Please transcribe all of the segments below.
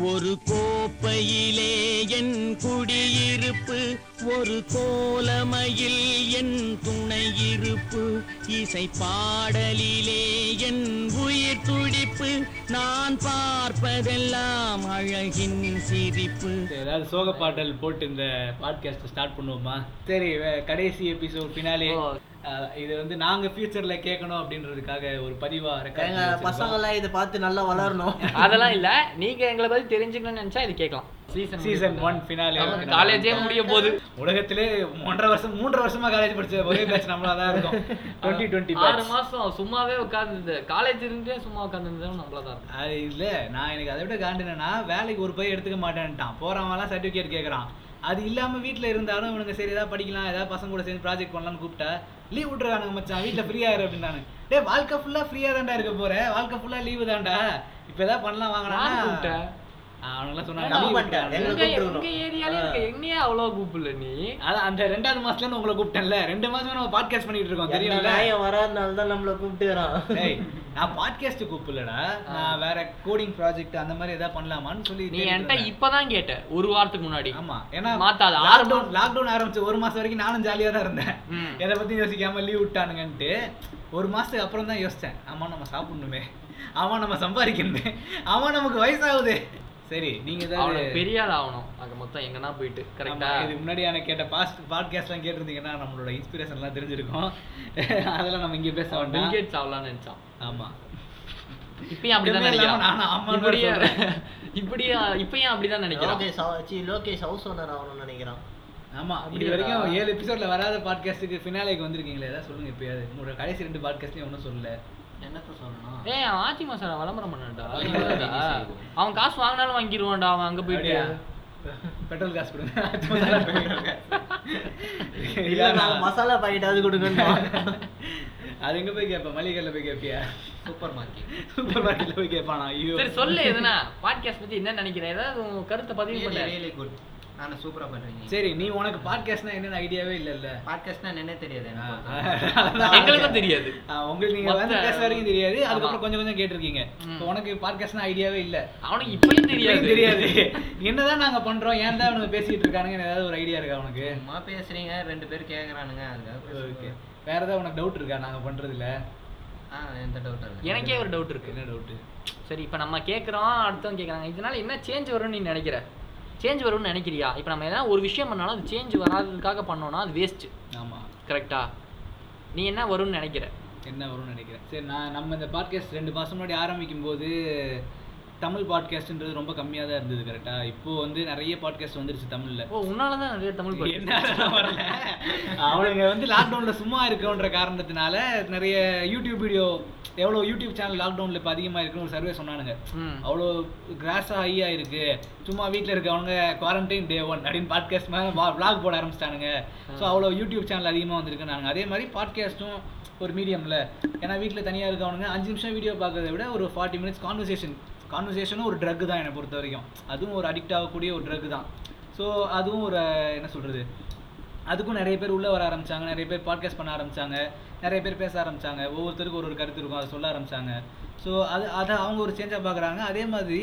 ஒரு கோப்பையிலே என் குடியிருப்பு ஒரு கோலமையில் என் துணையிருப்பு. இசை பாடலிலே என் உயிர் துடிப்பு நான் பார்ப்பதெல்லாம் அழகின் சிரிப்பு. சரி, ஏதாவது சோக பாடல் போட்டு இந்த பாட்காஸ்ட் ஸ்டார்ட் பண்ணுவோமா? சரி வே- கடைசி எபிசோட் பினாலே ஓ. இது வந்து நாங்க ஃபியூச்சர்ல கேட்கணும் அப்படின்றதுக்காக ஒரு பதிவா ரெக்கார்ட் எங்க பசங்க எல்லாம் இதை பார்த்து நல்லா வளரணும். அதெல்லாம் இல்ல. நீங்க எங்களை பத்தி தெரிஞ்சுக்கணும்னு நினைச்சா இது கேட்கலாம். சீசன் சீசன் ஒன் ஃபினாலே காலேஜே முடிய போகுது. உலகத்திலே ஒன்றரை வருஷம் மூன்றரை வருஷமா காலேஜ் படிச்ச ஒரே பேட்ச் நம்மளா தான் இருக்கும். டுவெண்ட்டி டுவெண்ட்டி ஆறு மாசம் சும்மாவே உட்கார்ந்து காலேஜ் இருந்தே சும்மா உட்கார்ந்து நம்மள தான் இருக்கும். அது இல்ல. நான் எனக்கு அதை விட காண்டுனா வேலைக்கு ஒரு பையன் எடுத்துக்க மாட்டேன்ட்டான். போறவன்லாம் சர்டிஃபிகேட் கேட்கறான் அது இல்லாம வீட்ல இருந்தாலும் இவனுங்க சரி ஏதாவது படிக்கலாம் ஏதாவது பசங்க கூட சேர்ந்து ப்ராஜெக்ட் பண்ணலாம்னு கூப்பிட்டா லீவ் விட்டுறானுங்க மச்சான். வீட்டில் ஃப்ரீயா இரு அப்படின்னானு டே வாழ்க்கை ஃபுல்லா ஃப்ரீயாக தான்டா இருக்க போற. வாழ்க்கை ஃபுல்லா லீவு தான்டா. இப்ப ஏதாவது பண்ணலாம் வாங்கினா அவனுங்களாம் சொன்னாங்க ஏரியாலே இருக்க என்னையே அவ்வளவு கூப்பிடல நீ? அதான் அந்த ரெண்டாவது மாசத்துல இருந்து உங்களை கூப்பிட்டேன்ல. ரெண்டு மாசமா நம்ம பாட்காஸ்ட் பண்ணிட்டு இருக்கோம் நாயம் வராதனால தான் நம்மள கூப்பிட்டுறான் நான் பாட்காஸ்ட் கூப்பிடலடா. நான் வேற கோடிங் ப்ராஜெக்ட் அந்த மாதிரி ஏதாவது பண்ணலாமான்னு சொல்லி நீ என்கிட்ட. இப்பதான் கேட்ட ஒரு வாரத்துக்கு முன்னாடி. ஆமா ஏன்னா மாத்தாத, லாக்டவுன் லாக்டவுன் ஆரம்பிச்சு ஒரு மாசம் வரைக்கும் நானும் ஜாலியா தான் இருந்தேன். எதை பத்தி யோசிக்காம லீவ் விட்டானுங்கன்ட்டு ஒரு மாசத்துக்கு அப்புறம் தான் யோசிச்சேன். ஆமா நம்ம சாப்பிடணுமே. ஆமா நம்ம சம்பாதிக்கணுமே. ஆமா நமக்கு வயசாகுது. சரி நீங்க ஏதாவது பெரிய ஆள் ஆகணும். அங்க மொத்தம் எங்கன்னா போயிட்டு கரெக்டா இதுக்கு முன்னாடி எனக்கு கேட்ட பாஸ்ட் பாட்காஸ்ட்லாம் கேட்டிருந்தீங்கன்னா நம்மளோட இன்ஸ்பிரேஷன்லாம் தெரிஞ்சிருக்கும். அதெல்லாம் நம்ம இங்கே பேச வேண்டாம். பில்கேட்ஸ் ஆகலாம்னு நினைச்சான். ஆமா. இப்பயும் அப்படிதான் நினைக்கிறான். இப்படியே இப்பயும் அப்படிதான் நினைக்கிறான். லோகேஷ் லோகேஷ் ஹவுஸ் ஓனர் ஆகணும்னு நினைக்கிறான். ஆமா இது அப்படியாடா? வரைக்கும் ஏழு எபிசோட்ல வராத பாட்காஸ்ட்டுக்கு ஃபினாலேக்கு வந்திருக்கீங்களே ஏதாவது சொல்லுங்க எப்பயாவது உங்களோட கடைசி ரெண்டு பாட்காஸ்ட்லயும் ஒன்றும் சொல்லல. ஏய் அவன் ஆச்சி மசாலா விளம்பரம்? இல்லடா. அவன் காசு வாங்கினாலும் வாங்கிடுவான்டா அவன் அங்க போயிட்டு? பெட்ரோல் காசு கொடுங்க. இல்ல நாங்க மசாலா பாக்கெட்டாவது கொடுக்கணும் அது எங்க போய் கேட்பேன் மளிகை கடையில போய் கேட்பியா சூப்பர் மார்க்கெட். சூப்பர் மார்க்கெட்ல போய் கேட்பானா ஐயோ. சரி சொல்லு எதுனா? பாட்காஸ்ட் பத்தி என்ன நினைக்கிறேன் ஏதாவது கருத்தை பதிவு பண்ண. நான் சூப்பரா பண்றீங்க சரி நீ உனக்கு பாட்காஸ்ட்னா என்னன்னு ஐடியாவே இல்லல்ல? பாட்காஸ்ட்னா என்னன்னே தெரியாது. எங்களுக்கும் தெரியாது. உங்களுக்கு நீங்க வந்து பேச வரைக்கும் தெரியாது. அதுக்கப்புறம் கொஞ்சம் கொஞ்சம் கேட்டிருக்கீங்க. உனக்கு பாட்காஸ்ட்னா ஐடியாவே இல்ல. அவனுக்கு இப்பயும் தெரியாது. தெரியாது. என்னதான் நாங்க பண்றோம் ஏன் தான் இவனுங்க பேசிட்டு இருக்கானுங்க ஏதாவது ஒரு ஐடியா இருக்கா உனக்கு? சும்மா பேசுறீங்க ரெண்டு பேர் கேக்குறானுங்க அதுக்காக ஓகே. வேற ஏதாவது உனக்கு டவுட் இருக்கா நாங்க பண்றதுல? ஆ எந்த டவுட் இல்லை. எனக்கே ஒரு டவுட் இருக்கு. என்ன டவுட் சரி இப்போ நம்ம கேட்குறோம் அடுத்தவங்க கேட்குறாங்க இதனால என்ன சேஞ்ச் வரும்னு நீ நினைக்கிற? சேஞ்ச் வரும்னு நினைக்கிறியா? இப்போ நம்ம எதாவது ஒரு விஷயம் பண்ணாலும் அது சேஞ்ச் வராததுக்காக பண்ணோம்னா அது வேஸ்ட்டு ஆமா. கரெக்டா நீ என்ன வரும்னு நினைக்கிற? என்ன வரும்னு நினைக்கிறேன்? சரி நான் நம்ம இந்த பாட்காஸ்ட் ரெண்டு மாசம் முன்னாடி ஆரம்பிக்கும் போது தமிழ் பாட்காஸ்ட்ன்றது ரொம்ப கம்மியா தான் இருந்தது கரெக்டா இப்போ வந்து நிறைய பாட்காஸ்ட் வந்துருச்சு தமிழ்ல. ஓ உன்னால தான் நிறைய தமிழ் அதெல்லாம் வரல. அவனுங்க வந்து லாக்டவுன்ல சும்மா இருக்கன்ற காரணத்தினால நிறைய யூடியூப் வீடியோ எவ்வளோ யூடியூப் சேனல் லாக்டவுன்ல இப்போ அதிகமாக இருக்குன்னு ஒரு சர்வே சொன்னானுங்க. அவ்வளோ கிராஸாக ஹையாக இருக்கு. சும்மா வீட்டில் இருக்கவங்க குவாரண்டைன் டே ஒன் அப்படின்னு பாட்காஸ்ட் மேலே vlog போட ஆரம்பிச்சிட்டானுங்க. ஸோ அவ்வளோ யூடியூப் சேனல் அதிகமாக வந்திருக்குனாங்க அதே மாதிரி பாட்காஸ்ட்டும் ஒரு மீடியமில் ஏன்னா வீட்டில் தனியாக இருக்கவனுங்க அஞ்சு நிமிஷம் வீடியோ பார்க்கறத விட ஒரு ஃபார்ட்டி மினிட்ஸ் கான்வர்சேஷன் கான்வர்சேஷனும் ஒரு ட்ரக் தான் என்னை பொறுத்த வரைக்கும். அதுவும் ஒரு அடிக்ட் ஆகக்கூடிய ஒரு ட்ரக் தான். ஸோ அதுவும் ஒரு என்ன சொல்கிறது அதுக்கும் நிறைய பேர் உள்ளே வர ஆரம்பிச்சாங்க. நிறைய பேர் பாட்காஸ்ட் பண்ண ஆரம்பிச்சாங்க. நிறைய பேர் பேச ஆரம்பிச்சாங்க. ஒவ்வொருத்தருக்கும் ஒரு ஒரு கருத்து இருக்கும். அதை சொல்ல ஆரம்பித்தாங்க ஸோ அது அதை அவங்க ஒரு சேஞ்சாக பார்க்குறாங்க. அதே மாதிரி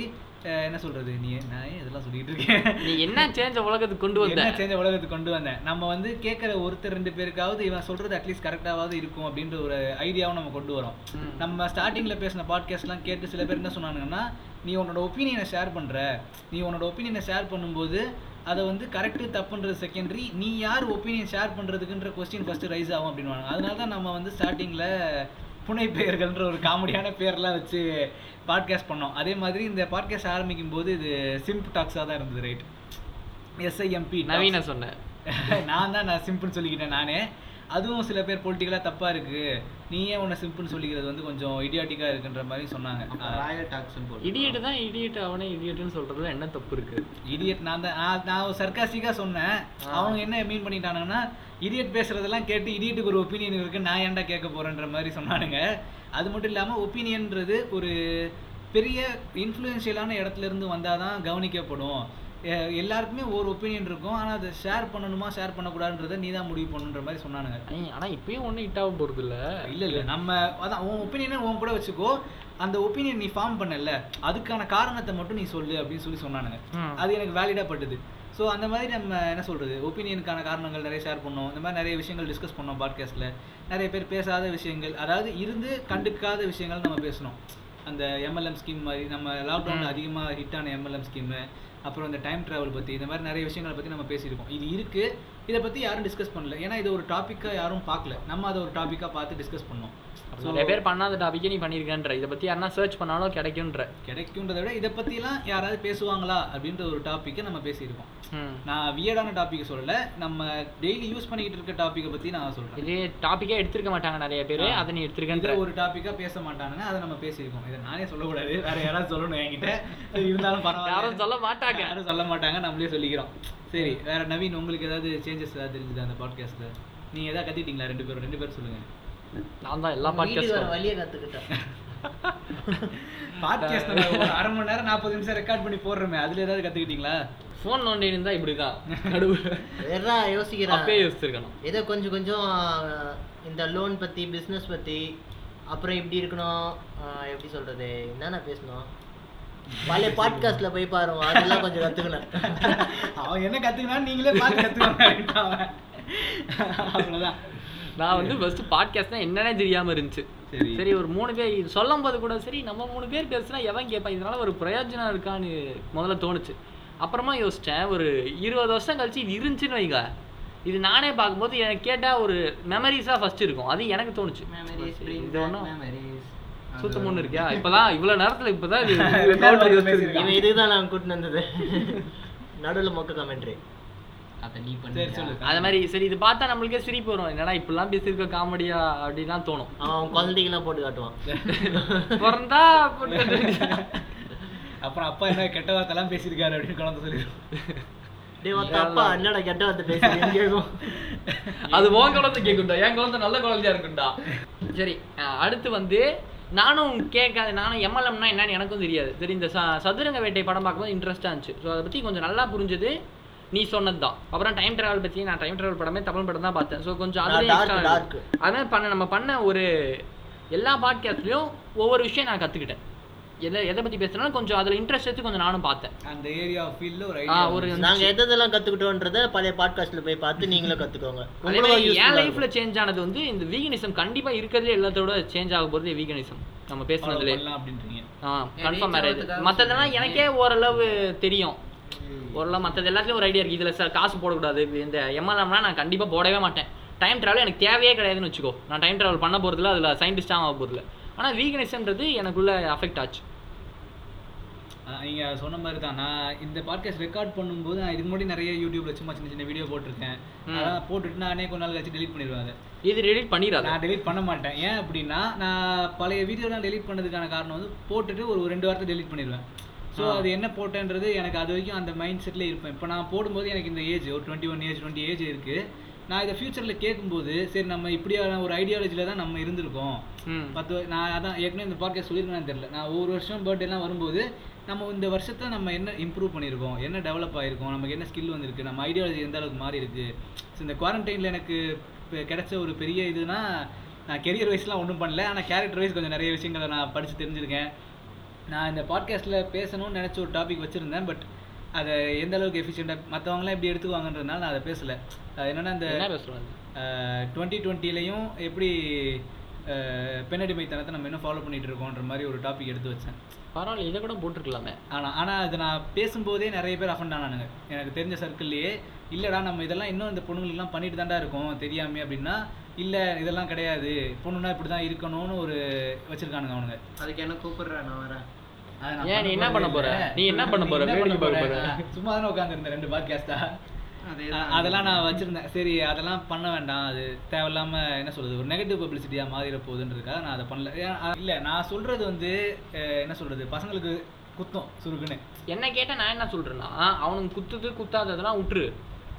என்ன சொல்கிறது நீ நான் இதெல்லாம் சொல்லிட்டு இருக்கேன்? நீ என்ன சேஞ்ச உலகத்துக்கு கொண்டு வந்த? என்ன சேஞ்ச உலகத்துக்கு கொண்டு வந்தேன் நம்ம வந்து கேட்குற ஒருத்தர் ரெண்டு பேருக்காவது இவன் சொல்கிறது அட்லீஸ்ட் கரெக்டாவது இருக்கும் அப்படின்ற ஒரு ஐடியாவும் நம்ம கொண்டு வரோம். நம்ம ஸ்டார்டிங்கில் பேசின பாட்காஸ்ட்லாம் கேட்டு சில பேர் என்ன சொன்னானுங்கன்னா நீ உன்னோட ஒப்பீனியனை ஷேர் பண்ணுற நீ உன்னோட ஒப்பீனியனை ஷேர் பண்ணும்போது அதை வந்து கரெக்டு தப்புன்றது செகண்டரி நீ யார் ஒப்பீனியன் ஷேர் பண்ணுறதுக்குன்ற கொஸ்டின் ஃபஸ்ட்டு ரைஸ் ஆகும் அப்படின்வாங்க அதனால தான் நம்ம வந்து ஸ்டார்டிங்கில் புனை பெயர்கள்ன்ற ஒரு காமெடியான பேர்லாம் வச்சு பாட்காஸ்ட் பண்ணோம். அதே மாதிரி இந்த பாட்காஸ்ட் ஆரம்பிக்கும் போது இது சிம்ப் டாக்ஸாக தான் இருந்தது ரைட் எஸ்ஐஎம்பி நவீன சொன்னேன். நான் தான் நான் சிம்பிள்னு சொல்லிக்கிட்டேன் நானே. அதுவும் சில பேர் பொலிட்டிக்கலாக தப்பாக இருக்கு. நீ ஏன் உன்னை சிம்பிள்னு சொல்லிக்கிறது வந்து கொஞ்சம் இடியாட்டிக்காக இருக்குன்ற மாதிரி சொன்னாங்க. ராயல் டாக்ஸ்னு போட்டு இடியட் தான் இடியட் அவனே இடியட்னு சொல்றதுல என்ன தப்பு இருக்கு? இடியட் நான் தான் நான் நான் ஒரு சர்க்காஸ்டிக்காக சொன்னேன். அவங்க என்ன மீன் பண்ணிட்டானுங்கன்னா இடியட் பேசுறதெல்லாம் கேட்டு இடியட்டுக்கு ஒரு ஒப்பீனியன் இருக்கு நான் ஏன்டா கேட்க போறேன்ற மாதிரி சொன்னானுங்க. அது மட்டும் இல்லாமல் ஒப்பீனியன்றது ஒரு பெரிய இன்ஃப்ளூயன்ஷியலான இடத்துல இருந்து வந்தால் தான் கவனிக்கப்படும். எல்லாருக்குமே ஒரு ஒப்பீனியன் இருக்கும். ஆனால் அதை ஷேர் பண்ணணுமா ஷேர் பண்ணக்கூடாதுன்றதை நீ தான் முடிவு பண்ணுன்ற மாதிரி சொன்னானுங்க. ஐய், ஆனா இப்பயும் ஒண்ணும் ஹிட் ஆக போறது இல்ல இல்ல. இல்ல நம்ம அதான் உன் ஒப்பீனியனை உன் கூட வச்சுக்கோ. அந்த ஒப்பீனியன் நீ ஃபார்ம் பண்ணல. அதுக்கான காரணத்தை மட்டும் நீ சொல்லு அப்படின்னு சொல்லி சொன்னானுங்க. அது எனக்கு வேலிடாக பட்டுது. ஸோ அந்த மாதிரி நம்ம என்ன சொல்கிறது ஒப்பீனியனுக்கான காரணங்கள் நிறைய ஷேர் பண்ணோம். இந்த மாதிரி நிறைய விஷயங்கள் டிஸ்கஸ் பண்ணோம் பாட்காஸ்ட்டில் நிறைய பேர் பேசாத விஷயங்கள் அதாவது இருந்து கண்டுக்காத விஷயங்கள் நம்ம பேசணும். அந்த எம்எல்எம் ஸ்கீம் மாதிரி நம்ம லாக்டவுனில் அதிகமாக ஹிட்டான எம்எல்எம் ஸ்கீமு அப்புறம் இந்த டைம் ட்ராவல் பற்றி இந்த மாதிரி நிறைய விஷயங்களை பற்றி நம்ம பேசியிருக்கோம். இது இருக்குது இதை பற்றி யாரும் டிஸ்கஸ் பண்ணல. ஏன்னா இது ஒரு டாப்பிக்காக யாரும் பார்க்கல. நம்ம அதை ஒரு டாப்பிக்காக பார்த்து டிஸ்கஸ் பண்ணோம். நிறைய பேர் பண்ணாத டாபிக்கே நீ பண்ணியிருக்கன்ற இதை பற்றி யாருன்னா சர்ச் பண்ணாலும் கிடைக்குன்ற கிடைக்குன்றதை விட இதை பற்றிலாம் யாராவது பேசுவாங்களா அப்படின்ற ஒரு டாப்பிக்கை நம்ம பேசியிருக்கோம். நான் வியர்டான டாபிக் சொல்லல. நம்ம டெய்லி யூஸ் பண்ணிக்கிட்டு இருக்க டாப்பிக்கை பற்றி நான் சொல்கிறேன் இதே டாப்பிக்கே எடுத்திருக்க மாட்டாங்க நிறைய பேர். அதை நீ எடுத்திருக்கன்ற. ஒரு டாப்பிக்காக பேச மாட்டானுங்க. அதை நம்ம பேசியிருக்கோம். இதை நானே சொல்லக்கூடாது. வேற யாராவது சொல்லணும் என்கிட்ட. இருந்தாலும் பரவாயில்ல. யாரும் சொல்ல மாட்டாங்க. யாரும் சொல்ல மாட்டாங்க. நம்மளே சொல்லிக்கிறோம். சரி வேற நவீன் உங்களுக்கு ஏதாவது சேஞ்சஸ் ஏதாவது தெரிஞ்சுது அந்த பாட்காஸ்ட்ல நீங்க ஏதாவது கத்திட்டீங்களா ரெண்டு பேரும் ரெண்டு பேரும் சொல்லுங்க. நான் தான் எல்லா பாட்காஸ்டும் வழியை கத்துக்கிட்டேன் பாட்காஸ்ட் ஒரு அரை மணி நேரம் நாற்பது நிமிஷம் ரெக்கார்ட் பண்ணி போடுறோமே அதுல ஏதாவது கத்துக்கிட்டீங்களா? ஃபோன் நோண்டி இருந்தா இப்படிதான். நடுவு வேறா யோசிக்கிறேன். அப்பயே யோசிச்சிருக்கணும். ஏதோ கொஞ்சம் கொஞ்சம் இந்த லோன் பத்தி பிஸ்னஸ் பத்தி அப்புறம் இப்படி இருக்கணும் எப்படி சொல்றது என்னென்ன பேசணும்? பழைய பாட்காஸ்ட்ல போய் பாருங்க அதெல்லாம் கொஞ்சம் கத்துக்கினேன் அவன் என்ன கத்துக்கினான்னு நீங்களே பார்த்து அவன். அவ்வளவுதான். நான் வந்து ஃபர்ஸ்ட் பாட்காஸ்ட் தான் என்னன்னே தெரியாம இருந்துச்சு. சரி. சரி ஒரு மூணு பேர் இது சொல்லும் போது கூட சரி நம்ம மூணு பேர் பேசுனா எவன் கேட்பான் இதனால ஒரு பிரயோஜனம் இருக்கான்னு முதல்ல தோணுச்சு. அப்புறமா யோசிச்சேன் ஒரு இருபது வருஷம் கழிச்சு இது இருந்துச்சுன்னு வைங்க. இது நானே பார்க்கும்போது எனக்கு கேட்டா ஒரு மெமரிஸா ஃபர்ஸ்ட் இருக்கும். அது எனக்கு தோணுச்சு. மெமரிஸ் இது ஒன்றும் சுத்தம் ஒன்று இருக்கியா? இப்பதான் இவ்வளவு நேரத்துல இப்பதான். இவன் இதுதான் நான் கூட்டிட்டு வந்தது. நடுவுல மொக்க கமெண்ட்ரி அதை நீ சரி பண்ணி சொல்லு. அது மாதிரி சரி இது பார்த்தா நம்மளுக்கே சிரிப்பு வரும். என்னடா இப்படிலாம் பேசியிருக்க காமெடியா அப்படிலாம் தோணும். அவன் குழந்தைகள்லாம் போட்டு காட்டுவான். பிறந்தா போட்டு. அப்புறம் அப்பா என்ன கெட்ட வார்த்தைலாம் பேசியிருக்காரு அப்படின்னு குழந்தை அப்பா என்னடா கெட்ட வார்த்தை கேட்கும். அது உன் குழந்தை கேட்கும்டா. என் குழந்தை நல்ல குழந்தையா இருக்கும்டா. சரி அடுத்து வந்து நானும் கேட்காத நானும் எம்எல்எம்னா என்னன்னு எனக்கும் தெரியாது. சரி இந்த ச சதுரங்க வேட்டை படம் பார்க்கும்போது இன்ட்ரெஸ்டாக இருந்துச்சு. ஸோ அதை பற்றி கொஞ்சம் நல்லா புரிஞ்சது. நீ சொன்னது தான் அப்புறம் டைம் டிராவல் பற்றி நான் டைம் டிராவல் படமே தமிழ் படம் தான் பார்த்தேன். ஸோ கொஞ்சம் நான் அதுலேயே dark, extra dark. இருக்கு. அதான் பண்ண நம்ம பண்ண ஒரு எல்லா பாட்காஸ்ட்லேயும் ஒவ்வொரு விஷயம் நான் கற்றுக்கிட்டேன் எதை எதை பற்றி பேசுனாலும் கொஞ்சம் அதில் இன்ட்ரெஸ்ட் எடுத்து கொஞ்சம் நானும் பார்த்தேன். அந்த ஏரியா ஃபீல்ட்ல ஒரு ஐடியா ஒரு நாங்க எதெல்லாம் கத்துக்கிட்டோன்றத பழைய பாட்காஸ்ட்ல போய் பார்த்து நீங்களும் useful என் இருக்கும். சேஞ்ச் ஆனது வந்து இந்த வீகனிசம் கண்டிப்பா இருக்கிறதுல எல்லாத்தோட சேஞ்ச் ஆக போறது வீகனிசம் நம்ம பேசுனதுல. அப்படின்றீங்க. கன்ஃபார்ம் மேரேஜ் சொல்றீங்க. எனக்கே ஓரளவு தெரியும். ஓரளவு மத்தது எல்லாத்துலயும் ஒரு ஐடியா இருக்கு. இதுல சார் காசு போடக்கூடாது. இந்த எம்எல்எம்னா நான் கண்டிப்பா போடவே மாட்டேன். டைம் டிராவல் எனக்கு தேவையே கிடையாதுன்னு வச்சுக்கோ. நான் டைம் டிராவல் பண்ண போறதுல அதுல சயின்டிஸ்டாக ஆக போறதுல ஆனா வீகனிசம்ன்றது எனக்குள்ள அஃபெக்ட் ஆச்சு. ஆ, நீங்க சொன்ன மாதிரி தான் நான் இந்த பாட்காஸ்ட் ரெக்கார்ட் பண்ணும்போது நான் இதுக்கு முன்னாடி நிறைய யூடியூப்ல சும்மா சின்ன சின்ன வீடியோ போட்டிருக்கேன். அதெல்லாம் போட்டுட்டு நானே கொஞ்ச நாள் கழிச்சு டெலீட் பண்ணிடுவேன் அதை. இது ரெடிட் பண்ணிடாத. நான் டெலீட் பண்ண மாட்டேன். ஏன் அப்படின்னா நான் பழைய வீடியோலாம் டெலீட் பண்ணதுக்கான காரணம் வந்து போட்டுட்டு ஒரு ரெண்டு வாரத்தை டெலீட் பண்ணிடுவேன். ஸோ. அது என்ன போட்டேன்றது எனக்கு அது வரைக்கும் அந்த மைண்ட் செட்டில் இருப்பேன். இப்போ நான் போடும்போது எனக்கு இந்த ஏஜ் ஒரு twenty one age twenty age இருக்குது நான் இதை ஃபியூச்சரில் கேட்கும்போது சரி நம்ம இப்படியான ஒரு ஐடியாலஜியில் தான் நம்ம இருந்திருக்கோம். பத்து நான் அதான் ஏற்கனவே இந்த பாட்காஸ்ட் சொல்லியிருக்கேன்னு தெரியல. நான் ஒவ்வொரு வருஷம் பர்த்டேலாம் வரும்போது நம்ம இந்த வருஷத்தை நம்ம என்ன இம்ப்ரூவ் பண்ணியிருக்கோம்? என்ன டெவலப் ஆகிருக்கோம் நமக்கு என்ன ஸ்கில் வந்திருக்கு? நம்ம ஐடியாலஜி எந்த அளவுக்கு மாறி இருக்கு? ஸோ இந்த குவாரண்டைனில் எனக்கு இப்போ கிடைச்ச ஒரு பெரிய இதுனா நான் கெரியர் வைஸ்லாம் ஒன்றும் பண்ணல. ஆனால் கேரக்டர் வைஸ் கொஞ்சம் நிறைய விஷயங்களை நான் படித்து தெரிஞ்சிருக்கேன். நான் இந்த பாட்காஸ்ட்டில் பேசணும்னு நினச்ச ஒரு டாபிக் வச்சுருந்தேன். பட் அதை எந்த அளவுக்கு எஃபிஷியண்டாக மற்றவங்களாம் எப்படி எடுத்துக்குவாங்கன்றதுனால நான் அதை பேசலை. அது என்னென்னா இந்த டுவெண்ட்டி டுவெண்ட்டிலையும் எப்படி பெண்ணடிமைத்தனத்தை நம்ம இன்னும் ஃபாலோ பண்ணிட்டு இருக்கோன்ற மாதிரி ஒரு டாபிக் எடுத்து வச்சேன். பரவாயில்ல இதை கூட போட்டிருக்கலாமே. ஆனால் ஆனால் அது நான் பேசும்போதே நிறைய பேர் அஃபண்ட் ஆனானுங்க. எனக்கு தெரிஞ்ச சர்க்கிள்லேயே இல்லைடா நம்ம இதெல்லாம் இன்னும் இந்த பொண்ணுங்களுக்குலாம் பண்ணிட்டு தான்டா இருக்கோம் தெரியாமே அப்படின்னா இல்லை இதெல்லாம் கிடையாது. பொண்ணுனா இப்படி தான் இருக்கணும்னு ஒரு வச்சிருக்கானுங்க அவனுங்க. அதுக்கு என்ன கூப்பிடுற நான் வரேன். ஏன், நீ என்ன பண்ண போற? நீ என்ன பண்ண போற? வேடிக்கை பண்ண பார்க்க போற? சும்மா தானே உட்காந்துருந்தேன் ரெண்டு பாட்காஸ்டா அதெல்லாம் நான் வச்சிருந்தேன். சரி அதெல்லாம் பண்ண வேண்டாம். அது தேவையில்லாம என்ன சொல்றது ஒரு நெகட்டிவ் பப்ளிசிட்டியா மாறிட போகுதுன்றதுக்காக நான் அதை பண்ணல. இல்ல நான் சொல்றது வந்து அஹ், என்ன சொல்றது பசங்களுக்கு குத்தம் சுருக்குன்னு. என்ன கேட்டா நான் என்ன சொல்றேன்னா அவனுக்கு குத்துது குத்தாததெல்லாம் விட்டுரு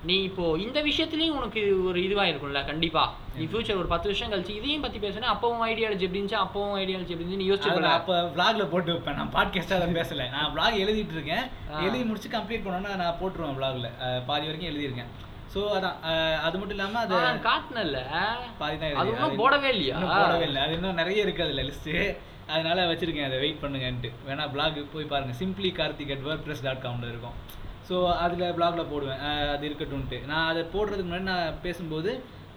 நீ இப்போ இந்த விஷயத்துலயும் உனக்கு ஒரு இதுவா இருக்கும்ல கண்டிப்பா. நீ ஃபியூச்சர் ஒரு பத்து வருஷம் கழிச்சு இதையும் பத்தி பேசுனா அப்பவும் ஐடியாலஜி எப்படி இருந்துச்சு அப்பவும் ஐடியாலஜி எப்படி இருந்துச்சு நீ யோசிச்சு அப்ப vlogல போட்டு வைப்பேன். நான் பாட்காஸ்டா அதை பேசல. நான் vlog எழுதிட்டு இருக்கேன். எழுதி முடிச்சு கம்ப்ளீட் பண்ணோன்னா நான் போட்டுருவேன் அஹ், பாதி வரைக்கும் எழுதியிருக்கேன். ஸோ அதான் அது மட்டும் இல்லாம அது காட்டினல பாதி தான் அது இன்னும் போடவே இல்லையா? போடவே இல்லை. அது இன்னும் நிறைய இருக்கு அதுல லிஸ்ட் அதனால வச்சிருக்கேன். அதை வெயிட் பண்ணுங்கன்ட்டு. வேணா பிளாக் போய் பாருங்க. Simply Karthik at WordPress dot காமில் இருக்கும். ஸோ அதில் பிளாக்ல போடுவேன். அது இருக்கட்டும்ன்ட்டு. நான் அதை போடுறதுக்கு முன்னாடி நான் பேசும்போது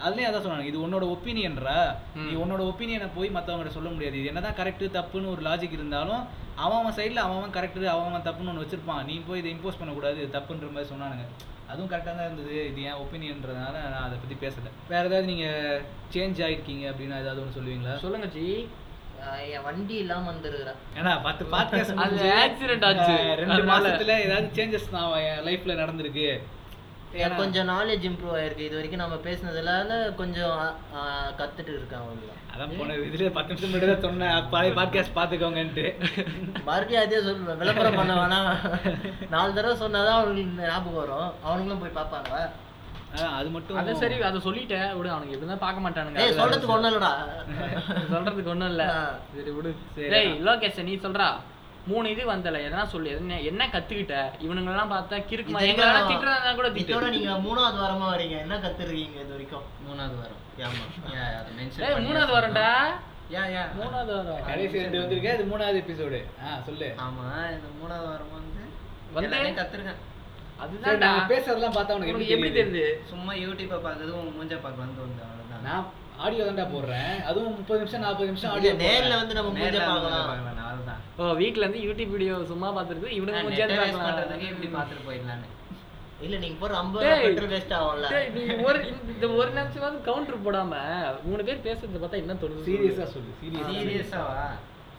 அதுலேயும் அதான் சொன்னாங்க. இது உன்னோட ஒப்பீனியன்றா நீ உன்னோட ஒப்பீனியனை போய் மற்றவங்கள்ட்ட சொல்ல முடியாது. இது என்னதான் கரெக்டு தப்புன்னு ஒரு லாஜிக் இருந்தாலும் அவன் அவன் சைடில் அவன் அவன் கரெக்டு அவன் தப்புன்னு ஒன்று வச்சிருப்பான். நீ போய் இதை இம்போஸ் பண்ணக்கூடாது. இது தப்புன்ற மாதிரி சொன்னானுங்க. அதுவும் கரெக்டாக தான் இருந்தது. இது என் ஒப்பீனியன்றதுனால நான் அதை பற்றி பேசலை. வேறு ஏதாவது நீங்கள் சேஞ்ச் ஆகிருக்கீங்க அப்படின்னு ஏதாவது ஒன்று சொல்லுவீங்களா? சொல்லுங்க ஜி. என் வண்டி இல்லாம வந்துருக்குறேன் ஏன்னா பத்து பாட்காஸ்ட் அது accident ஆச்சு. ரெண்டு. மாசத்துல ஏதாவது சேஞ்சஸ் தான் என் லைஃப்ல நடந்திருக்கு. கொஞ்சம் நாலேஜ் இம்ப்ரூவ் ஆயிருக்கு. இது வரைக்கும் நம்ம பேசினதுல கொஞ்சம் கத்துட்டு இருக்கேன் அவ்வளோ அதான் போன இதுல பத்து நிமிஷம் முன்னாடி தான் சொன்னேன். பழைய பாட்காஸ்ட் பாத்துக்கோங்கன்ட்டு மறுபடியும் அதே சொல்லுவேன் விளம்பரம் பண்ண வேணாம் நாலு தடவை சொன்னாதான் அவனுக்கு ஞாபகம் வரும். அவனுங்களும் போய் பார்ப்பாங்க அது மட்டும் அது சரி அதை சொல்லிட்டேன். விடு அவனுக்கு எப்படி பார்க்க மாட்டானுங்க. ஏய் சொல்றதுக்கு ஒண்ணும் இல்லடா. சொல்றதுக்கு ஒண்ணும் இல்ல. சரி விடு. சரி. லோகேஷ் நீ சொல்றா. மூணு இது வந்தல எதனா சொல்லு. என்ன என்ன கத்துக்கிட்ட? இவனுங்க எல்லாம் பார்த்தா கிறுக்கு மாதிரி. எங்க வேணா திட்டுறதா கூட இதோட திட்டு நீங்க மூணாவது வாரமா வரீங்க. என்ன கத்துருக்கீங்க இது வரைக்கும்? மூணாவது வாரம். ஆமா மூணாவது யா மூணாவது வரம். கடைசி ரெண்டு வந்திருக்கேன் இது மூணாவது எபிசோடு ஆ சொல்லு. ஆமா இந்த மூணாவது வாரம் வந்து வந்து? கத்துருக்கேன். நான் பேசுறதெல்லாம் பார்த்தா உனக்கு எப்படி தெரியுது? சும்மா யூடியூப்பை பார்க்கறது உன் மூஞ்ச பார்க்க வந்து வந்து அவ்வளவுதான். நான் ஆடியோ தான்டா போடுறேன். அதுவும் முப்பது நிமிஷம் நாற்பது நிமிஷம் ஆடியோ நேர்ல வந்து நம்ம மூஞ்ச பார்க்கலாம். ஓ இருந்து யூடியூப் வீடியோ சும்மா பார்த்துருக்கு net waste பண்றதுக்கு இப்படி பார்த்துட்டு போயிடலான்னு. இல்ல நீங்க போற ஐம்பது வேஸ்ட் ஆகும்ல. ஒரு இந்த ஒரு நிமிஷமாவது கவுண்டர் போடாம மூணு பேர் பேசுறத பார்த்தா என்ன தோணுது? சீரியஸா சொல்லு. சீரியஸா சீரியஸாவா சீரியஸா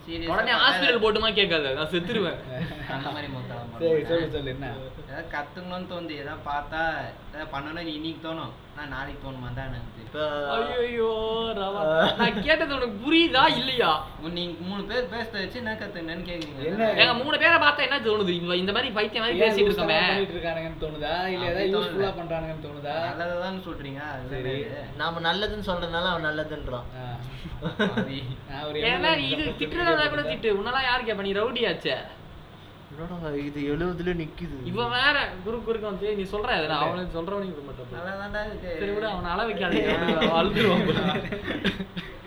உடனே ஹாஸ்பிடல் போட்டுமா கேட்காது நான் செத்துருவேன். அந்த மாதிரி மொத்தம். சரி சொல்லு சொல்லு என்ன? ஏதாவது கத்துக்கணும்னு தோணுது. ஏதாவது பார்த்தா ஏதாவது பண்ணணும்னு இன்னைக்கு தோணும். நான் நாளைக்கு தோணுமா? தான் எனக்கு இப்ப ஐயோ ரவா. நான் கேட்டது உனக்கு புரியுதா இல்லையா? நீங்க மூணு பேர் பேசுறத வச்சு என்ன கத்துக்கணும்னு கேக்குறீங்க. என்ன? ஏங்க மூணு பேரை பார்த்தா என்ன தோணுது இவங்க இந்த மாதிரி பைத்தியம் மாதிரி பேசிட்டு இருக்கோமே. பண்ணிட்டு இருக்கானுங்கன்னு தோணுதா? இல்ல ஏதாவது. யூஸ்ஃபுல்லா பண்றானுங்கன்னு தோணுதா? நல்லதான் சொல்றீங்க. சரி. நாம நல்லதுன்னு சொல்றதுனால அவன் நல்லதுன்றான். ஏன்னா இது திட்டுறதா கூட திட்டு. உன்னெல்லாம் யாரு கேப்ப? நீ ரவுடியாச்சே. என்னடா இது எழுபதுல நிக்குது. இவன் வேற குரு குறுக்க வந்து நீ சொல்ற எதுனா? அவனுக்கு சொல்றவனுக்கு விட மாட்டான். சரி விட அவனை அள வைக்காதீங்க அழுதுருவான்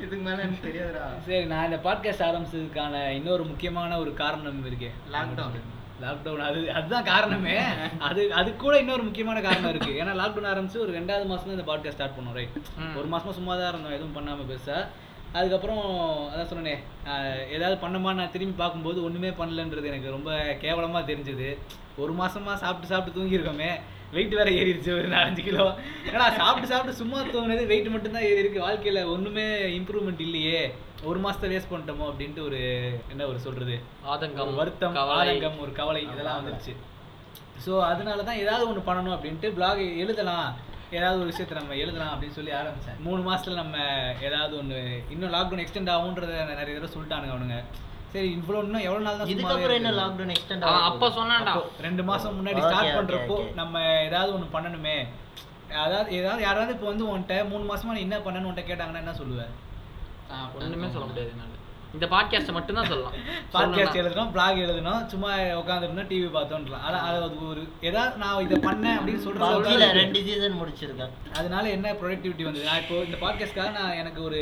இதுக்கு மேல எனக்கு தெரியாதுடா. சரி நான் இந்த பாட்காஸ்ட் ஆரம்பிச்சதுக்கான இன்னொரு முக்கியமான ஒரு காரணம் இருக்கு. லாக்டவுன் லாக்டவுன் அது அதுதான் காரணமே. அது அது கூட இன்னொரு முக்கியமான காரணம் இருக்கு. ஏன்னா லாக்டவுன் ஆரம்பிச்சு ஒரு ரெண்டாவது மாசம் தான் இந்த பாட்காஸ்ட் ஸ்டார்ட் பண்ணோம் ரைட். ஒரு மாசமா சும்மா தான் இருந்தோம் எதுவும் பண்ணாம பெருசா. அதுக்கப்புறம் அதான் சொன்னேனே ஏதாவது பண்ணமா நான் திரும்பி பார்க்கும்போது ஒண்ணுமே பண்ணலன்றது எனக்கு ரொம்ப கேவலமா தெரிஞ்சது. ஒரு மாசமா சாப்பிட்டு சாப்பிட்டு தூங்கியிருக்கோமே வெயிட் வேற ஏறிடுச்சு ஒரு நாலஞ்சு கிலோ. ஏன்னா சாப்பிட்டு சாப்பிட்டு சும்மா தூங்கினது வெயிட் மட்டும்தான் ஏறி இருக்கு. வாழ்க்கையில ஒண்ணுமே இம்ப்ரூவ்மெண்ட் இல்லையே ஒரு மாசத்தை வேஸ்ட் பண்ணிட்டோமோ அப்படின்ட்டு ஒரு என்ன ஒரு சொல்றது? ஆதங்கம் வருத்தம். ஆதங்கம் ஒரு கவலை இதெல்லாம் வந்துருச்சு. ஸோ அதனால தான் ஏதாவது ஒன்று பண்ணணும் அப்படின்ட்டு blog எழுதலாம். ஏதாவது ஒரு விஷயத்தை நம்ம எழுதலாம் அப்படின்னு சொல்லி ஆரம்பிச்சேன். மூணு மாசத்துல நம்ம ஏதாவது ஒன்று இன்னும் லாக்டவுன் எக்ஸ்டெண்ட் ஆகுன்றத நிறைய தடவை சொல்லிட்டானுங்க அவனுங்க. சரி இவ்வளோ இன்னும் எவ்வளோ நாள் தான் இதுக்கப்புறம் என்ன? லாக்டவுன் எக்ஸ்டெண்ட் அவன் அப்ப சொன்னான்டா. ரெண்டு மாசம் முன்னாடி ஸ்டார்ட் பண்றப்போ. நம்ம ஏதாவது ஒன்று பண்ணணுமே. அதாவது ஏதாவது யாராவது இப்போ வந்து உன்கிட்ட மூணு மாசமா நீ என்ன பண்ணன்னு உன்கிட்ட கேட்டாங்கன்னா என்ன சொல்லுவேன் ஒண்ணுமே சொல்ல முடியாது இந்த பாட்காஸ்ட் மட்டும் தான் சொல்லலாம் பாட்காஸ்ட். எழுதணும் பிளாக் எழுதணும் சும்மா உட்காந்துருந்தோம் டிவி பார்த்தோன்றலாம். அதான் அது ஒரு ஏதாவது நான் இதை பண்ணேன் அப்படின்னு சொல்றது ரெண்டு சீசன் முடிச்சிருக்கேன். அதனால என்ன ப்ரொடக்டிவிட்டி வந்தது நான் இப்போ இந்த பாட்காஸ்ட்காக நான் எனக்கு ஒரு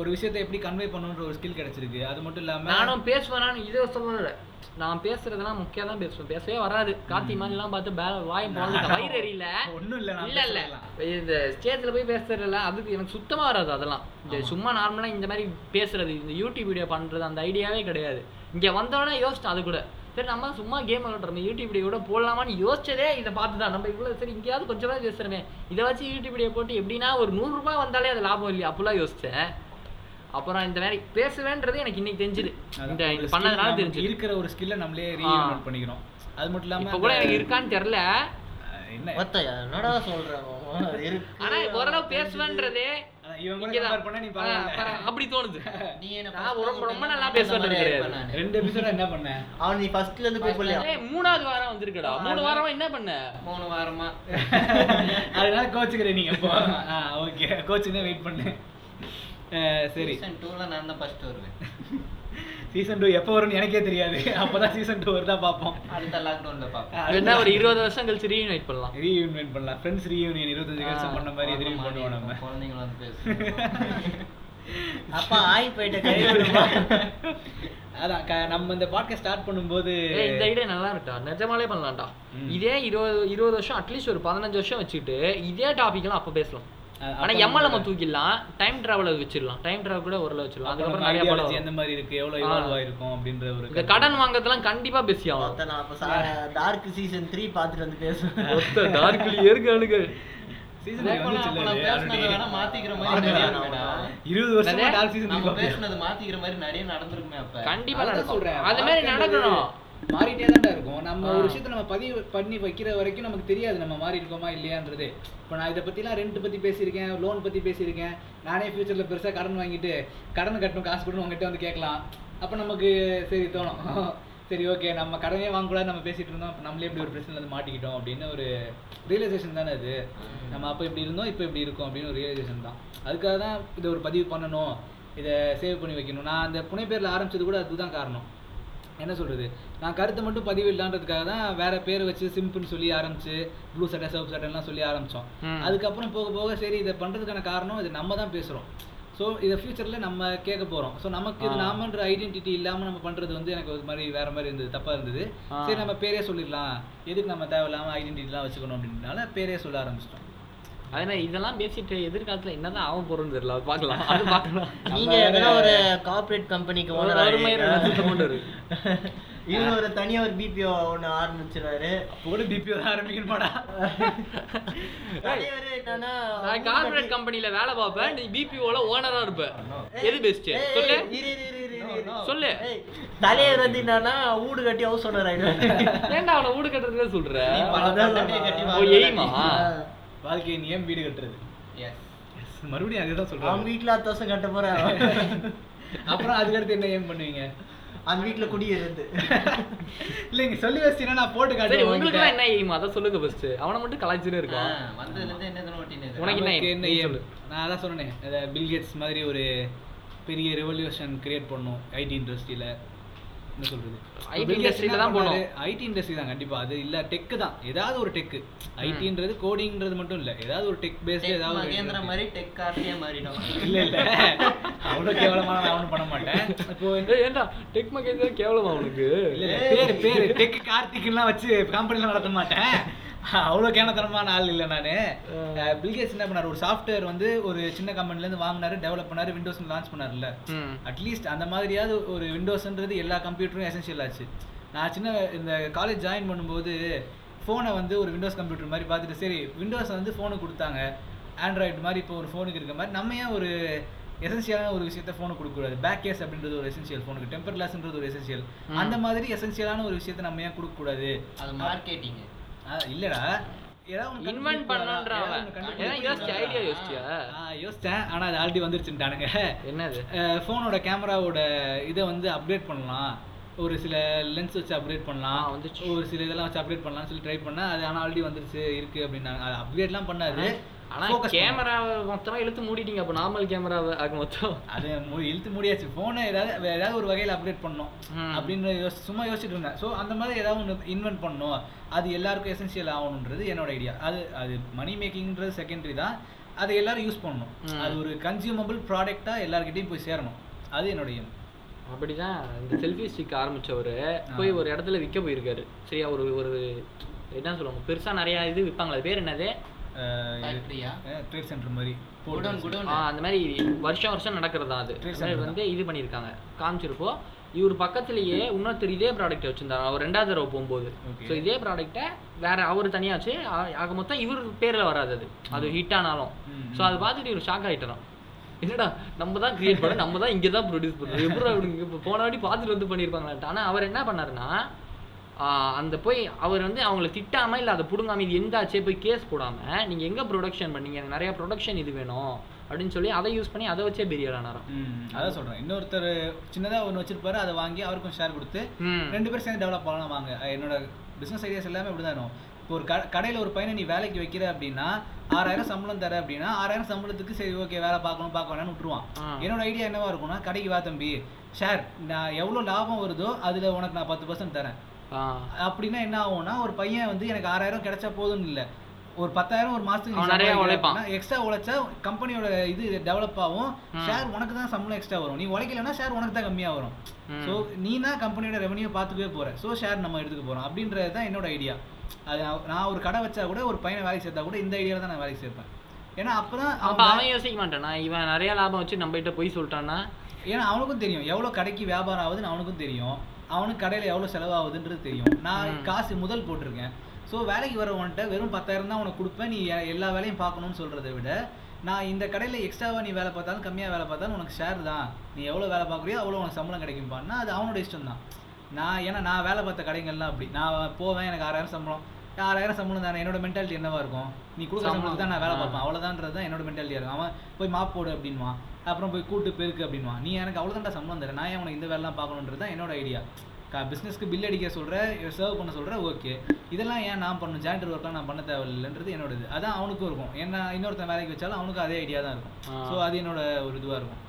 ஒரு விஷயத்தை எப்படி கன்வே பண்ணணுன்ற ஒரு ஸ்கில் கிடைச்சிருக்கு. அது மட்டும் இல்லாம நானும் பேசுவேனான்னு இதை சொல்லல நான் பேசுறதெல்லாம் முக்கியம் தான் பேசுவேன். பேசவே வராது. கார்த்தி மாதிரி எல்லாம் பார்த்து பே வாய் போனது வயிறு எரியல. ஒண்ணும் இல்ல இல்ல இல்ல. இந்த ஸ்டேஜ்ல போய் பேசுறதுல அதுக்கு எனக்கு சுத்தமா வராது அதெல்லாம். இந்த சும்மா நார்மலா இந்த மாதிரி பேசுறது இந்த யூடியூப் வீடியோ பண்றது அந்த ஐடியாவே கிடையாது. இங்க வந்தோடனே யோசிச்சேன் அது கூட. சரி நம்ம சும்மா கேம் விளையாடுறோம். யூடியூப் வீடியோ கூட போடலாமான்னு யோசிச்சதே இதை பார்த்து தான் நம்ம இவ்வளோ சரி இங்கேயாவது கொஞ்சமாவது பேசுறோமே. இதை வச்சு யூடியூப் வீடியோ போட்டு எப்படின்னா ஒரு நூறு ரூபாய் வந்தாலே அது லாபம் இல்லையா? அப்போல்லாம் யோசிச்சேன். அப்புறம் இந்த மாதிரி பேசுவேன்றது எனக்கு இன்னைக்கு தெரிஞ்சுது. இந்த இது பண்ணதுனால தெரிஞ்சுது. இருக்கிற ஒரு ஸ்கில்லை நம்மளே ரீஇன்வென்ட் பண்ணிக்கிறோம். அது மட்டும் இல்லாம இப்போ கூட எனக்கு இருக்கான்னு தெரியல. அஹ் என்ன? என்னடா சொல்றேன் இருக்கு. ஆனா ஓரளவு பேசுவேன்றதே அப்படி தோணுது. நீ என்ன ரொம்ப நல்லா பேசுவேன். ரெண்டு எபிசோட என்ன பண்ண? அவன் நீ ஃபர்ஸ்ட்ல இருந்து கூப்பிடலையா ஏய், மூணாவது வாரம் வந்திருக்கடா. மூணு வாரமா என்ன பண்ண? மூணு வாரமா. அதனால கோச்சுக்கிறேன் நீங்க ஓகே. கோச்சுக்கு வெயிட் பண்ணு. சரி. சீசன் டூல நான் தான் ஃபர்ஸ்ட் வருவேன். சீசன் டூ எப்போ வரும்னு எனக்கே தெரியாது. அப்பதான் சீசன் டூ வருதா பார்ப்போம். அடுத்த லாக்டவுன்ல பாப்பேன் என்ன ஒரு இருபது வருஷம் கழிச்சு ரீயூனைட் பண்ணலாம். ரீயூனியன் பண்ணலாம். ஃப்ரெண்ட்ஸ் ரீயூனியன் இருபத்தஞ்சு வருஷம் பண்ண மாதிரி ரீயூன் பண்ணுவோம் நம்ம. குழந்தைங்களும் வந்து பேசுவோம் அப்பா ஆய் போயிட்ட அதான் க- நம்ம இந்த பாட்காஸ்ட் ஸ்டார்ட் பண்ணும்போது இந்த ஐடியா நல்லா இருக்கா நிஜமாலே பண்ணலாம்டா. இதே இருபது இருபது வருஷம் அட்லீஸ்ட் ஒரு பதினஞ்சு வருஷம் வச்சுக்கிட்டு இதே டாபிக்லாம் அப்ப பேசலாம். ஆனா அப்ப எம்எல் நம்ம நம்ம- தூக்கிடலாம். டைம் டிராவலர் வச்சிடலாம். டைம் டிராவல் கூட ஓரளவு வச்சிடலாம். அப்புறம் அதுக்கப்புறம் நிறைய படம். எந்த மாதிரி இருக்கு? எவ்வளவு. இவால்வ் ஆயிருக்கும் அப்படின்ற ஒரு இந்த கடன் வாங்குறதுலாம் கண்டிப்பா பேசி ஆகும். நான் அப்ப டார்க் சீசன் த்ரீ பார்த்துட்டு வந்து பேசுவேன் மொத்த டார்க்லி அப்ப. கண்டிப்பா நடக்கும். சொல்றேன். அது மாதிரி நடக்கணும். மாறிட்டே தான் இருக்கும். நம்ம. ஒரு விஷயத்த நம்ம பதிவு பண்ணி வைக்கிற வரைக்கும் நமக்கு தெரியாது நம்ம மாறி இருக்கோமா இல்லையான்றது. இப்போ நான் இதை பத்திலாம் ரெண்ட் பத்தி பேசியிருக்கேன் லோன் பத்தி பேசியிருக்கேன். நானே ஃபியூச்சர்ல பெருசா கடன் வாங்கிட்டு கடன் கட்டணும் காசு கொடுன்னு உங்ககிட்ட வந்து கேட்கலாம். அப்போ நமக்கு சரி தோணும். சரி ஓகே நம்ம கடனே வாங்கக்கூடாது நம்ம பேசிட்டு இருந்தோம். அப்ப நம்மளே இப்படி ஒரு பிரச்சனை வந்து மாட்டிக்கிட்டோம் அப்படின்னு ஒரு ரியலைசேஷன் தானே அது. நம்ம அப்போ இப்படி இருந்தோம் இப்போ இப்படி இருக்கோம் அப்படின்னு ஒரு ரியலைசேஷன் தான். அதுக்காக தான் இதை ஒரு பதிவு பண்ணணும். இதை சேவ் பண்ணி வைக்கணும். நான் அந்த புனைப்பேரில் ஆரம்பிச்சது கூட அதுதான் காரணம். என்ன சொல்றது? நான் கருத்தை மட்டும் பதிவு இல்லான்றதுக்காக தான் வேற பேரை வச்சு சிம்பிள்னு சொல்லி ஆரம்பிச்சு ப்ளூ சட்டை சிவப்பு சட்டைலாம் சொல்லி ஆரம்பிச்சோம். ம். அதுக்கப்புறம் போக போக சரி இதை பண்றதுக்கான காரணம் இது நம்ம தான் பேசுறோம். ஸோ இதை ஃபியூச்சரில் நம்ம கேட்க போறோம். ஸோ நமக்கு இது. நாமன்ற ஐடென்டிட்டி இல்லாம நம்ம பண்றது வந்து எனக்கு ஒரு மாதிரி வேற மாதிரி இருந்தது தப்பா இருந்தது. சரி நம்ம பேரே சொல்லிடலாம். எதுக்கு நம்ம தேவையில்லாம ஐடென்டிட்டிலாம் வச்சுக்கணும் அப்படின்றனால பேரே சொல்ல ஆரம்பிச்சிட்டோம். அதே மாதிரி இதெல்லாம் பேசிட்டு எதிர்காலத்துல என்னதான் ஆக போறோம்னு தெரியல. அது பார்க்கலாம். அது பார்க்கலாம். நீங்க எதனா ஒரு கார்ப்பரேட் கம்பெனிக்கு ஒரு கொண்டு வரு. இவரு ஒரு தனியா ஒரு பிபிஓ ஒண்ணு ஆரம்பிச்சிருவாரு. போடு பிபிஓ ஆரம்பிக்கணுமாடா? என்னன்னா நான் கார்பரேட் கம்பெனில வேலை பார்ப்பேன். நீ பிபிஓல ஓனரா இருப்ப. எது பெஸ்ட் சொல்லு. சொல்லு. தலைவர் வந்து என்னன்னா வீடு கட்டி ஹவுஸ் ஓனர் ஆயிடுவாரு ஏன்டா அவனை வீடு கட்டுறதுல சொல்ற? எய்மா? வாழ்க்கையை நீ ஏன் வீடு கட்டுறது Yes. மறுபடியும் அதுதான் அவன் சொல்றாங்க வீட்டுல அத்து வருஷம் கட்ட போறேன் அப்புறம் அதுக்கடுத்து என்ன ஏன் பண்ணுவீங்க அந்த வீட்டுல குடியிருந்து இல்லைங்க சொல்லி வச்சினா நான் போட்டு சரி காட்டுறேன் உங்களுக்கு. என்ன எய்மா அதை சொல்லுங்க ஃபர்ஸ்ட் அவனை மட்டும் கலாய்ச்சிட்டே ஆ, இருக்கான் வந்ததுல இருந்து என்ன தானே? உனக்கு என்ன? என்ன? சொல்லு. நான் அதான் சொன்னேன் பில் கேட்ஸ் மாதிரி ஒரு பெரிய ரெவல்யூஷன் கிரியேட் பண்ணும் ஐடி இண்டஸ்ட்ரியில என்ன சொல்றது? IT Bill Gates industry ல என்ன தான்? போகணும். IT industry தான் கண்டிப்பா. அது இல்ல டெக் தான். ஏதாவது ஒரு டெக் ஐடின்றது கோடிங்ன்றது மட்டும் இல்ல. ஏதாவது ஒரு டெக் பேஸ்ட் ஏதாவது மகேந்திரா மாதிரி டெக் கார்த்தியே மாறிடும். இல்ல இல்ல. அவ்வளவு கேவலமான நான் ஒண்ணும் பண்ண மாட்டேன். இப்போ ஏய், ஏன்டா டெக் மகேந்திரா கேவலமா அவனுக்கு பேரு பேரு. டெக் கார்த்திக்லாம் வச்சு கம்பெனில நடத்த மாட்டேன். அவ்வளோ கேனத்தனமான ஆள் இல்லை நான். பில்கேட்ஸ் என்ன பண்ணாரு? ஒரு சாஃப்ட்வேர் வந்து ஒரு சின்ன கம்பெனில இருந்து வாங்கினாரு டெவலப் பண்ணாரு விண்டோஸ் லான்ச் பண்ணாருல்ல. ம். அட்லீஸ்ட் அந்த மாதிரியாவது ஒரு விண்டோஸ்ன்றது எல்லா கம்ப்யூட்டரும் எசென்ஷியல் ஆச்சு. நான் சின்ன இந்த காலேஜ் ஜாயின் பண்ணும்போது ஃபோனை வந்து ஒரு விண்டோஸ் கம்ப்யூட்டர் மாதிரி பார்த்துட்டு சரி விண்டோஸ் வந்து ஃபோனுக்கு கொடுத்தாங்க. ஆண்ட்ராய்டு மாதிரி இப்போ ஒரு ஃபோனுக்கு இருக்க மாதிரி நம்ம ஏன் ஒரு எசென்சியலான ஒரு விஷயத்த ஃபோனுக்கு கொடுக்கக்கூடாது பேக் கேஸ் அப்படின்றது ஒரு எசென்சியல் ஃபோனுக்கு டெம்பர் கிளாஸ்ன்றது ஒரு எசென்சியல். அந்த மாதிரி எசென்சியலான ஒரு விஷயத்த நம்ம ஏன் கொடுக்கக்கூடாது அது மார்க்கெட்டிங் இல்லடா. இன்வென்ட் கண்டுபிடிப்பாரா? பண்ணன்ற ஏதாவது அவன். ஒண்ணு ஏன்னா கண்டுபிடிப்பாரா? யோசிச்சு ஐடியா யோசிச்சியா? யோசிச்சேன். ஆனா அது ஆல்ரெடி வந்துருச்சுட்டானுங்க என்னது? ஃபோனோட கேமராவோட இதை வந்து அப்டேட் பண்ணலாம். ஒரு சில லென்ஸ் வச்சு அப்டேட் பண்ணலாம். வந்துச்சு. ஒரு சில இதெல்லாம் வச்சு அப்டேட் பண்ணலாம்னு சொல்லி ட்ரை பண்ணா அது ஆனால் ஆல்ரெடி வந்துருச்சு இருக்கு அப்படின்னாங்க. அது அப்டேட்லாம் பண்ணாது. ஆனா focus பண்ணும். கேமராவை மொத்தமா இழுத்து மூடிட்டீங்க அப்ப நார்மல் கேமராவை ஆக மொத்தம். அது இழுத்து முடியாச்சு. ஃபோனை ஏதாவது ஏதாவது ஒரு வகையில் அப்டேட் பண்ணணும் ம். அப்படின்னு யோசி சும்மா யோசிச்சுட்டு இருந்தேன். ஸோ அந்த மாதிரி ஏதாவது ஒன்று இன்வென்ட் பண்ணணும். அது எல்லாருக்கும் எசென்சியல் ஆகணுன்றது என்னோட ஐடியா அது அது மணி மேக்கிங்ன்றது செகண்டரி தான். அதை எல்லாரும் யூஸ் பண்ணணும். அது ஒரு கன்சியூமபிள் ப்ராடக்டாக எல்லாருக்கிட்டையும் போய் சேரணும். அது என்னோட. அப்படிதான். இந்த செல்ஃபி ஸ்டிக் ஆரம்பிச்சவர் போய் ஒரு இடத்துல விற்க போயிருக்காரு. சரியா ஒரு ஒரு என்ன சொல்லுவாங்க? பெருசா நிறைய இது விற்பாங்களா பேர் என்னது? ட்ரேட் சென்டர் மாதிரி குடோன் குடோன். ஆ, அந்த மாதிரி வருஷம் வருஷம் நடக்கிறது அது. வந்து இது பண்ணியிருக்காங்க. காமிச்சிருப்போ இவர் பக்கத்துலயே இன்னொருத்தர் இதே ப்ராடக்ட் வச்சிருந்தாரு? அவர் ரெண்டாவது தடவை போகும்போது. ஸோ இதே ப்ராடக்ட்டை வேற அவர் தனியாச்சு ஆ- ஆக மொத்தம் இவர் பேர்ல வராது அது. அது ஹிட் ஆனாலும் ஸோ அதை பார்த்துட்டு இவர் ஷாக் ஆயிட்டாராம். என்னடா நம்ம தான் கிரியேட் பண்ண நம்ம தான் இங்கே தான் ப்ரொடியூஸ் பண்ணுறோம் எப்படி இப்போ போன வாட்டி பார்த்துட்டு வந்து பண்ணியிருப்பாங்களான்ட்டு. ஆனால் அவர் என்ன பண்ணாருன்னா அந்த போய் அவர் வந்து அவங்கள திட்டாம இல்லை அதை பிடுங்காம இது எந்தாச்சே போய் கேஸ் போடாம நீங்க எங்க ப்ரொடக்ஷன் பண்ணீங்க? எனக்கு நிறைய ப்ரொடக்ஷன் இது வேணும் அப்படின்னு சொல்லி அதை யூஸ் பண்ணி அதை வச்சே பெரிய ஆனாராம். அதான் சொல்றேன். இன்னொருத்தர் சின்னதா ஒன்று வச்சிருப்பாரு அதை வாங்கி அவருக்கும் ஷேர் கொடுத்து. ரெண்டு பேரும் சேர்ந்து டெவலப் பண்ணலாம் வாங்க. என்னோட பிசினஸ் ஐடியாஸ் எல்லாமே இப்படிதான் இருக்கும். இப்போ ஒரு கடையில ஒரு பையனை நீ வேலைக்கு வைக்கிற அப்படின்னா ஆறாயிரம் சம்பளம் தர அப்படின்னா ஆறாயிரம் சம்பளத்துக்கு சரி ஓகே வேலை பார்க்கணும் பார்க்க வேணாம்னு விட்டுருவான். என்னோட ஐடியா என்னவா இருக்கும்னா கடைக்கு வா தம்பி. ஷேர் நான் எவ்வளோ லாபம் வருதோ அதுல உனக்கு நான் பத்து பர்சன்ட் தரேன். அப்படின்னா என்ன ஆகும்னா ஒரு பையன் வந்து எனக்கு ஆறாயிரம் கிடைச்சா போதும்னு இல்லை. ஒரு பத்தாயிரம் ஒரு மாசத்துக்கு நிறைய உழைப்பான். எக்ஸ்ட்ரா உழைச்சா கம்பெனியோட இது டெவலப் ஆகும். ஷேர் உனக்கு தான் சம்பளம் எக்ஸ்ட்ரா வரும். நீ உழைக்கலன்னா ஷேர் உனக்கு தான் கம்மியா வரும். ஸோ நீ தான் கம்பெனியோட ரெவன்யூ பார்த்துக்கவே போற. ஸோ ஷேர் நம்ம எடுத்துக்க போறோம். அப்படின்றது தான் என்னோட ஐடியா அது நான் ஒரு கடை வச்சா கூட ஒரு பையனை வேலைக்கு சேர்த்தா கூட இந்த ஐடியாவில் தான் நான் வேலைக்கு சேர்ப்பேன். ஏன்னா அப்பதான் அப்ப அவன் அவன் யோசிக்க மாட்டானா? இவன் நிறைய லாபம் வச்சு நம்ம கிட்ட போய் சொல்லிட்டான்னா? ஏன்னா அவனுக்கும் தெரியும். எவ்வளோ கடைக்கு வியாபாரம் ஆகுதுன்னு அவனுக்கும் தெரியும். அவனுக்கு கடையில் எவ்வளோ செலவாகுதுன்றது தெரியும். நான். காசு முதல் போட்டிருக்கேன். ஸோ வேலைக்கு வரவன்ட்ட வெறும் பத்தாயிரம் தான் உனக்கு கொடுப்பேன். நீ எல்லா வேலையும் பார்க்கணும்னு சொல்கிறத விட நான் இந்த கடையில் எக்ஸ்ட்ராவாக நீ வேலை பார்த்தாலும் கம்மியாக வேலை பார்த்தாலும் உனக்கு ஷேர் தான். நீ எவ்வளோ வேலை பார்க்குறியோ அவ்வளோ உனக்கு சம்பளம் கிடைக்கும்பான்னா அது அவனோட இஷ்டம் தான் நான் ஏன்னா நான் வேலை பார்த்த கடைகள்லாம் அப்படி. நான் போவேன் எனக்கு ஆறாயிரம் சம்பளம். ஆறாயிரம் சம்பளம் தானே என்னோட மென்டாலிட்டி என்னவா இருக்கும்? நீ கொடுக்குற. சம்பளத்துக்கு தான் நான் வேலை. பார்ப்பேன் அவ்வளோதான்றது தான் என்னோட மென்டாலிட்டியாக இருக்கும். அவன் போய் மாப் போடு அப்படின்வான் அப்புறம் போய் கூட்டு பெருக்கு அப்படின்வான் நீ எனக்கு அவ்வளோதான்டா சம்பளம் தரேன் நான் ஏன் உனக்கு இந்த வேலைலாம் பார்க்கணுன்றது தான் என்னோட ஐடியா பிஸ்னஸ்க்கு பில் அடிக்க சொல்கிற சர்வ் பண்ண சொல்கிற ஓகே இதெல்லாம் ஏன் நான் பண்ணணும்? ஜாயிண்டர் ஒர்க்லாம் நான் பண்ண தேவையில்லைன்றது என்னோட இது. அதான் அவனுக்கும் இருக்கும். ஏன்னா இன்னொருத்தன் வேலைக்கு வச்சாலும் அவனுக்கும் அதே ஐடியா தான் இருக்கும். ஸோ அது என்னோட ஒரு இதுவாக இருக்கும்.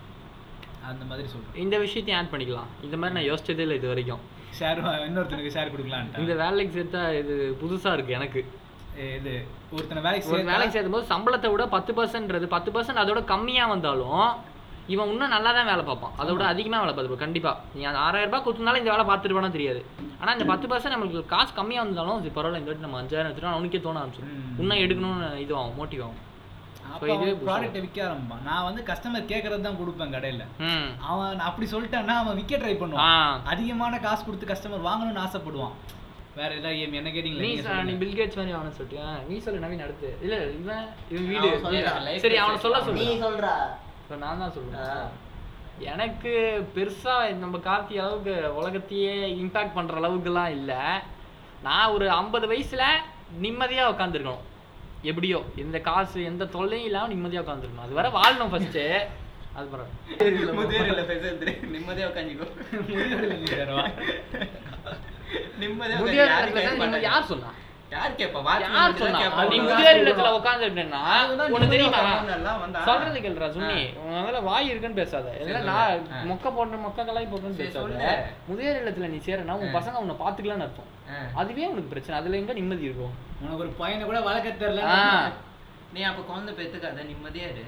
அந்த மாதிரி சொல்கிறேன் இந்த விஷயத்தையும் ஆட் பண்ணிக்கலாம். இந்த மாதிரி நான் யோசிச்சதே இல்லை இது வரைக்கும். ஷேர் இன்னொருத்தனுக்கு ஷேர் கொடுக்கலான்ட்டு இந்த வேலைக்கு சேர்த்தா இது புதுசா இருக்கு எனக்கு. இது ஒருத்தனை வேலைக்கு ஒரு சேர்த்தா- வேலைக்கு சேர்த்தும் போது சம்பளத்தை விட பத்து பர்சன்ட்றது பத்து பர்சன்ட் அதோட கம்மியா வந்தாலும் இவன் இன்னும் நல்லா தான் வேலை பார்ப்பான். அதை விட அதிகமா வேலை பார்த்துருப்பான் கண்டிப்பா. நீ அந்த ஆறாயிரம் ரூபாய் கொடுத்தனால இந்த வேலை பார்த்துருப்பானா தெரியாது. ஆனா இந்த பத்து பர்சன்ட் நம்மளுக்கு காசு கம்மியா வந்தாலும் இது பரவாயில்ல இந்த வாட்டி நம்ம அஞ்சாயிரம் எடுத்துட்டோம் அவனுக்கே தோண ஆரம்பிச்சிடும். இன்னும் எடுக்கணும்னு இது ஆகும் மோட்டிவ் ஆகும். ப்ராடக்ட்டை விற்க ஆரம்பிப்பான். நான் வந்து கஸ்டமர் கேட்கறது தான் கொடுப்பேன் கடையில். ம். அவன் அப்படி சொல்லிட்டான்னா அவன் விற்க ட்ரை பண்ணுவான். அதிகமான காசு கொடுத்து கஸ்டமர் வாங்கணும்னு ஆசைப்படுவான். வேற ஏதாவது ஏம் என்ன கேட்டீங்களா நீ நீ சொல்லுங்க. பில் கேட்ஸ் மாதிரி அவனை சொல்லிட்டியா நீ சொல்லு நவீன் அடுத்து. இல்ல இவன் இவன் வீடு. சொல்றான், சரி அவனை சொல்ல. நீ சொல்லு. சொல்றா. இப்போ நான் தான் சொல்லுவேன் ஆ. எனக்கு பெருசா நம்ம கார்த்தி அளவுக்கு உலகத்தையே இம்பாக்ட் பண்ற அளவுக்குலாம் இல்ல. நான் ஒரு ஐம்பது வயசுல நிம்மதியா உட்காந்துருக்கணும் எப்படியோ எந்த காசு எந்த தொல்லையும் இல்லாம நிம்மதியா உட்காந்துருக்கணும் அது வரை வாழணும் ஃபர்ஸ்ட் அது பரவாயில்ல முதியோரில் பேசுறது நிம்மதியா உட்காந்துக்கோ முதியோர் நிம்மதியா முதியோர் உட்காந்து இல்லத்துல யாரும் நிம்மதி கேட்க யார் சொன்னா? யார் சொன்னா நீ முதியோர் இல்லத்துல. உட்காந்துருக்கேன்னா அதுதான் உனக்கு தெரியுமா. சொல்றது கேளுடா சுண்ணி முதல்ல வாய் இருக்குன்னு பேசாத நான். மொக்க போடுற மொக்க கலாய் போடுறேன்னு பேசாத. முதியோர் இல்லத்துல நீ சேரனா உன். பசங்க உன்னை பாத்துக்கலாம்னு அர்த்தம். அதுவே உனக்கு பிரச்சனை அதுல எங்க நிம்மதி இருக்கும் உனக்கு ஒரு பையனை கூட வளர்க்க தெரியல. நீ அப்ப குழந்தை பெத்துக்காத நிம்மதியா இரு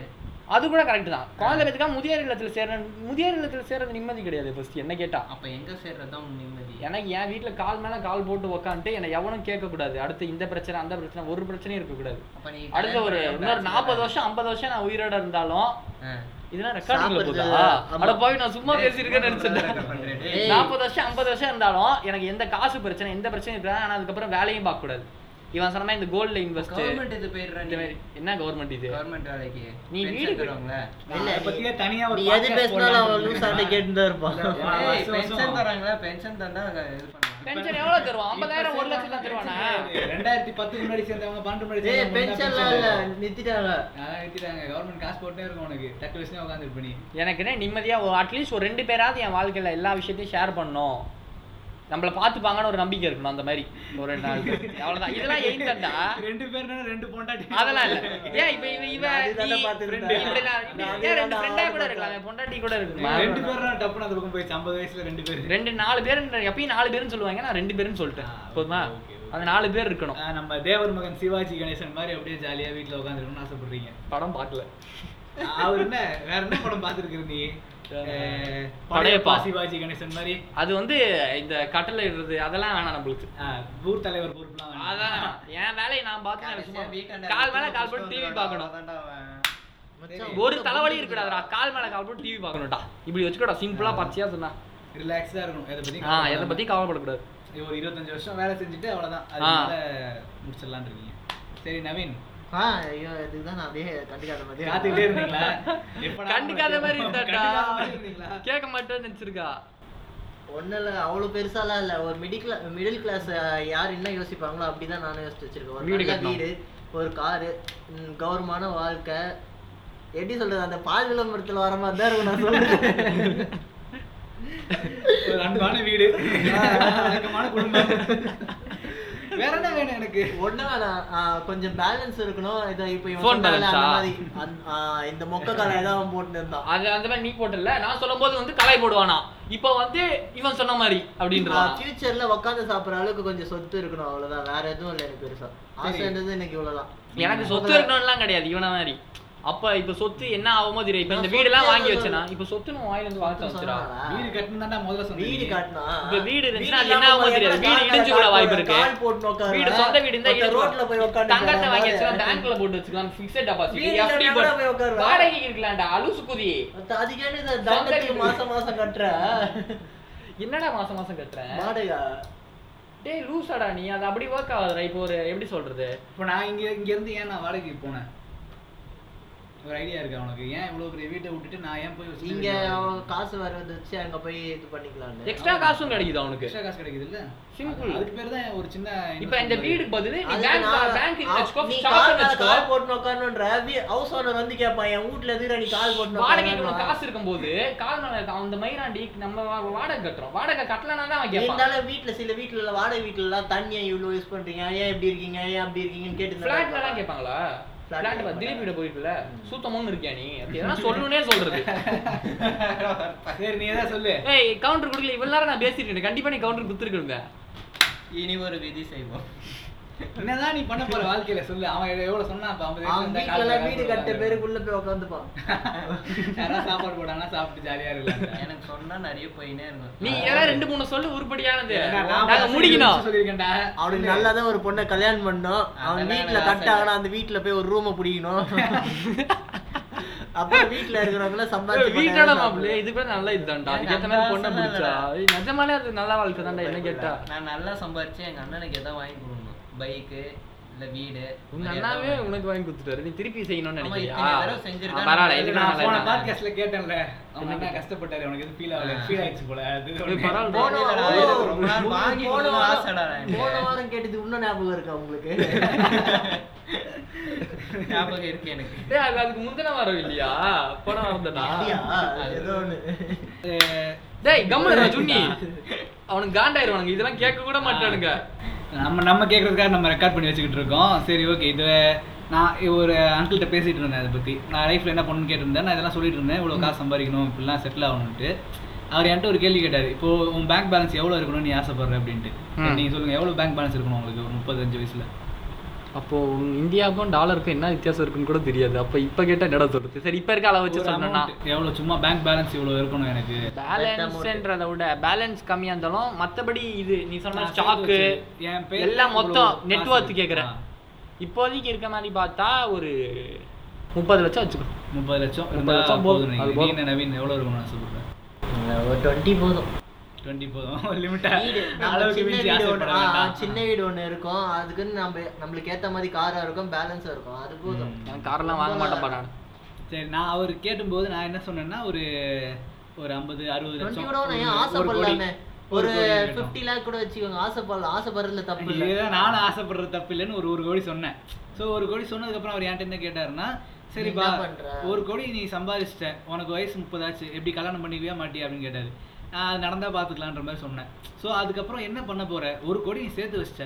அது கூட கரெக்ட் தான். குழந்தை பேத்துக்கா முதியோர் இல்லத்துல சேர முதியோர் இல்லத்துல சேர்றது நிம்மதி கிடையாது ஃபர்ஸ்ட் என்ன கேட்டா. அப்ப எங்க சேர்றதுதான் உன் நிம்மதி? எனக்கு என் வீட்ல கால் மேல கால் போட்டு உக்காந்துட்டு என்னை எவனும் கேட்க கூடாது அடுத்து இந்த பிரச்சனை அந்த பிரச்சனை ஒரு பிரச்சனையும் இருக்க கூடாது அப்ப நீ அடுத்த ஒரு இன்னொரு நாற்பது வருஷம் ஐம்பது வருஷம் நான் உயிரோட இருந்தாலும். இதெல்லாம் ரெக்கார்டிங்ல போதா. அட போய் நான் சும்மா பேசியிருக்கேன்னு நினைச்சிட்டேன். நாற்பது வருஷம் ஐம்பது வருஷம் இருந்தாலும் எனக்கு எந்த காசு பிரச்சனை எந்த பிரச்சனையும் இருக்காது. ஆனா அதுக்கப்புறம் வேலையும் பார்க்க கூடாது இவன் சொன்ன இந்த கோல்ட்ல இன்வெஸ்ட் கவர்மெண்ட் இது போயிடுற இந்த மாதிரி. என்ன கவர்மெண்ட் இது? கவர்மெண்ட் வேலைக்கு. நீ pension வீடு தருவாங்களே. இல்ல, பத்தியே தனியா ஒரு நீ எது பேசினாலும் அவன் லூஸ் ஆட்ட கேட்டு தான் இருப்பான். வருஷம். தராங்களா? பென்ஷன் தந்தா இது பண்ணுவாங்க பென்ஷன் எவ்வளவு தருவான்? ஐம்பதாயிரம் ஒரு லட்சம் தான் தருவானா? ரெண்டாயிரத்தி பத்துக்கு முன்னாடி சேர்ந்தவங்க பன்னெண்டு முன்னாடி ஏய் பென்ஷன்லாம் இல்ல. நிறுத்திட்டாங்க. நிறுத்திட்டாங்க. கவர்மெண்ட் காசு போட்டே இருக்கும் உனக்கு. டக்கு வச்சு உட்காந்து பண்ணி எனக்கு என்ன நிம்மதியா அட்லீஸ்ட் ஒரு ரெண்டு பேராவது என் வாழ்க்கையில எல்லா விஷயத்தையும் ஷேர் பண்ணணும். நம்மள பாத்துப்பாங்கன்னு ஒரு நம்பிக்கை இருக்கணும் அந்த மாதிரி. ஒரு ரெண்டு நாள். அவ்வளவுதான். இதெல்லாம் எய்ம் தான்டா ரெண்டு பேர்னா ரெண்டு பொண்டாட்டி. அதெல்லாம் இல்ல. ஏன் இப்ப இவ இவ ரெண்டு ஃப்ரெண்டா கூட இருக்கலாம்? பொண்டாட்டி கூட இருக்குமா? ரெண்டு பேர்னா டப்புனு அந்த பக்கம் போயிடுச்சு. ஐம்பது வயசுல ரெண்டு பேர். ரெண்டு நாலு பேர் எப்பயும் நாலு பேருன்னு சொல்லுவாங்க. நான் ரெண்டு பேருன்னு சொல்லிட்டேன். போதுமா. அந்த நாலு பேர் இருக்கணும். நம்ம தேவர் மகன் சிவாஜி கணேசன் மாதிரி அப்படியே ஜாலியா வீட்ல உட்காந்துருக்கணும்னு ஆசைப்படுறீங்க. படம் பார்க்கல. அவர் என்ன? வேற என்ன படம் பார்த்துருக்குற நீ? அஹ், படையப்பா. படையப்பா சிவாஜி கணேசன் மாதிரி. அது வந்து இந்த கட்டளை இடுறது அதெல்லாம் வேணாம் நம்மளுக்கு. ஊர் தலைவர் பொறுப்புலாம். அதான் என் வேலையை நான் பார்த்து நான் சும்மா கடைசியா வீட்டாண்ட கால் மேல கால் போட்டு டிவி பார்க்கணும். அதான்டா அவன். மச்சான், ஒரு தலைவலி இருக்கடாதா கால் மேல கால் போட்டு டிவி பார்க்கணும்டா. இப்படி வச்சுக்கோடா சிம்பிளா பச்சையா சொன்னா. ரிலாக்ஸா இருக்கணும். எதை பத்தி ஆ எதை பத்தி கவலைப்படக்கூடாது. ஒரு இருபத்தஞ்சு வருஷம் வேலை செஞ்சுட்டு அவ்வளவுதான். முடிச்சிடலாம்னு இருக்கீங்க. சரி நவீன். ஆ ஐயோ இதுதான் நான் அப்படியே கண்டுக்காத மாதிரி காத்துக்கிட்டே இருந்தீங்களா? கண்டுக்காத மாதிரி இருந்தாடா கண்டுக்காத மாதிரி இருந்தீங்களா? கேட்க மாட்டேன்னு நினைச்சிருக்கா. ஒன்றும் இல்லை அவ்வளோ பெருசாலாம் இல்லை. ஒரு மிடில் கிளா மிடில் கிளாஸ் யார் என்ன யோசிப்பாங்களோ அப்படி தான் நானும் யோசிச்சு வச்சிருக்கேன். ஒரு வீடு. வீடு ஒரு காரு கௌரவமான வாழ்க்கை. எப்படி சொல்றது அந்த பால் விளம்பரத்தில் வர மாதிரி தான் இருக்கும் நான் சொல்றேன் ஒரு அன்பான வீடு. குடும்பம். வேற என்ன வேணும் எனக்கு? ஒண்ணும் வேணாம். கொஞ்சம் பேலன்ஸ் இருக்கணும். இதை இப்போ இவன் மாதிரி. இந்த மொக்க கலை அவன் போட்டு இருந்தான் அது அந்த மாதிரி நீ போட்டல. நான் சொல்லும்போது வந்து கலாய் போடுவானா. இப்போ வந்து இவன் சொன்ன மாதிரி அப்படின்றான். ஃபியூச்சர்ல உட்காந்து சாப்பிடுற அளவுக்கு கொஞ்சம் சொத்து இருக்கணும். அவ்வளவுதான். வேற எதுவும் இல்லை எனக்கு பெருசா. ஆசை இருந்தது எனக்கு இவ்வளவுதான். எனக்கு சொத்து இருக்கணும்லாம் கிடையாது. இவன மாதிரி. அப்ப இப்ப சொத்து என்ன ஆகுமோ தெரியும் இப்ப இந்த வீடு எல்லாம் வாங்கி. வச்சனா இப்ப சொத்து நம்ம வாயில இருந்து வாங்க வச்சுடா சொன்னானா? வீடு கட்டணும் முதல்ல சொன்னீங்க வீடு காட்டினா? இப்ப வீடு அது வீடு என்ன ஆகுமோ தெரியாது வீடு இடிஞ்சு கூட வாய்ப்பு இருக்கு. போட்டு. வீடு சொந்த வீடு இருந்தா ரோட்ல போய் உட்காந்து தங்கத்தை வாங்கி வச்சுக்கலாம் பேங்க்ல போட்டு வச்சுக்கலாம் ஃபிக்ஸட் டெபாசிட் எஃப்டி கூட போய் உட்காருவா. வாடகைக்கு இருக்கலாம்டா. அலுசு குதி. அதுக்கே இந்த வீடு. மாசம் மாசம் கட்டுற? என்னடா மாசம் மாசம் கட்டுறேன் வாடகை. டேய் லூசாடா நீ. அது அப்படி ஒர்க் ஆகுதுடா. இப்போ ஒரு எப்படி சொல்றது? இப்போ நான் இங்க இங்க இருந்து ஏன் நான் வாடகைக்கு போனேன்? ஒரு ஐடியா இருக்கு அவனுக்கு ஏன் இவ்வளவு பெரிய வீட்டை விட்டுட்டு நான் ஏன் போய் இங்க காசு வரது வச்சு அங்க போய் இது பண்ணிக்கலாம்னு எக்ஸ்ட்ரா காசும் கிடைக்குது அவனுக்கு எக்ஸ்ட்ரா காசு கிடைக்குது இல்ல? Simple. அதுக்கு பேர் தான் ஒரு சின்ன இப்ப இந்த வீடுக்கு பதிலு நீ பேங்க் பேங்க் வச்சுக்கோ கால் மேல வச்சுக்கோ. கால் போட்டு உட்காரணுன்ற ஹவுஸ் ஓனர் வந்து கேட்பான் என் வீட்ல எதுக்கு நீ கால் போட்டு வாடகைக்கு? காசு இருக்கும்போது கால் அந்த மயிராண்டி நம்ம வாடகை கட்டுறோம். வாடகை கட்டலனா தான் அவன் கேட்பான் இருந்தாலும் வீட்ல சில வீட்ல எல்லாம் வாடகை வீட்ல எல்லாம் தண்ணியை இவ்வளவு யூஸ் பண்றீங்க? ஏன் இப்படி இருக்கீங்க? ஏன் அப்படி இருக்கீங்கன்னு கேட்டு ஃபிளாட்ல எல்லாம் கேட்பாங்களா ஃபிளாட் கேட்க திலீப் மாட்டாங்க. போயிருக்குல்ல? சுத்தமும் இருக்கியா நீ? எதனா சொல்லணும்னே சொல்றது. சரி நீ ஏதாவது சொல்லு. ஏய் கவுண்டர் கொடுக்கல. இவ்வளவு நேரம் நான் பேசிட்டு இருக்கேன். கண்டிப்பா நீ கவுண்டர் குடுத்துருக்கணுங்க. இனி ஒரு விதி செய்வோம். என்னதான் நீ பண்ண போற வாழ்க்கையில சொல்லு. அவன் எவ்வளவு சொன்னான் அப்ப ஐம்பது வீடு கட்ட பேருக்குள்ள போய் உட்காந்துப்பான் யாராவது சாப்பாடு போடாங்கன்னா சாப்பிட்டு ஜாலியா இருக்கலாம். எனக்கு சொன்னா நிறைய போயினே இருக்கும். நீ ஏதாவது ரெண்டு மூணு சொல்லு உருப்படியானது. நான் நாங்க முடிக்கணும். நிமிஷம் சொல்லியிருக்கேன்டா? அவனுக்கு நல்லாதான் ஒரு பொண்ணை கல்யாணம் பண்ணோம். அவன் எனக்கு கட் ஆகணும் அந்த வீட்ல போய் ஒரு ரூமை பிடிக்கணும். அப்புறம் வீட்ல இருக்கிறவங்க சம்பாதிச்சு வீட்டோட மாப்பிள்ளை இது கூட நல்ல இதுதான்டா. அதுக்கேத்த மாதிரி பொண்ணை பிடிச்சா. நிஜமாலே அது நல்ல வாழ்க்கை தான்டா என்ன கேட்டா. நான் நல்லா சம்பாரிச்சு எங்க அண்ணனுக்கு எதாவது வாங்கி பைக்கு இல்ல வீடு உங்க அண்ணாவே உனக்கு வாங்கி கொடுத்துட்டாரு. நீ திருப்பி செய்யணும்னு. ஆ, பரவாயில்ல இல்ல, இதுக்கு நான் நான் போன நல்லா பாட்காஸ்ட்ல கேட்டேன்ல. அவங்க அண்ணா கஷ்டப்பட்டாரு? உனக்கு எதுவும் ஃபீல் ஆகல? ஃபீல் ஆயிடுச்சு போல. அது இது. பரவாயில்ல. வாங்கி போன ஆசைடா. போன வாரம் கேட்டது இன்னும் ஞாபகம் இருக்கா உங்களுக்கு? ஞாபகம் இருக்கு எனக்கு. டேய் அது அதுக்கு முந்தின வாரம் இல்லையா? போன வாரம் தானா? ஏதோ அஹ் டேய் கம்முனு சுண்ணி அவனுக்கு காண்டாயிருவானுங்க இதெல்லாம் கேட்க கூட மாட்டானுங்க. நம்ம நம்ம கேட்கறதுக்காக நம்ம ரெக்கார்ட் பண்ணி வச்சுக்கிட்டு இருக்கோம் சரி ஓகே இது நான் ஒரு அங்கிள்கிட்ட பேசிட்டு இருந்தேன் அதை பற்றி நான் லைஃப்பில் என்ன பண்ணணும்னு கேட்டிருந்தேன். நான் இதெல்லாம் சொல்லிட்டு இருந்தேன். இவ்வளோ காசு சம்பாதிக்கணும் இப்படிலாம் செட்டில் ஆகணும்ட்டு அவர் என்கிட்ட ஒரு கேள்வி கேட்டார். இப்போ உன் பேங்க் பேலன்ஸ் எவ்வளோ இருக்கணும்னு நீ ஆசைப்படுற அப்படின்ட்டு. நீங்கள் சொல்லுங்கள் எவ்வளோ பேங்க் பேலன்ஸ் இருக்கணும் உங்களுக்கு? ஒரு முப்பத்தஞ்சு வயசில். அப்போ இந்தியாவுக்கும் டாலருக்கும் என்ன வித்தியாசம் இருக்குன்னு கூட தெரியாது. அப்ப இப்ப கேட்டா என்னடா சொல்றது? சரி இப்ப இருக்க அளவு வச்சு ஒரு சொன்னா amount எவ்வளோ சும்மா பேங்க் பேலன்ஸ் இவ்வளோ இருக்கணும் எனக்கு. பேலன்ஸ்ன்றத விட பேலன்ஸ் கம்மியா இருந்தாலும் மத்தபடி இது நீ சொன்ன நான் ஸ்டாக்கு எல்லாம் மொத்தம் காசு. நெட் ஒர்த் இருக்கு. கேக்குறேன். ஆ. இப்போதைக்கு இருக்க மாதிரி பார்த்தா ஒரு முப்பது லட்சம் வச்சுக்கோ. முப்பது லட்சம் முப்பது லட்சம் போதும். நவீன் எவ்வளோ இருக்கணும்னு ஆசைப்படுறேன் ஒரு டுவெண்ட்டி போதும். டுவெண்ட்டி போதும். லிமிட்டா வீடு. நம்ம அளவுக்கு மிஞ்சி. சின்ன வீடு ஒண்ணு இருக்கும். அதுக்குன்னு நம்ம நம்மளுக்கு ஏத்த மாதிரி காரா இருக்கும் பேலன்ஸா இருக்கும். அது போதும். எனக்கு காரெல்லாம் வாங்க மாட்டேன் பாடான் சரி நான் அவர் கேட்டும்போது நான் என்ன சொன்னேன்னா ஒரு ஒரு ஐம்பது அறுபது லட்சம். ஆசைப்படலாமே ஒரு. ஃபிஃப்டி லேக் கூட. வச்சுக்கோங்க. ஆசைப்படலாம் ஆசைப்படுறதுல தப்பு இல்லை. இதுதான் நானும் ஆசைப்படுறது தப்பு இல்லைன்னு ஒரு ஒரு கோடி சொன்னேன். ஸோ ஒரு கோடி சொன்னதுக்கப்புறம் அவர் என்கிட்ட என்ன கேட்டாருன்னா சரிப்பா? ஒரு கோடி நீ சம்பாதிச்சிட்ட. உனக்கு வயசு முப்பதாச்சு. எப்படி கல்யாணம் பண்ணிக்குவியா மாட்டியா அப்படின்னு கேட்டாரு. அது நடந்தால் பார்த்துக்கலான்ற மாதிரி சொன்னேன். ஸோ அதுக்கப்புறம் என்ன பண்ண போகிற ஒரு கோடி நீ சேர்த்து வச்சிட்ட.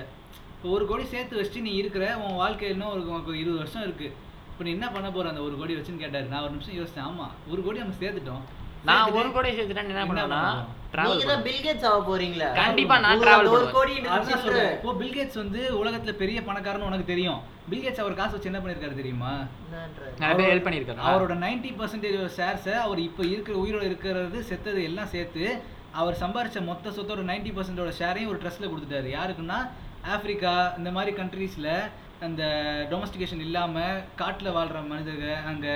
இப்போ ஒரு கோடி சேர்த்து வச்சுட்டு நீ இருக்கிற உன் வாழ்க்கையில் இன்னும் ஒரு உனக்கு இருபது வருஷம் இருக்குது இப்போ நீ என்ன பண்ண போகிற அந்த ஒரு கோடி வச்சுன்னு கேட்டார். நான் ஒரு நிமிஷம் யோசித்தேன் ஆமாம் ஒரு கோடி நம்ம சேர்த்துட்டோம். நான் ஒரு கோடி சேர்த்துட்டேன். என்ன நீங்க தான் பில் கேட்ஸ் ஆக போறீங்களா? கண்டிப்பா நான் ஒரு. கோடி பில்கேட்ஸ் வந்து உலகத்துல பெரிய பணக்காரன்னு உனக்கு தெரியும். பில்கேட்ஸ் அவர் காசு வச்சு என்ன பண்ணிருக்காரு தெரியுமா? என்னன்ற? நிறைய பேர் ஹெல்ப் பண்ணியிருக்காரு அவரோட நைன்டி பர்சன்டேஜ் ஷேர்ஸை அவர் இப்போ இருக்கிற உயிரோட இருக்கிறது செத்தது எல்லாம் சேர்த்து அவர் சம்பாரிச்ச மொத்த சொத்தோட நைன்டி பர்சன்டோட ஷேரையும் ஒரு ட்ரஸ்ட்ல கொடுத்துட்டாரு. யாருக்குன்னா? ஆப்பிரிக்கா இந்த மாதிரி கண்ட்ரீஸ்ல அந்த டொமஸ்டிகேஷன் இல்லாம காட்டுல வாழ்ற மனிதர்கள் அங்க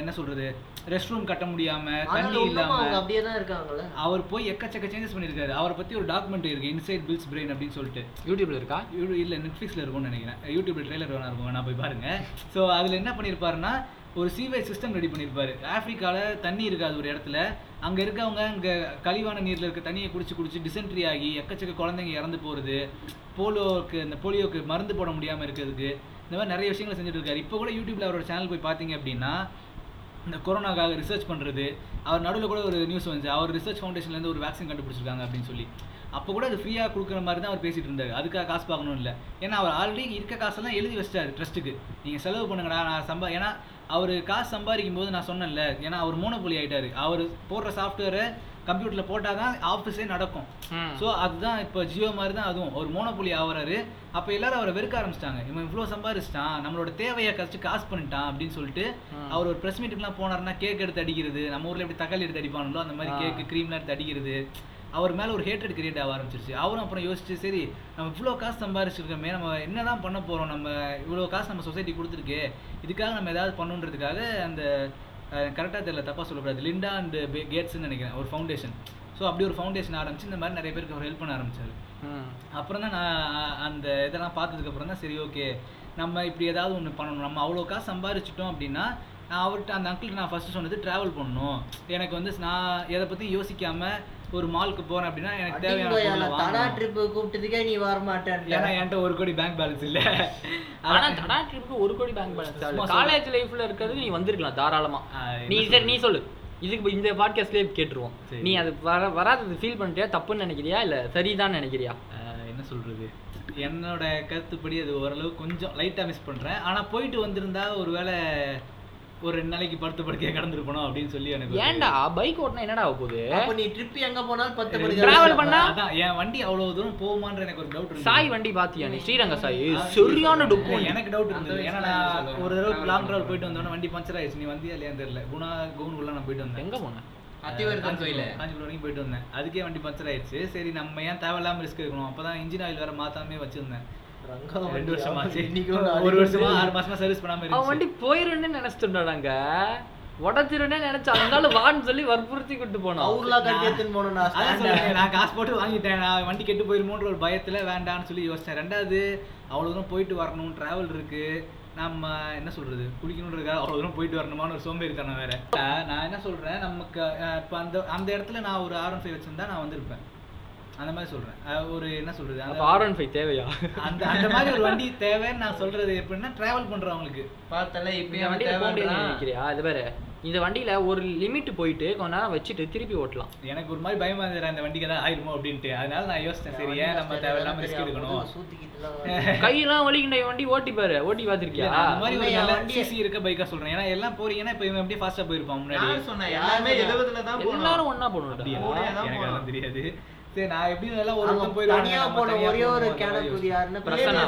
என்ன சொல்றது? ரெஸ்ட் ரூம் கட்ட முடியாம தண்ணி இல்லாம அப்படியே தான் இருக்காங்கல்ல? அவர் போய் எக்கச்சக்க சேஞ்சஸ் பண்ணியிருக்காரு. அவரை பத்தி ஒரு டாக்குமெண்ட்ரி இருக்கு இன்சைட் பில்ஸ் பிரெயின் அப்படின்னு சொல்லிட்டு. யூடியூப்ல இருக்கா? யூ- இல்ல நெட்ஃப்ளிக்ஸ்ல இருக்கும்னு நினைக்கிறேன். யூடியூப்ல ட்ரெய்லர் வேணா இருக்கும் வேணா போய் பாருங்க. ஸோ அதுல என்ன பண்ணியிருப்பாருன்னா ஒரு சீவேஜ் சிஸ்டம் ரெடி பண்ணியிருப்பாரு. ஆப்பிரிக்கால தண்ணி இருக்காது ஒரு இடத்துல. அங்க இருக்கவங்க அங்க கழிவான நீர்ல இருக்க தண்ணியை குடிச்சு குடிச்சு டிசென்ட்ரி ஆகி எக்கச்சக்க குழந்தைங்க இறந்து போறது போலியோக்கு இந்த போலியோக்கு மருந்து போட முடியாம இருக்கிறதுக்கு இந்த மாதிரி நிறைய விஷயங்களை செஞ்சுட்டு இருக்காரு. இப்போ கூட யூடியூப்ல அவரோட சேனல் போய் பார்த்தீங்க அப்படின்னா இந்த கொரோனாக்காக ரிசர்ச் பண்ணுறது அவர் நடுவில் கூட ஒரு நியூஸ் வந்துச்சு. அவர் ரிசர்ச் ஃபவுண்டேஷன்லேருந்து ஒரு வேக்சின் கண்டுபிடிச்சிருக்காங்க அப்படின்னு சொல்லி. அப்போ கூட அது ஃப்ரீயாக கொடுக்குற மாதிரி தான் அவர் பேசிட்டு இருந்தார். அதுக்காக காசு பார்க்கணும் இல்லை. ஏன்னா அவர் ஆல்ரெடி இருக்க காசெல்லாம் எழுதி வச்சிட்டாரு ட்ரஸ்ட்டுக்கு நீங்கள் செலவு பண்ணுங்கடா நான் சம்பா ஏன்னா அவர் காசு சம்பாதிக்கும் போது நான் சொன்னேன்ல ஏன்னா அவர் மோனோபொலி ஆகிட்டார் அவர் போடுற சாஃப்ட்வேரை கம்ப்யூட்டரில் போட்டால் தான் ஆஃபீஸே நடக்கும். ஸோ அதுதான் இப்போ ஜியோ மாதிரி தான் அதுவும். ஒரு மோனோபொலி ஆகுறாரு அப்போ எல்லாரும் அவரை வெறுக்க ஆரம்பிச்சிட்டாங்க. இவன் இவ்வளோ சம்பாரிச்சிட்டான். நம்மளோட தேவையை கழிச்சு காசு பண்ணிட்டான் அப்படின்னு சொல்லிட்டு. அவர் ஒரு ப்ரெஸ் மீட்டுக்குலாம் போனாருன்னா கேக் எடுத்து அடிக்கிறது நம்ம ஊரில் எப்படி தக்காளி எடுத்து அடிப்பாங்களோ அந்த மாதிரி. கேக்கு க்ரீம்லாம் எடுத்து அடிக்கிறது. அவர் மேலே ஒரு ஹேட்ரட் கிரியேட் ஆக ஆரம்பிச்சிருச்சு. அவரும் அப்புறம் யோசிச்சு சரி நம்ம இவ்வளோ காசு சம்பாரிச்சிருக்கோமே நம்ம என்னதான் பண்ண போகிறோம் நம்ம இவ்வளோ காசு நம்ம சொசைட்டி கொடுத்துருக்கே இதுக்காக நம்ம ஏதாவது பண்ணுன்றதுக்காக அந்த கரெக்டாக தெரியல தப்பாக சொல்லக்கூடாது. லிண்டா அண்ட் கேட்ஸ்ன்னு நினைக்கிறேன் ஒரு ஃபவுண்டேஷன் ஸோ அப்படி ஒரு ஃபவுண்டேஷன் ஆரம்பிச்சு இந்த மாதிரி நிறைய பேருக்கு அவர் ஹெல்ப் பண்ண ஆரம்பிச்சாரு. அப்புறம் தான் நான் அந்த இதெல்லாம் பார்த்ததுக்கு அப்புறம் தான் சரி ஓகே நம்ம இப்படி ஏதாவது ஒன்று பண்ணணும். நம்ம அவ்வளோ காசு சம்பாரிச்சிட்டோம் அப்படின்னா நான் அவர்கிட்ட அந்த அங்கிள்கிட்ட நான் ஃபர்ஸ்ட் சொன்னது ட்ராவல் பண்ணணும். எனக்கு வந்து நான் எதை பற்றி யோசிக்காம ஒரு மாலுக்கு போறேன் அப்படின்னா எனக்கு தேவையான தடா. ட்ரிப்பு கூப்பிட்டதுக்கே நீ வர மாட்டேன் ஏன்னா என்கிட்ட ஒரு கோடி பேங்க் பேலன்ஸ் இல்ல. ஆனா தடா ட்ரிப்புக்கு ஒரு கோடி பேங்க் பேலன்ஸ் காலேஜ் லைஃப்ல இருக்கிறது நீ வந்திருக்கலாம் தாராளமா. நீ சரி நீ சொல்லு. இதுக்கு இந்த பாட்காஸ்ட்லயே கேட்டுருவோம். நீ அது வர வராதது ஃபீல் பண்ணிட்டியா தப்புன்னு நினைக்கிறியா இல்ல சரிதான் நினைக்கிறியா? என்ன சொல்றது? என்னோட கருத்துப்படி அது ஓரளவு கொஞ்சம் லைட்டா மிஸ் பண்றேன். ஆனா போயிட்டு வந்திருந்தா ஒருவேளை ஒரு ரெண்டு நாளைக்கு படுத்து படுக்கையா கடந்திருப்பணும் அப்படின்னு சொல்லி எனக்கு ஏன்டா பைக் ஓட்டினா என்னடா ஆக போகுது? அப்ப நீ ட்ரிப் எங்க போனாலும் பத்து மணிக்கு Travel தான் பண்ணா? அதான் என் வண்டி அவ்வளவு தூரம் போகுமான்ற எனக்கு ஒரு டவுட் சாய் வண்டி பாத்தியா நீ? ஸ்ரீரங்க சாய். சரியான டுக்கு. எனக்கு டவுட் இருந்தது. ஏன்னா நான். ஒரு தடவை லாங் டிராவல். போயிட்டு வந்தோடனே வண்டி பஞ்சர் ஆயிடுச்சு. நீ வந்தியா இல்லையான்னு தெரியல. குணா கவுனுக்குள்ள நான் போயிட்டு வந்தேன். எங்க போன? அத்திவரதன் கோயில காஞ்சிபுரம் வரைக்கும் போயிட்டு வந்தேன். அதுக்கே வண்டி பஞ்சர் ஆயிடுச்சு. சரி நம்ம ஏன் தேவையில்லாம ரிஸ்க் எடுக்கணும்? அப்பதான் இன்ஜின் ஆயில் வேற மாத்தாமே வச்சிருந்தேன். ரெண்டு வருஷமா ஆச்சு. இன்னைக்கும் ஒரு வருஷமா ஆறு மாசமா சர்வீஸ் பண்ணாம அவன் இருந்துச்சு. வண்டி போயிருன்னு நினைச்சிட்டுடாங்க உடச்சிருன்னே நினைச்சு அதனால வான்னு சொல்லி வற்புறுத்தி கூட்டு போனோம் கவுர்லாம் கட்டி எடுத்துன்னு போகணும் நான் காசு போட்டு வாங்கிட்டேன் நான் வண்டி கெட்டு போயிருமோன்ற ஒரு பயத்துல வேண்டாம்னு சொல்லி யோசிச்சேன். ரெண்டாவது அவ்வளவு தூரம் போயிட்டு வரணும் டிராவல் இருக்கு. நம்ம என்ன சொல்றது குளிக்கணுன்றதுக்காக அவ்வளவு தூரம் போயிட்டு வரணுமான்னு ஒரு சோம்பேறித்தனம் வேற. நான் என்ன சொல்றேன் நமக்கு இப்ப அந்த அந்த இடத்துல நான் ஒரு ஆர் ஒன் ஃபைவ் வச்சிருந்தா நான் வந்திருப்பேன். அந்த மாதிரி சொல்றேன். ஒரு என்ன சொல்றது? அப்ப அந்த- ஆர் ஒன் ஃபைவ் தேவையா? அந்த அந்த மாதிரி ஒரு வண்டி தேவைன்னு நான் சொல்றது எப்படின்னா டிராவல் பண்றவங்களுக்கு. பார்த்தல முடியாது தேவைன்றான். நினைக்கிறியா? இது வேற இந்த வண்டியில ஒரு லிமிட் போயிட்டு கொஞ்ச நேரம் வச்சுட்டு திருப்பி ஓட்டலாம். எனக்கு ஒரு மாதிரி பயமா இருந்தது இந்த வண்டிக்கு தான் ஆயிருமோ அப்படின்ட்டு. அதனால நான் யோசிச்சேன் சரி ஏன் நம்ம தேவையில்லாம ரிஸ்க் எடுக்கணும்? கையெல்லாம் வலிக்கின்ற வண்டி ஓட்டி பாரு ஓட்டி நான் அந்த மாதிரி ஒரு நல்ல சிசி இருக்க பைக்கா சொல்றேன். ஏன்னா எல்லாம் போறீங்கன்னா இப்ப இவன் அப்படியே ஃபாஸ்டா போயிருப்பான் முன்னாடி. யார் சொன்னா எல்லாமே எழுபதுல தான் எல்லாரும்? ஓடியா தான் எனக்கு. அதெல்லாம் தெரியாது. சரி நான் எப்படி எல்லாம் ஒரு தனியா போன ஒரே ஒரு. யாருன்னா பிரசன்னா.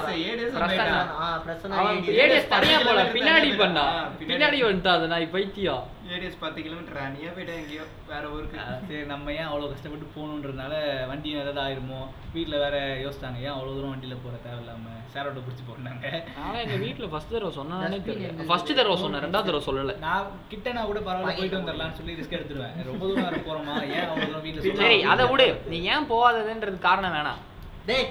பிரசன்னா. பிரசன்னா. ஏடிஎஸ் தனியா போல பின்னாடி பண்ணா. பின்னாடி வந்துட்டா அது நான் பைத்தியம் ஏடிஎஸ் பத்து கிலோமீட்டர் நீயே போயிட்ட எங்கேயோ வேற ஊருக்கு. சரி நம்ம ஏன் அவ்வளவு கஷ்டப்பட்டு போகணுன்றதுனால வண்டி ஏதாவது ஆயிருமோ? வீட்ல வேற யோசிச்சாங்க ஏன் அவ்வளவு தூரம் வண்டியில போற தேவையில்லாம? சேரோட்ட பிடிச்சி போனாங்க ஆனா எங்க வீட்ல ஃபர்ஸ்ட் தடவை சொன்னானே தெரியல. ஃபர்ஸ்ட் தடவை சொன்னேன் ரெண்டாவது தடவை சொல்லல. நான் கிட்டனா கூட பரவாயில்ல போயிட்டு வந்துடலாம்னு சொல்லி ரிஸ்க் எடுத்துருவேன். ரொம்ப தூரம் போறோமா? ஏன் அவ்வளவு தூரம் வீட்டுல சரி அதை விடு. நீ ஏன் போகாததுன்றது காரணம் வேணாம். டேய்.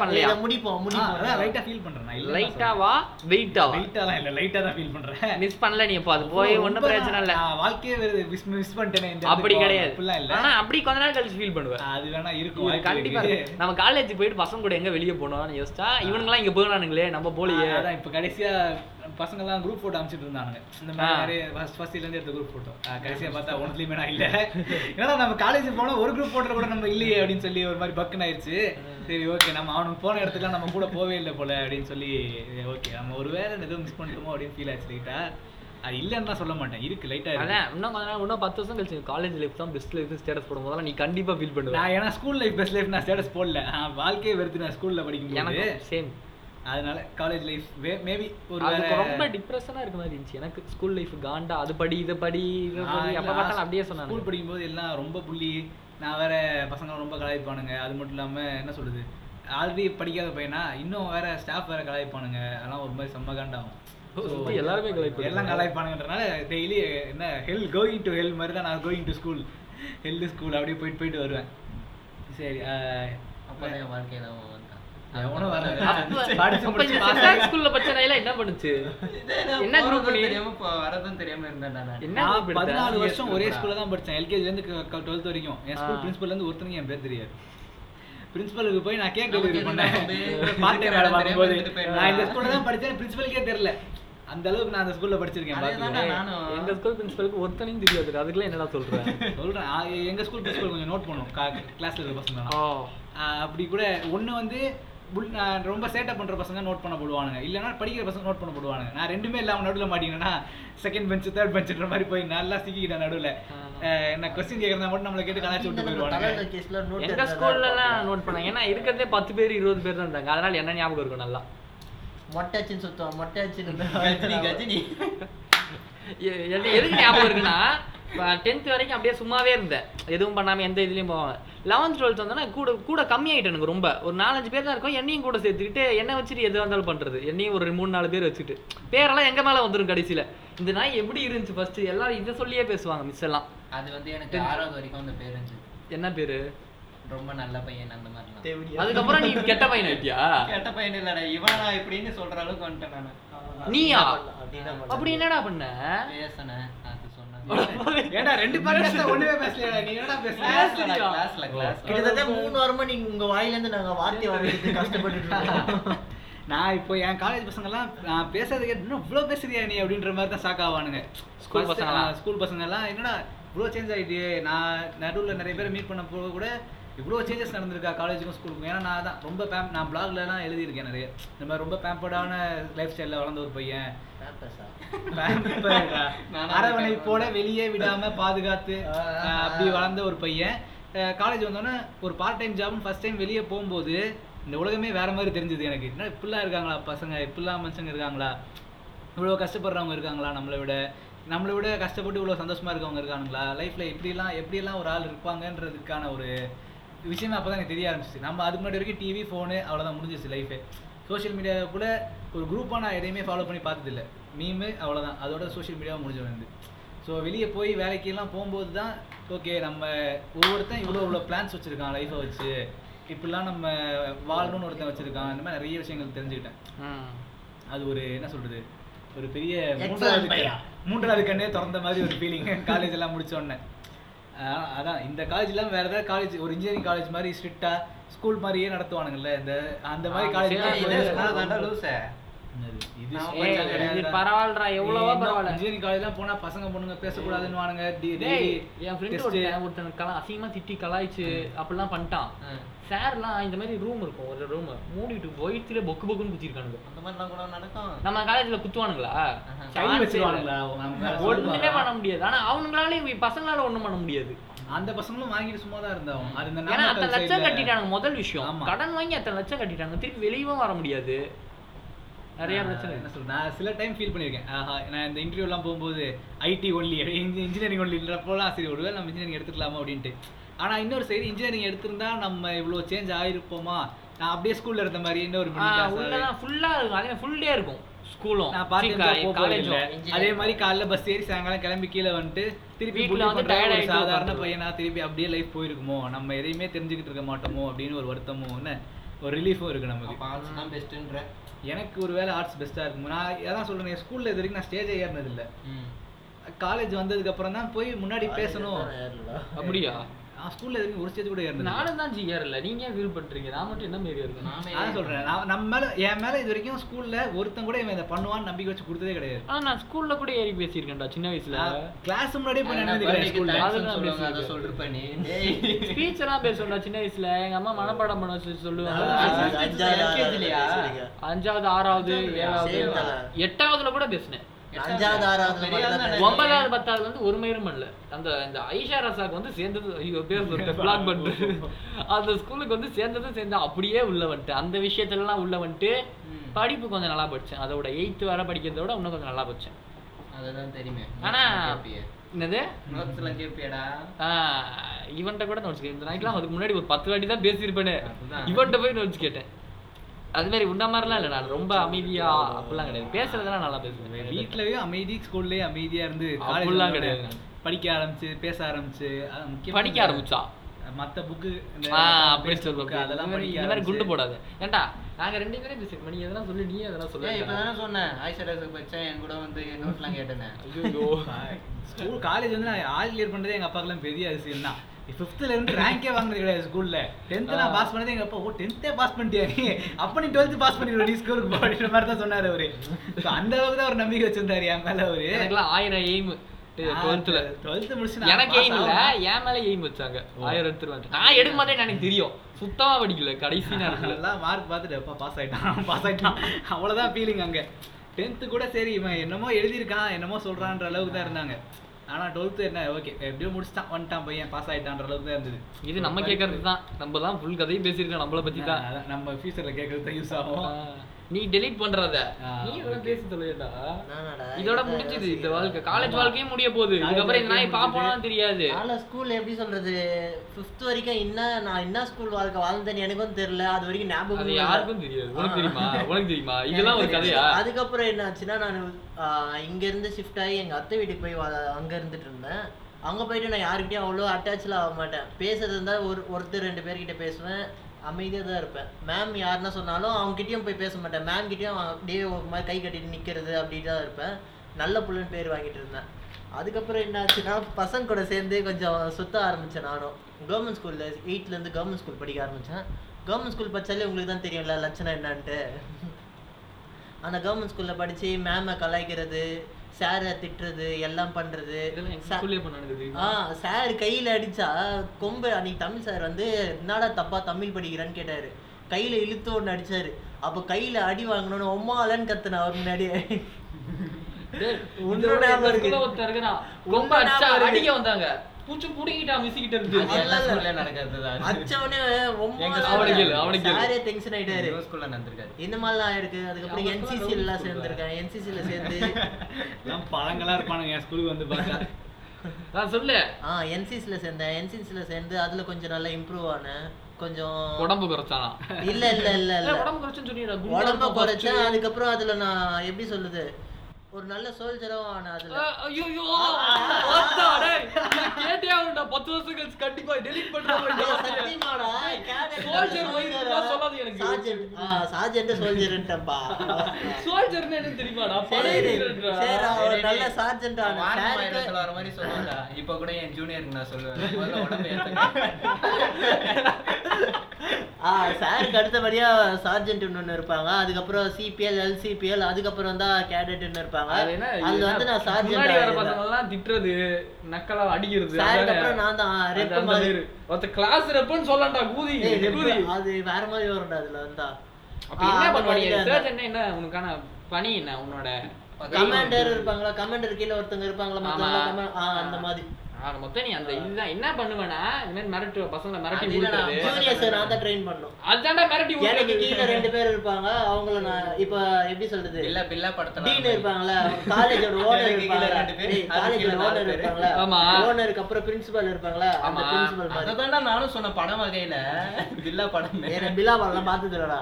பண்ணலையா? இதை முடிப்போம் முடிப்போம். லைட்டா ஃபீல் பண்றேன். நான் இல்ல லைட்டாவா வெயிட்டாவா லைட்டாலாம் இல்ல லைட்டா தான் ஃபீல் பண்றேன். மிஸ் பண்ணல நீ இப்போ அது போய் ஒண்ணும் பிரச்சனை இல்ல. வாழ்க்கையே மிஸ் மிஸ் பண்ணிட்டேனே இந்த அப்படி கிடையாது. அப்படிலாம் இல்ல. ஆனா அப்படி கொஞ்ச நாள் கழிச்சு ஃபீல் பண்ணுவேன். அது வேணா இருக்கும் கண்டிப்பா. நம்ம காலேஜ் போயிட்டு பசங்க கூட எங்க வெளிய போனோம்னு யோசிச்சா இவனுங்கலாம் இங்க போறானுங்களே நம்ம போலியே. அதான் இப்ப கடைசியா பசங்க எல்லாம் குரூப் போட்டோ அனுப்பிச்சிட்டு இருந்தானுங்க. இந்த மாதிரி. நிறைய ஃபர்ஸ்ட் இருந்து எடுத்த குரூப் போட்டோ கடைசியா பார்த்தா ஒன்றுலயுமே நான் இல்ல. ஏன்னா நம்ம காலேஜ் போனா ஒரு குரூப் போட்டோ கூட நம்ம இல்லையே அப்படின்னு சொல்லி ஒரு மாதிரி பக்குன்னு ஆயிடுச்சு சரி ஓகே நம்ம அவனுக்கு போன இடத்துக்குலாம் நம்ம கூட போவே இல்லை போல அப்படின்னு சொல்லி ஓகே நம்ம ஒரு வேலை எதுவும் மிஸ் பண்ணிட்டோமோ அப்படின்னு ஃபீல் ஆச்சு லைட்டா அது இல்லைன்னு சொல்ல மாட்டேன். இருக்கு லைட்டா இருக்கு. அதான் இன்னும் கொஞ்ச நாள் இன்னும் பத்து வருஷம் கழிச்சு காலேஜ் லைஃப் தான் பெஸ்ட் லைஃப் ஸ்டேட்டஸ் போடும் போதெல்லாம் நீ கண்டிப்பா ஃபீல் பண்ணுவ நான் ஏன்னா ஸ்கூல் லைஃப் பெஸ்ட் லைஃப் நான் ஸ்டேட்டஸ் போடல. வாழ்க்கையை வெறுத்து நான் ஸ்கூல்ல படிக்கும்போது. எனக்கு சேம் அதனால காலேஜ் லைஃப் மேபி ஒரு ரொம்ப டிப்ரெஷனா இருக்க மாதிரி இருந்துச்சு. எனக்கு ஸ்கூல் லைஃப் காண்டா அது படி இது படி இது படி பார்த்தாலும் அப்படியே ஸ்கூல் சொன்னாங்க படிக்கும்போது எல்லாம் ரொம்ப புள்ளி. நான் வேற பசங்க ரொம்ப கலாய்ப்பானுங்க. அது மட்டும் இல்லாம என்ன சொல்றது? ஆல்ரெடி படிக்காத பையனா இன்னும் வேற ஸ்டாஃப் வேற கலாய்ப்பானுங்க. அதெல்லாம் ஒரு மாதிரி செம்ம காண்டாகும். எல்லாருமே கலாய்ப்பாங்க. எல்லாம் கலாய்ப்பானுங்கன்றனால டெய்லி என்ன ஹெல் கோயிங் டு ஹெல் மாதிரி தான் நான் going to school hell school அப்படியே போயிட்டு போயிட்டு வருவேன். சரி என் வாழ்க்கையில என்ன பண்ணுச்சு? என்ன குரூப்? தெரியாம வரதும் தெரியாம எடுத்த? பதினாலு வருஷம் ஒரே? ஸ்கூல்ல தான் படிச்சேன். எல்கேஜில இருந்து டுவெல்த் வரைக்கும். என் ஸ்கூல் ஆ. பிரின்சிபல்ல இருந்து ஒருத்தனுக்கு என் பேர் தெரியாது. பிரின்சிபலுக்கு போய் நான் கேக் டெலிவரி பண்ணேன். நான் இந்த ஸ்கூல்ல தான் படிச்சேன் பிரின்சிபலுக்கே தெரியல. அந்த அளவுக்கு நான் அந்த ஸ்கூல்ல படிச்சிருக்கேன். எங்க ஸ்கூல் பிரின்சிபலுக்கு ஒருத்தனையும் தெரியாது. அதுக்குள்ள என்னடா சொல்றேன்? சொல்றேன். எங்க ஸ்கூல் பிரின்சிபல் கொஞ்சம் நோட் பண்ணும். கிளாஸ்ல இருக்க பசங்க அப்படி கூட ஒண்ணு வந்து புல்- நான் ரொம்ப சேட்டை பண்ற பசங்க நோட் பண்ண போடுவானுங்க. இல்லைன்னா படிக்கிற பசங்க நோட் பண்ண போடுவானுங்க. நான் ரெண்டுமே இல்லாம நடுவில் மாட்டீங்கன்னா செகண்ட் பெஞ்ச் தேர்ட் பெஞ்சுன்ற மாதிரி போய் நல்லா சிக்கிக்கிட்டேன் நடுவில். என்ன கொஸ்டின் கேட்கறதா மட்டும் நம்மளை கேட்டு கலாச்சி விட்டு போயிடுவானுங்க. தலையில கேஸ்ல note எங்க எடுத்ததா ஸ்கூல்ல எல்லாம் இருப்பாங்க. நோட் பண்ணாங்க. ஏன்னா இருக்கிறதே பத்து பேர் இருபது பேர் தான் இருந்தாங்க. அதனால என்ன ஞாபகம் இருக்கும் நல்லா? மொட்டைச்சின்னு சுத்துவான் மொட்டைச்சின்னு கஜினி எதுக்கு ஞாபகம் இருக்குன்னா டென்த் வரைக்கும் அப்படியே சும்மாவே இருந்தேன். எதுவும் பண்ணாம எந்த இதுலயும் போவாங்க லெவன்த் டுவெல்த் வந்தோன்னா கூட கூட கம்மியாயிட்டு எனக்கு ரொம்ப. ஒரு நாலஞ்சு பேர் தான் இருக்கும் என்னையும் கூட சேர்த்துக்கிட்டு என்ன வச்சுட்டு எது வந்தாலும் பண்றது. என்னையும் ஒரு மூணு நாலு பேர் வச்சுட்டு. பேரெல்லாம் எங்க மேல வந்துரும் கடைசியில. இந்த நாய் எப்படி இருந்துச்சு ஃபர்ஸ்ட் எல்லாரும் இதை சொல்லியே பேசுவாங்க மிஸ் எல்லாம். அது வந்து எனக்கு ஆறாவது வரைக்கும் அந்த பேர் இருந்துச்சு. என்ன பேரு? ரொம்ப நல்ல பையன் அந்த மாதிரிலாம். தேவடியா. அதுக்கப்புறம் நீ கெட்ட பையன் ஆயிட்டியா? கெட்ட பையன் இல்லடா இவனா இப்படின்னு சொல்ற அளவுக்கு வந்துட்டேன் நானு. நீயா? அப்படி என்னடா பண்ண? பேசினேன். ஏடா ரெண்டு பேரும் ஒண்ணுமே பேசலையா நீ என்னடா பேசுற? கிளாஸ்ல கிட்டத்தட்ட மூணு வாரமா நீங்க உங்க வாயில இருந்து நாங்க வார்த்தை கஷ்டப்பட்டுட்டு இருக்கோம். நான் இப்போ என் காலேஜ் பசங்கெல்லாம் நான் பேசுறது கேட்டு இன்னும் இவ்வளோ பேசுறியா நீ அப்படின்ற மாதிரி தான் ஷாக் ஆவானுங்க. School பசங்களா? ஸ்கூல் என்னடா இவ்வளோ சேஞ்ச் ஆகிட்டு நான் நடுவில் நிறைய பேர் மீட் பண்ண போக கூட இவ்வளோ சேஞ்சஸ் நடந்திருக்கா காலேஜுக்கும் ஸ்கூலுக்கும் ஏன்னா நான் தான் ரொம்ப பேம் நான் பிளாக்லலாம் எழுதியிருக்கேன் நிறைய. இந்த மாதிரி ரொம்ப பேம்பர்டான லைஃப் ஸ்டைலில் வளர்ந்த ஒரு பையன். அரவணை. போல வெளியே விடாம பாதுகாத்து அப்படி. வளர்ந்த ஒரு பையன். காலேஜ் வந்தோடனே ஒரு பார்ட் டைம் ஜாப்னு ஃபர்ஸ்ட் டைம் வெளியே போகும்போது இந்த உலகமே வேற மாதிரி தெரிஞ்சது எனக்கு. என்ன இப்படிலாம் இருக்காங்களா பசங்க? இப்படிலாம் மனுஷங்க இருக்காங்களா? இவ்வளோ கஷ்டப்படுறவங்க இருக்காங்களா நம்மளை விட? நம்மளை விட கஷ்டப்பட்டு இவ்வளோ சந்தோஷமா இருக்கவங்க இருக்கானுங்களா? லைஃப்ல இப்படிலாம் எப்படிலாம் ஒரு ஆள் இருப்பாங்கன்றதுக்கான ஒரு விஷயமே அப்போ தான் எனக்கு தெரிய ஆரம்பிச்சிச்சு. நம்ம அதுக்கு முன்னாடி வரைக்கும் டிவி ஃபோனு அவ்வளோதான் முடிஞ்சிச்சு லைஃபு சோஷியல் மீடியாவை கூட ஒரு குரூப்பாக நான் எதையுமே ஃபாலோ பண்ணி பார்த்ததில்ல. மீமு அவ்வளோதான் அதோட சோஷியல் மீடியாவும் முடிஞ்சு வந்து ஸோ வெளியே போய் வேலைக்கெல்லாம் போகும்போது தான் ஓகே நம்ம ஒவ்வொருத்தன் இவ்வளோ இவ்வளோ பிளான்ஸ் வச்சுருக்கான் லைஃப்பை வச்சு. இப்படிலாம் நம்ம வாழணும்னு ஒருத்தன் வச்சுருக்கான். இந்த மாதிரி நிறைய விஷயங்கள் தெரிஞ்சுக்கிட்டேன். அது ஒரு என்ன சொல்றது ஒரு பெரிய மூன்றாவது மூன்றாவது கண்ணே திறந்த மாதிரி ஒரு ஃபீலிங் காலேஜ் எல்லாம் முடிச்ச உடனே. ஆஹ் அதான். இந்த காலேஜ் எல்லாம் வேற ஏதாவது காலேஜ் ஒரு இன்ஜினியரிங் காலேஜ் மாதிரி ஸ்ட்ரிக்டா ஸ்கூல் மாதிரியே நடத்துவானுங்கல்ல இந்த அந்த மாதிரி காலேஜ் இதே பரவாயில்லடா எவ்வளவோ பரவாயில்ல. இன்ஜினியரிங் காலேஜ்லாம் போனா பசங்க பொண்ணுங்க பேசக்கூடாதுன்னு வானுங்க. என் ஃப்ரெண்ட் ஒருத்தன் ஒருத்தன் கலா அசிங்கமா திட்டி கலாய்ச்சு அப்படிலாம் பண்ணிட்டான். சார்லாம் இந்த மாதிரி ரூம் இருக்கும் ஒரு ரூம் மூடிட்டு வயிற்றுல பொக்கு பொக்குன்னு குத்திருக்கானுங்க. அந்த மாதிரிலாம் கூட நடக்கும். நம்ம காலேஜ்ல குத்துவானுங்களா? ஒண்ணுமே பண்ண முடியாது. ஆனா அவனுங்களால பசங்களால ஒண்ணும் பண்ண முடியாது. அந்த பசங்களும் வாங்கிட்டு சும்மா தான் இருந்தாங்க அது இந்த ஏன்னா அத்தனை லட்சம் கட்டிட்டாங்க முதல் விஷயம். கடன் வாங்கி அத்தனை லட்சம் கட்டிட்டாங்க. திருப்பி வெளியவும் வர முடியாது. நிறைய பிரச்சனை. என்ன சொல்றது? நான் சில டைம் ஃபீல் பண்ணியிருக்கேன். ஆஹா நான் இந்த இன்டர்வியூலாம் போகும்போது ஐடி ஒன்லி இன்ஜினியரிங் ஒன்லின்றப்போலாம் சரி ஒருவேளை நம்ம இன்ஜினியரிங் எடுத்துக்கலாமா அப்படின்ட்டு. ஆனா இன்னொரு சைடு இன்ஜினியரிங் எடுத்திருந்தா நம்ம இவ்வளோ சேஞ்ச் ஆயிருப்போமா? நான் அப்படியே ஸ்கூல்ல இருந்த மாதிரி இன்னொரு ஆ, middle class ஆவே. உள்ளதான் ஃபுல்லா இருக்கும். அதே ஃபுல் டே இருக்கும். ஸ்கூலும் நான் பார்த்து காலேஜும் காலேஜ் அதே மாதிரி காலைல பஸ் ஏறி சாயங்காலம் கிளம்பி கீழே வந்துட்டு திருப்பி வந்து சாதாரண. பையனா திருப்பி அப்படியே லைஃப் போயிருக்குமோ? நம்ம எதையுமே தெரிஞ்சுக்கிட்டு இருக்க மாட்டோமோ? அப்படின்னு ஒரு வருத்தமும் என்ன ஒரு ரிலீஃபும் இருக்கு நமக்கு. ஆர்ட்ஸ் தான் பெஸ்ட்ன்ற எனக்கு ஒரு வேளை ஆர்ட்ஸ் பெஸ்ட்டாக இருக்கும்? நான் அதான் சொல்றேன் ஸ்கூல்ல இது வரைக்கும் நான் ஸ்டேஜே ஏறினது இல்ல காலேஜ் வந்ததுக்கு அப்புறம் தான் போய் முன்னாடி பேசணும். அப்படியா? நான் ஸ்கூல்ல எதுவும் ஒரு ஸ்டேஜ் கூட ஏறினது இல்ல. நானும் தான் ஜிஆர் இல்ல நீங்க ஏன் ஃபீல் பண்றீங்க நான் மட்டும் என்ன மாரி இருக்கேன் அதான் சொல்றேன் நான் நம்ம மேல என் மேல இது வரைக்கும் ஸ்கூல்ல ஒருத்தன் கூட இவன் இதை பண்ணுவான்னு நம்பிக்கை வச்சு கொடுத்ததே கிடையாது ஆனா நான் ஸ்கூல்ல கூட ஏறி பேசியிருக்கேன்டா சின்ன வயசுல கிளாஸ் முன்னாடியே போய் birthday-க்கு ஸ்கூல்ல. சொல்லிருப்ப நீ. டேய். ஸ்பீச் எல்லாம் பேசுவேன்டா சின்ன வயசுல எங்க அம்மா மனப்பாடம் பண்ண சொல்லி சொல்லுவாங்க அஞ்சாவது ஆறாவது ஏழாவது. எட்டாவதுல கூட பேசினேன் அஞ்சாவது ஆறாவது. ஒன்பதாவது பத்தாவது வந்து ஒரு மயிரும் பண்ணல அந்த இந்த ஐஷா ரசாக்கு வந்து சேர்ந்தது ஐயோ பேர் பிளாக் பண்ணிட்டு அந்த ஸ்கூலுக்கு வந்து சேர்ந்ததும் சேர்ந்து அப்படியே உள்ள வந்துட்டு அந்த விஷயத்துல எல்லாம் உள்ள வந்துட்டு. படிப்பு கொஞ்சம் நல்லா படிச்சேன் அதோட எயித்து வர படிக்கிறத விட இன்னும் கொஞ்சம் நல்லா படிச்சேன் அதுதான் தெரியுமே. என்னது கேப்பியேடா? இவன்ட்ட கூட நோட்ஸ் இந்த நாய்க்கெல்லாம் அதுக்கு முன்னாடி ஒரு பத்து வாட்டி தான் பேசியிருப்பேனே. இவன்ட்ட போய் நோட்ஸ் கேட்டேன் அது மாதிரி உன்ன மாதிரிலாம் இல்லை நான் ரொம்ப அமைதியா அப்படிலாம் கிடையாது. பேசுறதெல்லாம் நல்லா பேசுவேன். வீட்லயும் அமைதி ஸ்கூல்லயே அமைதியா இருந்து அப்படிலாம் கிடையாது. படிக்க ஆரம்பிச்சு பேச ஆரம்பிச்சு படிக்க ஆரம்பிச்சா? மத்த புக்கு அப்படி சொல்லுவோம் அதெல்லாம் இந்த மாதிரி- படிக்க இந்த மாதிரி குண்டு. போடாத. ஏன்டா நாங்க ரெண்டு பேரும் பேசிருக்கோம் நீ எதனா சொல்லு நீ ஏய், சொல்லு. இப்பதானே சொன்னேன். ஆயிஷா ரசாக்கு படிச்சேன், என் கூட வந்து எல்லாம் கேட்டேனே. ஐயோ ஸ்கூல் காலேஜ் வந்து நான் ஆல் கிளியர் பண்றதே எங்க அப்பாக்கெல்லாம் பெரிய அதிசயம் தான் ஃபிஃப்த்ல இருந்து ரேங்கே வாங்குறது கிடையாது ஸ்கூல்ல டென்த் நான் பாஸ் பண்ணது எங்க அப்பா ஓ டென்த்தே பாஸ் பண்ணிட்டியா நீ? அப்ப நீ டுவெல்த் பாஸ் பண்ணிடுவ நீ ஸ்கூலுக்கு போகிற மாதிரி தான் சொன்னாரு அவரு. So, அந்த அளவுக்கு தான் ஒரு நம்பிக்கை வச்சிருந்தாரு என் மேல அவரு. எனக்குலாம் ஆயிரம் எய்ம் டுவெல்த்ல டுவெல்த் முடிச்சு எனக்கு எய்ம் இல்ல. என் மேல எய்ம் வச்சாங்க. ஆயிரம் எடுத்துருவாங்க நான் எடுக்க மாட்டேன்னு எனக்கு தெரியும். சுத்தமா படிக்கல கடைசி நேரத்துல. நல்லா மார்க் பார்த்துட்டு அப்பா பாஸ் ஆயிட்டான் பாஸ் ஆயிட்டான். அவ்வளவுதான் ஃபீலிங் அங்க. டென்த்து கூட சரி இவன் என்னமோ எழுதியிருக்கான் என்னமோ சொல்றான்ற அளவுக்கு தான் இருந்தாங்க. ஆனா டுவெல்த்து என்ன? ஓகே எப்படியோ முடிச்சுட்டான் வந்துட்டான் பையன் பாஸ் ஆயிட்டான்ற அளவுக்கு தான் இருந்தது. இது நம்ம கேட்கறது தான். நம்ம தான் ஃபுல் கதையும் பேசியிருக்கோம் நம்மள பத்தி தான். நம்ம ஃபியூச்சர்ல கேட்கறது தான் யூஸ் ஆகும். நீ டெலீட் பண்றத. நீ. பேசி நானாடா, இதோட முடிஞ்சது இந்த. வாழ்க்கை. காலேஜ். வாழ்க்கையும் முடிய போகுது. இதுக்கப்புறம் இந்த நாய் பாப்போம்லாம் தெரியாது. ஆனா ஸ்கூல்ல எப்படி சொல்றது? ஃபிஃப்த் வரைக்கும் என்ன நான் என்ன ஸ்கூல் வாழ்க்கை வாழ்ந்தேன்னு எனக்கும் தெரியல. அது வரைக்கும் ஞாபகம் அது. யாருக்கும் தெரியாது. உனக்கு. தெரியுமா? உனக்கு தெரியுமா? இதெல்லாம் ஒரு கதையா? அதுக்கப்புறம் என்ன ஆச்சுன்னா நான் இங்க இருந்து ஷிஃப்ட் ஆகி எங்க அத்தை வீட்டுக்கு போய் வா- அங்க இருந்துட்டு இருந்தேன். அங்க போயிட்டு நான் யாருக்கிட்டயும் அவ்வளோ அட்டாச்ல ஆக மாட்டேன். பேசுறது இருந்தா ஒரு ஒருத்தர் ரெண்டு பேர்கிட்ட பேசுவேன். அமைதியாக தான் இருப்பேன். மேம் யாருன்னா சொன்னாலும் அவங்ககிட்டயும் போய் பேச மாட்டேன். மேம் கிட்டயும் அப்படியே ஒரு மாதிரி கை கட்டிட்டு நிற்கிறது அப்படி தான் இருப்பேன். நல்ல பிள்ளைன்னு பேர் வாங்கிட்டு இருந்தேன். அதுக்கப்புறம் என்ன ஆச்சுன்னா பசங்க கூட சேர்ந்து கொஞ்சம் சுத்த ஆரம்பித்தேன் நானும். கவர்மெண்ட் ஸ்கூலில் எயிட்லேருந்து கவர்மெண்ட் ஸ்கூல் படிக்க ஆரம்பித்தேன் கவர்மெண்ட் ஸ்கூல் படிச்சாலே உங்களுக்கு தான் தெரியும்ல லட்சணம் என்னான்ட்டு. அந்த கவர்மெண்ட் ஸ்கூலில் படித்து மேமை கலாய்க்கிறது சாரை திட்டுறது எல்லாம் பண்றது. ஆ சார் கையில அடிச்சா கொம்பு அன்னைக்கு தமிழ் சார் வந்து என்னடா தப்பா தமிழ் படிக்கிறேன்னு கேட்டாரு. கையில இழுத்து ஒன்று அடிச்சாரு. அப்ப கையில அடி வாங்கணும்னு ஒம்மாலன்னு கத்துன அவர் முன்னாடியே உன்னோட. அடிக்க வந்தாங்க. பூச்சி புடிங்கிட்டா மிஸ்கிட்ட இருந்து அது எல்லா ஸ்கூல்ல நடக்கிறது தான் அச்சவனே எங்க அவனை கேளு, அவனை கேளு. சாரே டென்ஷன் ஆயிட்டாரு. ஸ்கூல்ல நடந்திருக்காது. இந்த மாதிரிலாம் ஆயிருக்கு. அதுக்கப்புறம் என்சிசி எல்லாம் சேர்ந்திருக்கேன் என்சிசில சேர்ந்து. எல்லாம் பழங்களா இருப்பானுங்க. என் ஸ்கூலுக்கு வந்து பார்த்தா நான் சொல்லு. ஆ என்சிசில சேர்ந்தேன். என்சிசில சேர்ந்து அதுல கொஞ்சம் நல்லா இம்ப்ரூவ் ஆனேன். கொஞ்சம் உடம்பு குறைச்சானா? இல்ல இல்ல இல்ல உடம்பு குறைச்சுன்னு சொன்னீடா உடம்ப குறைச்சேன். அதுக்கப்புறம் அதுல நான் எப்படி சொல்லுது ஒரு நல்ல சோல்ஜரும் ஆனேன் அதுல. ஐயோ இத கேட்டே ஆகணும்டா 10 வருஷம் கழிச்சு கண்டிப்பா டெலீட் பண்ணுவாங்க சத்தியமாடா, வயிறுலாம் ஆ? சொல்லாத எனக்கு. ஆ, sergeant, soldierன்ட்டேன்பா. சோல்ஜர்னு என்ன தெரியுமாடா? சரி, படம் சரி, அவர் நல்ல sergeant ஆன. வர மாதிரி சொல்லுவாங்க இப்ப கூட என் ஜூனியருக்கு நான் சொல்லுவேன். முதல்ல உடம்பு ஏத்துங்க. ஆ, சாருக்கு அடுத்தபடியா ன்னு ஒண்ணு இருப்பாங்க. அதுக்கப்புறம் சிபிஎல் எல்சிபிஎல் அதுக்கப்புறம் தான் கேடட்னு இருப்பாங்க. அது என்ன அதுல வந்து நான் முன்னாடி வர பசங்க எல்லாம் திட்டுறது நக்கலா அடிக்கிறது? அப்புறம் நான் தான் ரெப் மாதிரி. ஒருத்த கிளாஸ் ரெப்புன்னு சொல்லலாம்டா கூதி அது வேற மாதிரி வரும்டா அதுல வந்தா. அப்ப என்ன பண்ணுவாங்க? ரிசர்ச் என்ன என்ன உனக்கான பணி என்ன உன்னோட கமாண்டர் இருப்பாங்களா? கமாண்டர் கீழ ஒருத்தங்க இருப்பாங்களா மத்தவங்க அந்த மாதிரி. ஆ, மொத்தம் நீ அந்த இதுதான். என்ன பண்ணுவேனா இந்த மாதிரி மிரட்டு பசங்களை மிரட்டி விடுறது juniors நான் தான் ட்ரெயின் பண்ணும். அதான்டா மிரட்டி எனக்கு கீழ ரெண்டு பேர் இருப்பாங்க. அவங்கள நான் இப்ப எப்படி சொல்றது? பில்லா பில்லா படத்துல டீன் இருப்பாங்களா காலேஜோட ஓனர் இருப்பாங்களா ரெண்டு பேர், அதுக்கு காலேஜோட கீழ நாலு ஓனர் பேர். இருப்பாங்களா ஆமா. ஓனருக்கு அப்புறம் பிரின்சிபல் இருப்பாங்களா அந்த ஆமா. பிரின்சிபல் மாதிரி. அததான்டா நானும் சொன்ன படம் வகையில. பில்லா படம். ஏன்னா பிலாபாலாம் பார்த்ததுலடா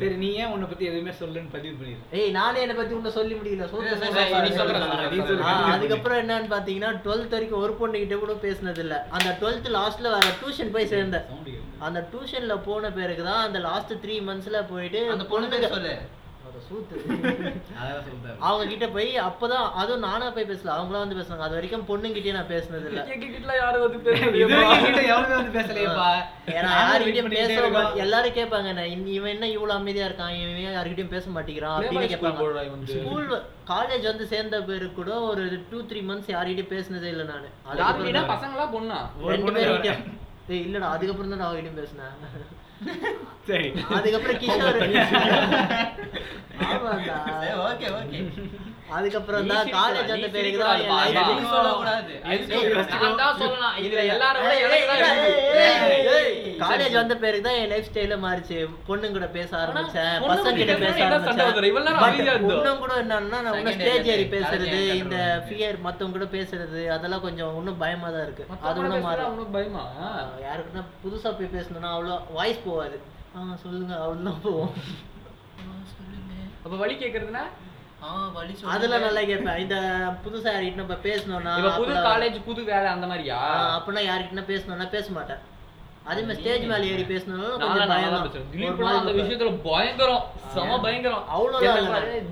சரி நீ ஏன் உன்னை பத்தி எதுவுமே சொல்லுன்னு பதிவு பண்ணிடு ஏய் நானே என்னை பத்தி உன்ன சொல்லி முடியல. சரி, சரி, அதுக்கப்புறம் என்னன்னு பாத்தீங்கன்னா டுவெல்த் வரைக்கும் ஒரு பொண்ணு கிட்ட கூட பேசினது இல்ல அந்த டுவெல்த் லாஸ்ட்ல வேற டியூஷன் போய் சேர்ந்தேன். அந்த டியூஷன்ல போன பிறகு தான் அந்த லாஸ்ட் த்ரீ மந்த்ஸ்ல போயிட்டு அந்த பொண்ணு சொல்லு. அட சூத்து. அவங்க கிட்ட போய் அப்பதான் அதுவும் நானா போய் பேசல. அவங்களாம் வந்து பேசுனாங்க. அது வரைக்கும் பொண்ணுங்கிட்டே நான் பேசினது இல்ல எங்ககிட்ட யாரும் வந்து பேசலையேப்பா. ஏன்னா யாருக்கிட்டயும் பேச. மாட்டேன். எல்லாரும் கேட்பாங்க இவன் என்ன இவ்வளவு அமைதியா இருக்கான்? இவன் யாருக்கிட்டயும் பேச மாட்டேங்கிறான் அப்படின்னு கேட்பாங்க. ஸ்கூல் காலேஜ் வந்து. சேர்ந்த பேரு கூட ஒரு டூ த்ரீ மந்த்ஸ் யார்கிட்டயும் பேசினதே இல்லை நானு. யாருக்கிட்ட அதுக்கப்புறம் பசங்களா பொண்ணா? ரெண்டு ஏய் இல்லடா அதுக்கப்புறம் தான் நான் அவகிட்டயும் பேசினேன். சரி அதுக்கப்புறம் கிஷோர் ஆமாண்டா சரி, okay, okay. அதுக்கப்புறம் தான் காலேஜ் வந்த பிறகு தான் நான் சொல்லலாம். இதுல எல்லாரும் காலேஜ் வந்த பிறகு தான் என் லைஃப் ஸ்டைல மாறிச்சு. பொண்ணுங்க கூட பேச ஆரம்பிச்சேன். பசங்க கிட்ட பேச ஆரம்பிச்சேன். இன்னும் கூட என்னன்னா நான் இன்னும் ஸ்டேஜ் ஏறி பேசுறது இந்த? ஃபியர் மத்தவங்க கூட பேசுறது அதெல்லாம் கொஞ்சம் இன்னும் பயமா தான் இருக்கு. அது பேசுறா மாறும். பயமா? யாருக்குன்னா புதுசா போய் பேசணும்னா அவ்வளோ வாய்ஸ் போகாது. ஆ சொல்லுங்க அவ்வளோதான் போவோம். அப்ப வழி கேக்குறதுனா அதெல்லாம் நல்லா கேட்பேன் இந்த புதுசா யார்கிட்ட நம்ம பேசணும்னா புது காலேஜ் புது வேலை அந்த மாதிரியா அப்படின்னா யார்கிட்ட பேசணும்னா பேச மாட்டேன் அதே மாதிரி ஸ்டேஜ் மேல ஏறி நான் கொஞ்சம் பயம். தான். திலீப் அந்த. விஷயத்துல பயங்கரம் செம பயங்கரம்.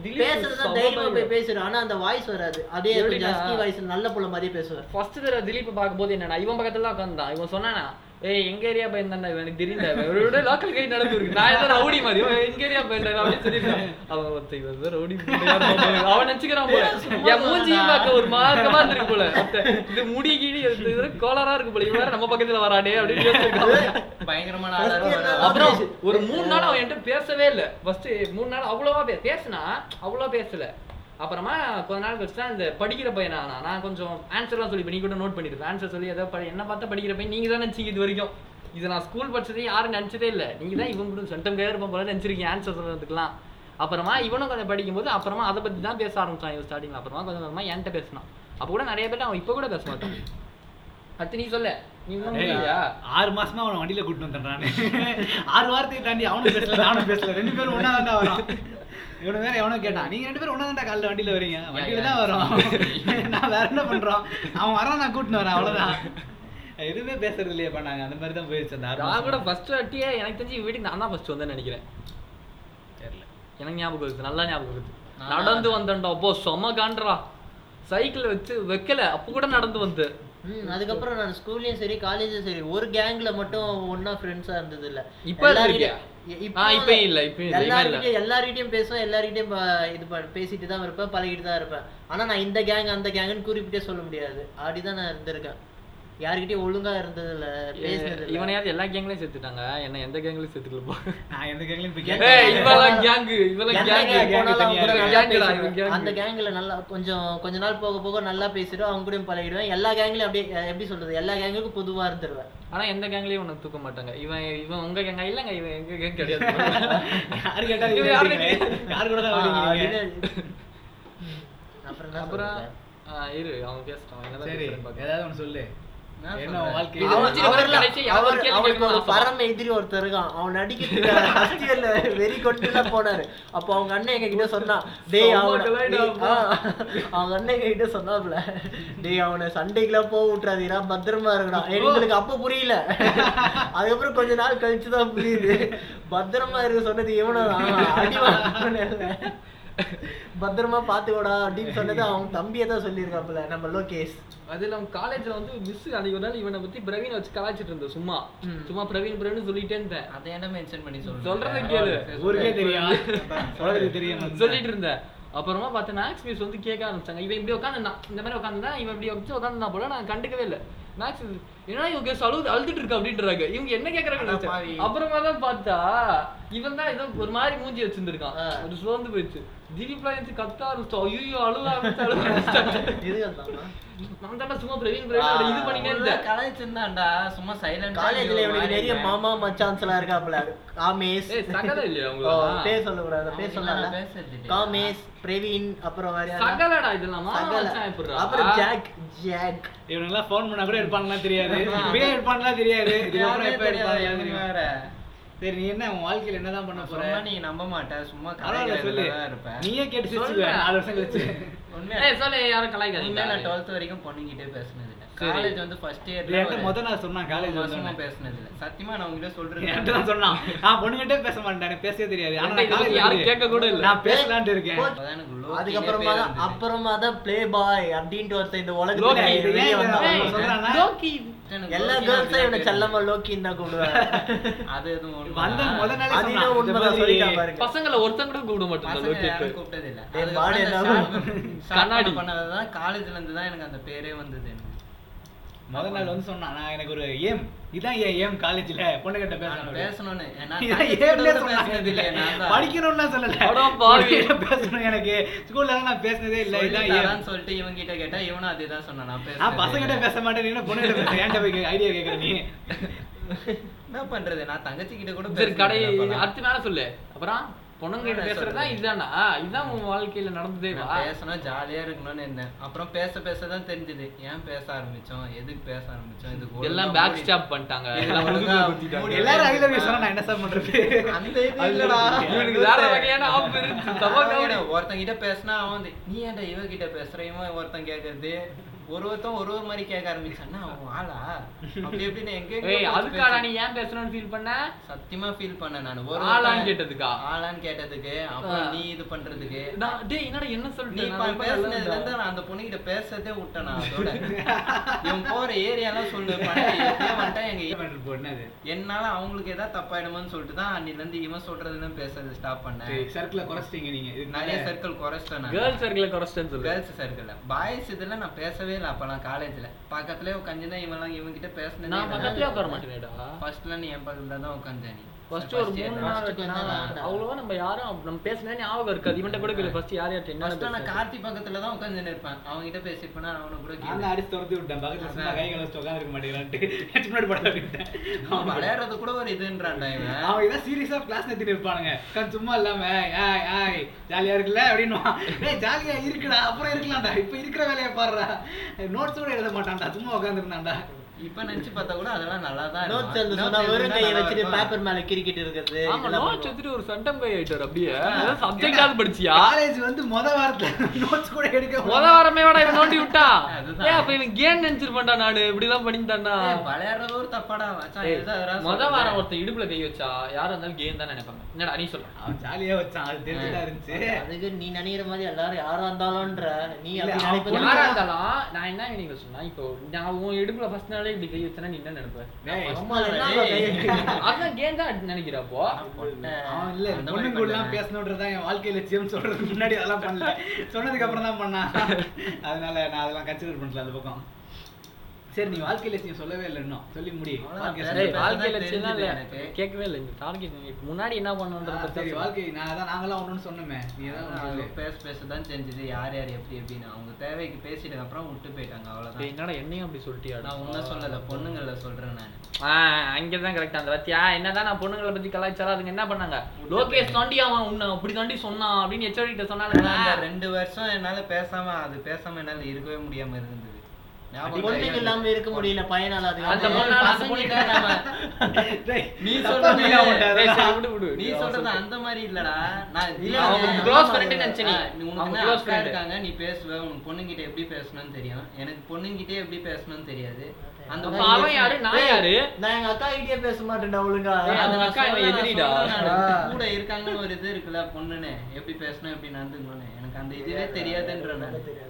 திலீப் பேசுறது தைரியமா போய். பேசுறேன் ஆனா அந்த வாய்ஸ் வராது அதே? ஜஸ்கி வாய்ஸ் நல்ல புள்ள மாதிரியே பேசுவேன் ஃபர்ஸ்ட் தடவை திலீப் பார்க்கும்போது என்னன்னா இவன் பக்கத்துல உட்காந்தான் இவன் சொன்னானா ஏய் எங்க ஏரியா பையன் தான்டா எனக்கு தெரியல இவரோட லோக்கல் கை நடந்து இருக்கு நான் ஏதோ ரவுடி மாதிரி. எங்க ஏரியா பையன் அப்படின்னு சொல்லிருக்கான் அவன் இவன் ஏதோ ரவுடி. அவன் நினைச்சுக்கிறான் போல. என் மூஞ்சியும் பார்க்க ஒரு மார்க்கமா இருக்கு போல. இது முடி கீடி இது இது கோளாரா இருக்கு போல. இவன் நம்ம பக்கத்துல வரானே அப்படின்னு பயங்கரமான. அப்புறம் ஒரு மூணு நாள் அவன் என்கிட்ட பேசவே இல்ல. ஃபர்ஸ்ட் மூணு நாள் அவ்வளவா பேசினா அவ்வளவா பேசல. அப்புறமா கொஞ்ச நாள் கழிச்சு தான் இந்த படிக்கிற பையனா நான் நான் கொஞ்சம் ஆன்சர்லாம் சொல்லி இப்ப நீ கூட நோட் பண்ணிருப்பேன் ஆன்சர் சொல்லி ஏதோ என்ன பார்த்தா படிக்கிற பையன் நீங்க தான் நினைச்சீங்க இது வரைக்கும். இது நான் ஸ்கூல் படிச்சதே யாரும் நினைச்சதே இல்ல. நீங்க தான் இவன் கூட சென்டம் கையா இருப்போம் போல நினைச்சிருக்கீங்க ஆன்சர் சொல்றதுக்குலாம் அப்புறமா இவனும் கொஞ்சம் படிக்கும்போது அப்புறமா அதை பத்தி தான் பேச ஆரம்பிச்சான் இவன் ஸ்டார்டிங்ல அப்புறமா கொஞ்சம் கொஞ்சமா என்கிட்ட பேசினான். அப்ப கூட நிறைய பேர் அவன் இப்ப கூட பேச மாட்டான். அடுத்து நீ சொல்ல? ஆறு மாசமா அவனை வண்டியில கூட்டிட்டு வந்துடுறானு. ஆறு வாரத்துக்கு தாண்டி அவனும் பேசல நானும் பேசல. ரெண்டு பேரும் ஒண்ணா தான் வரோம் இவனு வேற எவனோ கேட்டான் நீங்க ரெண்டு பேரும் ஒண்ணா தான் காலைல வண்டியில வரீங்க வண்டியில தான் வரோம். நான் வேற என்ன பண்றோம்? அவன் வரான் நான் கூட்டிட்டு வரேன் அவ்வளவுதான். எதுவுமே பேசுறது இல்லையாப்பா நாங்க அந்த மாதிரி தான் போயிடுச்சு அந்த நான் கூட. ஃபர்ஸ்ட் வாட்டியே எனக்கு தெரிஞ்சு வீட்டுக்கு நான் தான் ஃபர்ஸ்ட் வந்தேன்னு நினைக்கிறேன். தெரியல. எனக்கு ஞாபகம் இருக்கு நல்லா ஞாபகம் இருக்கு நான் நடந்து வந்தேன்டா அப்போ செம காண்ட்ரா. சைக்கிள் வச்சு வைக்கல அப்போ கூட நடந்து வந்து அதுக்கப்புறம் நான் ஸ்கூல்லயும் சரி காலேஜும் சரி ஒரு கேங்ல மட்டும் ஒண்ணா ஃப்ரெண்ட்ஸா இருந்தது இல்ல இப்ப எல்லார்கிட்டயும் பேசுவேன் எல்லார்கிட்டயும் இது பேசிட்டு தான் இருப்பேன் பழகிட்டு தான் இருப்பேன். ஆனா நான் இந்த கேங் அந்த கேங்னு குறிப்பிட்டே சொல்ல முடியாது. அப்படிதான் நான் இருந்திருக்கேன். யார்கிட்டயும் ஒழுங்கா இருந்தது இல்ல பேசுனது இல்ல. இவனையாவது எல்லா கேங்லயும் சேர்த்துட்டாங்க. என்ன எந்த கேங்லயும் சேர்த்துக்கல போ நான் எந்த கேங்லயும் அவங்க. அந்த கேங்ல நல்லா கொஞ்சம் கொஞ்ச நாள் போக போக நல்லா பேசிட்டு அவங்க கூடயும் பழகிடுவேன். எல்லா கேங்லயும் அப்படியே எப்படி சொல்றது? எல்லா கேங்குக்கும் பொதுவா இருந்துருவேன். ஆனா எந்த கேங்லயும் உனக்கு தூக்க மாட்டாங்க. இவன் இவன் உங்க கேங்க இல்லங்க இவன் எங்க கேங் கிடையாது. யாரு கேட்டாலும் யாரு கூட அப்புறம் என்ன அப்புறம் இரு அவன் பேசிட்டான். சரி. ஏதாவது ஒண்ணு சொல்லு. வெறி கொண்டுலாம் போனாரு. அப்போ அவங்க அண்ணன் எங்க கிட்ட சொன்னான் டேய் அவன. அவங்க அண்ணன் எங்க கிட்ட சொன்னாப்ல டேய் அவனை சண்டைக்கெல்லாம் போக விட்டுறாதீரா பத்திரமா இருக்கடா. எங்களுக்கு அப்ப புரியல. அதுக்கப்புறம் கொஞ்ச நாள் கழிச்சு தான் புரியுது. பத்திரமா இருக்க சொன்னது இவனும் அடி. பத்திரமா பாத்துக்கோடா அப்படின்னு சொன்னது அவங்க தம்பியை தான் சொல்லியிருக்காப்புல நம்ம லோகேஷ். அது இல்லாம காலேஜ்ல வந்து மிஸ் அன்னைக்கு ஒரு நாள் இவனை பத்தி பிரவீன் வச்சு கலாய்ச்சிட்டு இருந்தேன் சும்மா. சும்மா பிரவீன் பிரவீன் சொல்லிட்டே இருந்தேன். அதை என்ன மென்ஷன் பண்ணி சொல்றேன் சொல்றதை கேளு. ஊருக்கே தெரியும் சொல்றது தெரியும். சொல்லிட்டு இருந்தேன். அப்புறமா பார்த்தா மேக்ஸ் மிஸ் வந்து கேட்க ஆரம்பிச்சாங்க. இவன் இப்படி உட்காந்துருந்தான் இந்த மாதிரி உட்காந்துருந்தா இவன் இப்படி வச்சு உட்காந்துருந்தா போல நான் கண்டுக்கவே இல்லை. மேக்ஸ் ஏன்னா இவங்க அழுது அழுதுட்டு இருக்கா அப்படின்றாங்க. இவங்க என்ன பாவி. அப்புறமா தான் பார்த்தா இவன் தான் ஏதோ ஒரு மாதிரி மூஞ்சி வச்சிருந்திருக்கான். ஒரு சோர்ந்து போயிடுச்சு. திடீப்லாம் எடுத்து கத்த ஆரம்பிச்சோம் ஐயோ அழுவ நான் தான் சும்மா பிரவீன் பிரவீன் இது பண்ணினே இருந்தேன். கலாய்ச்சிருந்தான்டா சும்மா சைலண்ட் காலேஜ்ல இவனுக்கு நிறைய மாமா மச்சான்ஸ் எல்லாம் இருக்காப்புல. காமேஷ். ஏய் சகல இல்லையா ஓ, உங்களுக்கு பேர் சொல்ல கூடாது பேர் சொல்லல பேசுறது காமேஷ் பிரவீன் அப்புறம் வேற? சகலடா இதெல்லாம்? அப்புறம் ஜாக் ஜாக். இவனுங்கெல்லாம் ஃபோன் பண்ணா கூட எடுப்பாங்களா தெரியாது. இப்பயே எடுப்பாங்களா தெரியாது. இதுக்கப்புறம் எப்ப எடுப்பாங்களா தெரியும் வேற. சரி நீ என்ன உன் வாழ்க்கையில என்னதான் பண்ண போற? சொன்னா நீ நம்ப மாட்ட சும்மா பரவாயில்ல சொல்லு. கலாய்க்கிறதுல தான் இருப்ப நீயே கேட்டு சொல்றேன். நாலு வருஷம் கழிச்சு. உண்மையா? ஏய் சொல்லு யாரும் கலாய்க்காதீங்க. நான் டுவெல்த் வரைக்கும் பொண்ணுங்கிட்டே பேசினது இல்ல. காலேஜ் வந்து ஃபர்ஸ்ட் இது என்கிட்ட இயர்ல முத நாள் சொன்னான் காலேஜ் வந்து பேசினது இல்ல சத்தியமா நான் உங்ககிட்ட என்கிட்ட தான் சொல்றேன் சொன்னான். நான் பொண்ணுகிட்டே பேச மாட்டேன் எனக்கு பேசவே தெரியாது. ஆனா நான் காலேஜ் யாரும் கேட்க கூட இல்ல. நான் பேசலான்ட்டு இருக்கேன். அதுக்கப்புறமா தான். அப்புறமா தான் ப்ளே பாய் அப்படின்ட்டு ஒருத்தன் இந்த உலகத்துல வெளியே வந்தான். சொல்றானா? லோக்கி எல்லா கேர்ள்ஸும் இவனை செல்லமா. லோக்கின்னு தான் அது எதுவும் வந்த. முத நாளே அது சொன்னான். இன்னும் இந்த உண்மைதான் மாதிரி சொல்லிட்டான் பாருங்க பசங்கள ஒருத்தன் கூட கூப்பிட மாட்டேன் லோக்கி யாரும் கூப்பிட்டது இல்ல. கண்ணாடி. பண்ணதுதான் காலேஜ்ல இருந்து தான் எனக்கு அந்த பேரே வந்தது எனக்கு. முத நாள் வந்து சொன்னான் நான் எனக்கு ஒரு ஏம் இதான் என் ஏம் காலேஜ்ல பொண்ணுகிட்ட நான் பேசணும். பேசணும்னு தான். படிக்கணும்லாம் சொல்லல. பேசணும் எனக்கு. ஸ்கூல்ல நான் பேசினதே இல்ல இதான் சொல்லிட்டு இவன் கிட்ட கேட்டா இவனும் அதேதான் சொன்னான் நான் பசங்கிட்ட இல்ல. பேச மாட்டேன் நீ பொண்ணுகிட்ட பேச ஏன்ட்ட போய் ஐடியா கேக்குற நீ? என்ன பண்றது? நான் தங்கச்சி கிட்ட கூட சரி கடை. அடுத்து மேல சொல்லு. அப்புறம்? பொண்ணுங்க கிட்ட நான் பேசுறதா. இதுதானா இதுதான் உன் வாழ்க்கையில நடந்ததே பேசணும் ஜாலியா இருக்கணும்னு இருந்தேன். அப்புறம் பேச பேச தான் தெரிஞ்சது. ஏன் பேச ஆரம்பிச்சோம்? எதுக்கு பேச ஆரம்பிச்சோம்? இதுக்கு எல்லாம் பேக் ஸ்டாப் பண்ணிட்டாங்க. எல்லாரும் யூ சொன்னா நான் என்ன சார் பண்றது? அந்த இது இல்லடா. இவனுக்கு வேற வகையான ஆப் இருக்கு. தவா அவன் ஒருத்தன் கிட்ட பேசினா அவன் வந்து நீ ஏன்டா இவ கிட்ட பேசுற? இவன் ஒருத்தன் கேக்குறது. ஒரு ஒருத்தன் ஒரு ஒரு மாதிரி கேட்க ஆரம்பிச்சான்னா அவன் ஆளா? அப்படி எப்படின்னு எங்க ஏய் அதுக்காடா நீ ஏன் பேசணும்னு ஃபீல் பண்ண? சத்தியமா ஃபீல் பண்ணேன் நான். ஒரு ஆளான்னு கேட்டதுக்கா? ஆளான்னு கேட்டதுக்கு அப்புறம். நீ இது பண்றதுக்கு. நான் டேய் என்னடா என்ன நீ சொல்லிட்டு இப்ப பேசுனதுல இருந்து நான் அந்த பொண்ணுகிட்ட பேசுறதே விட்டேன் நான் அதோட. இவன் போற ஏரியாலாம் சொல்லு பண்ண எப்படியோ வந்துட்டா எங்க போடுனது என்னால அவங்களுக்கு ஏதாவது தப்பாயிடுமோன்னு சொல்லிட்டு தான் அன்னில இருந்து இவன் சொல்றதுன்னு பேசுறது ஸ்டாப் பண்ணேன். சர்க்கிள குறைச்சிட்டீங்க நீங்க. நிறைய சர்க்கிள் குறைச்சிட்டேன் நான். கேர்ள்ஸ் சர்க்கிள் குறைச்சிட்டேன்னு சொல்லு. கேர்ள்ஸ் சர்க்கிள்ல பாய்ஸ் இதுல நான் பேசவே இல்லை அப்பெல்லாம் காலேஜ்ல. பக்கத்துலயே உட்காந்துனா இவன்லாம் இவன் கிட்ட பேசினதே நான் பக்கத்துலயே உட்கார மாட்டேனேடா. ஃபர்ஸ்ட்ல நீ என் பக்கத்துல தான் உட்காந்த நீ ஃபர்ஸ்ட் ஒரு மூணு நாள் நான். அவ்வளவா நம்ம யாரும் நம்ம பேசினே ஞாபகம் இருக்காது. இவன்ட்ட கூட கேளு ஃபர்ஸ்ட் யார் யார்ட்ட என்ன ஃபர்ஸ்ட் நான். கார்த்தி பக்கத்துல தான் உட்காந்து இருப்பேன். அவங்க கிட்ட பேசிருப்பேன் அவனை கூட நான் கேளு. தான் அடிச்சு துரத்தி விட்டேன். பக்கத்துல சும்மா கை கலச்சு உட்காந்துருக்க மாட்டேங்கிறான்ட்டு. முன்னாடி படம் விட்டேன். அவன் விளையாடுறது கூட ஒரு இதுன்றான்டா இவன். அவன் இதான் சீரியஸா கிளாஸ் நடத்திட்டு இருப்பானுங்க. உட்கார்ந்து சும்மா இல்லாம ஏய் ஏய் ஜாலியா இருக்குல்ல? அப்படின்னுவான். டேய் ஜாலியா இருக்குடா. அப்புறம் இருக்கலாம்டா. இப்ப இருக்கிற வேலையை பாருடா. நோட்ஸ் கூட எழுத மாட்டான்டா சும்மா உட்காந்துருந்தான்டா இப்ப நினைச்சு பார்த்தா கூட அதெல்லாம் நல்லா தான் நோட்ஸ் எழுத சொன்னா வெறும் கையை வச்சுட்டு பேப்பர் மேல கிரிக்கிட்டு இருக்கிறது ஆமா நோட்ஸ் எடுத்துட்டு ஒரு சண்டம் கை ஆயிட்டாரு அப்படியே. சப்ஜெக்டாவது படிச்சியா? காலேஜ் வந்து முத வாரத்துல நோட்ஸ் கூட எடுக்க முத வாரமே வாடா இவன் நோண்டி விட்டா. ஏன் அப்ப இவன் கேம் நினைச்சிருப்பான்டா நானு? இப்படிலாம் பண்ணிட்டான்டா ஏய், விளையாடுறது ஒரு தப்பாடா மச்சான். முத. வாரம் ஒருத்தன் இடுப்புல கை வச்சா யாரா இருந்தாலும் கேம் தான் நினைப்பாங்க. என்னடா நீ சொல்ல. அவன் ஜாலியா வச்சான் அது தெரிஞ்சுதான் இருந்துச்சு. அதுக்கு நீ நினைக்கிற மாதிரி எல்லாரும் யாரா இருந்தாலும்ன்ற நீ யாரா இருந்தாலும். நான் என்ன நீங்க சொன்னா இப்போ நான் உன் இடுப்புல ஃபர்ஸ்ட் நாளே இப்படி கை வச்சேன்னா நீ என்ன நினைப்ப? அதான் கேம் தான் நினைக்கிறப்போ. இல்ல. பொண்ணுங்க கூட எல்லாம் பண்ணல. பேசணுன்றதுதான் என் வாழ்க்கை லட்சியம் சொல்றதுக்கு முன்னாடி அதெல்லாம் பண்ணல. சொன்னதுக்கு அப்புறம் தான் பண்ணான் அதனால நான் அதெல்லாம் கன்சிடர் பண்ணல அந்த பக்கம். சரி நீ வாழ்க்கை லட்சியம் சொல்லவே இல்லை இன்னும். சொல்லி முடி. அவ்வளவுதான், வாழ்க்கை சின்ன இல்ல எனக்கு. கேட்கவே இல்லை இந்த டார்கெட் முன்னாடி என்ன ஆ, பண்ணுன்றது சரி வாழ்க்கை நான் அதான் நாங்களாம் ஒண்ணுன்னு சொன்னோமே. நீ சொல்லு. பேச பேச தான் தெரிஞ்சது யார் யார் எப்படி எப்படின்னு. அவங்க தேவைக்கு பேசிட்டதுக்கு அப்புறம் விட்டு போயிட்டாங்க டேய், அவ்வளவுதான் என்னடா என்னையும் அப்படி சொல்லிட்டியாடா நான் உன்ன சொல்லல பொண்ணுங்கள சொல்றேன் நான். அங்கதான் கரெக்ட் அந்த பத்தியா என்னதான் நான் பொண்ணுங்களை பத்தி கலாய்ச்சாலும் அதுங்க என்ன பண்ணாங்க? லோகேஷ் தாண்டி அவன் உன்னை அப்படி தாண்டி சொன்னான் அப்படின்னு எச்ஓடி கிட்ட சொன்னாலும் ரெண்டு வருஷம் என்னால பேசாம அது பேசாம என்னால இருக்கவே முடியாம இருந்தது. பொண்ணுங்க? இல்லாம இருக்க முடியல பையனால அது. அந்த அந்த நீ சொல்றது. நீ அந்த மாதிரி இல்லடா. நான் இல்ல, அவங்க நீ. உனக்கு. இருக்காங்க நீ பேசுவ. உனக்கு பொண்ணுங்கிட்ட எப்படி பேசணும்னு தெரியும்? எனக்கு பொண்ணுங்கிட்டே எப்படி பேசணும்னு தெரியாது. அந்த அவன் யாரு? நான் யாரு? நான் எங்க அக்கா கிட்டே பேச மாட்டேன்டா ஒழுங்கா. அக்கா எதிரிடா. ஆ. கூட இருக்காங்கன்னு ஒரு இது இருக்குல்ல பொண்ணுன்னு. எப்படி பேசணும் எப்படி நடந்துக்கணும்னு. எனக்கு அந்த இதுவே தெரியாதுன்ற நான். தெரியாது.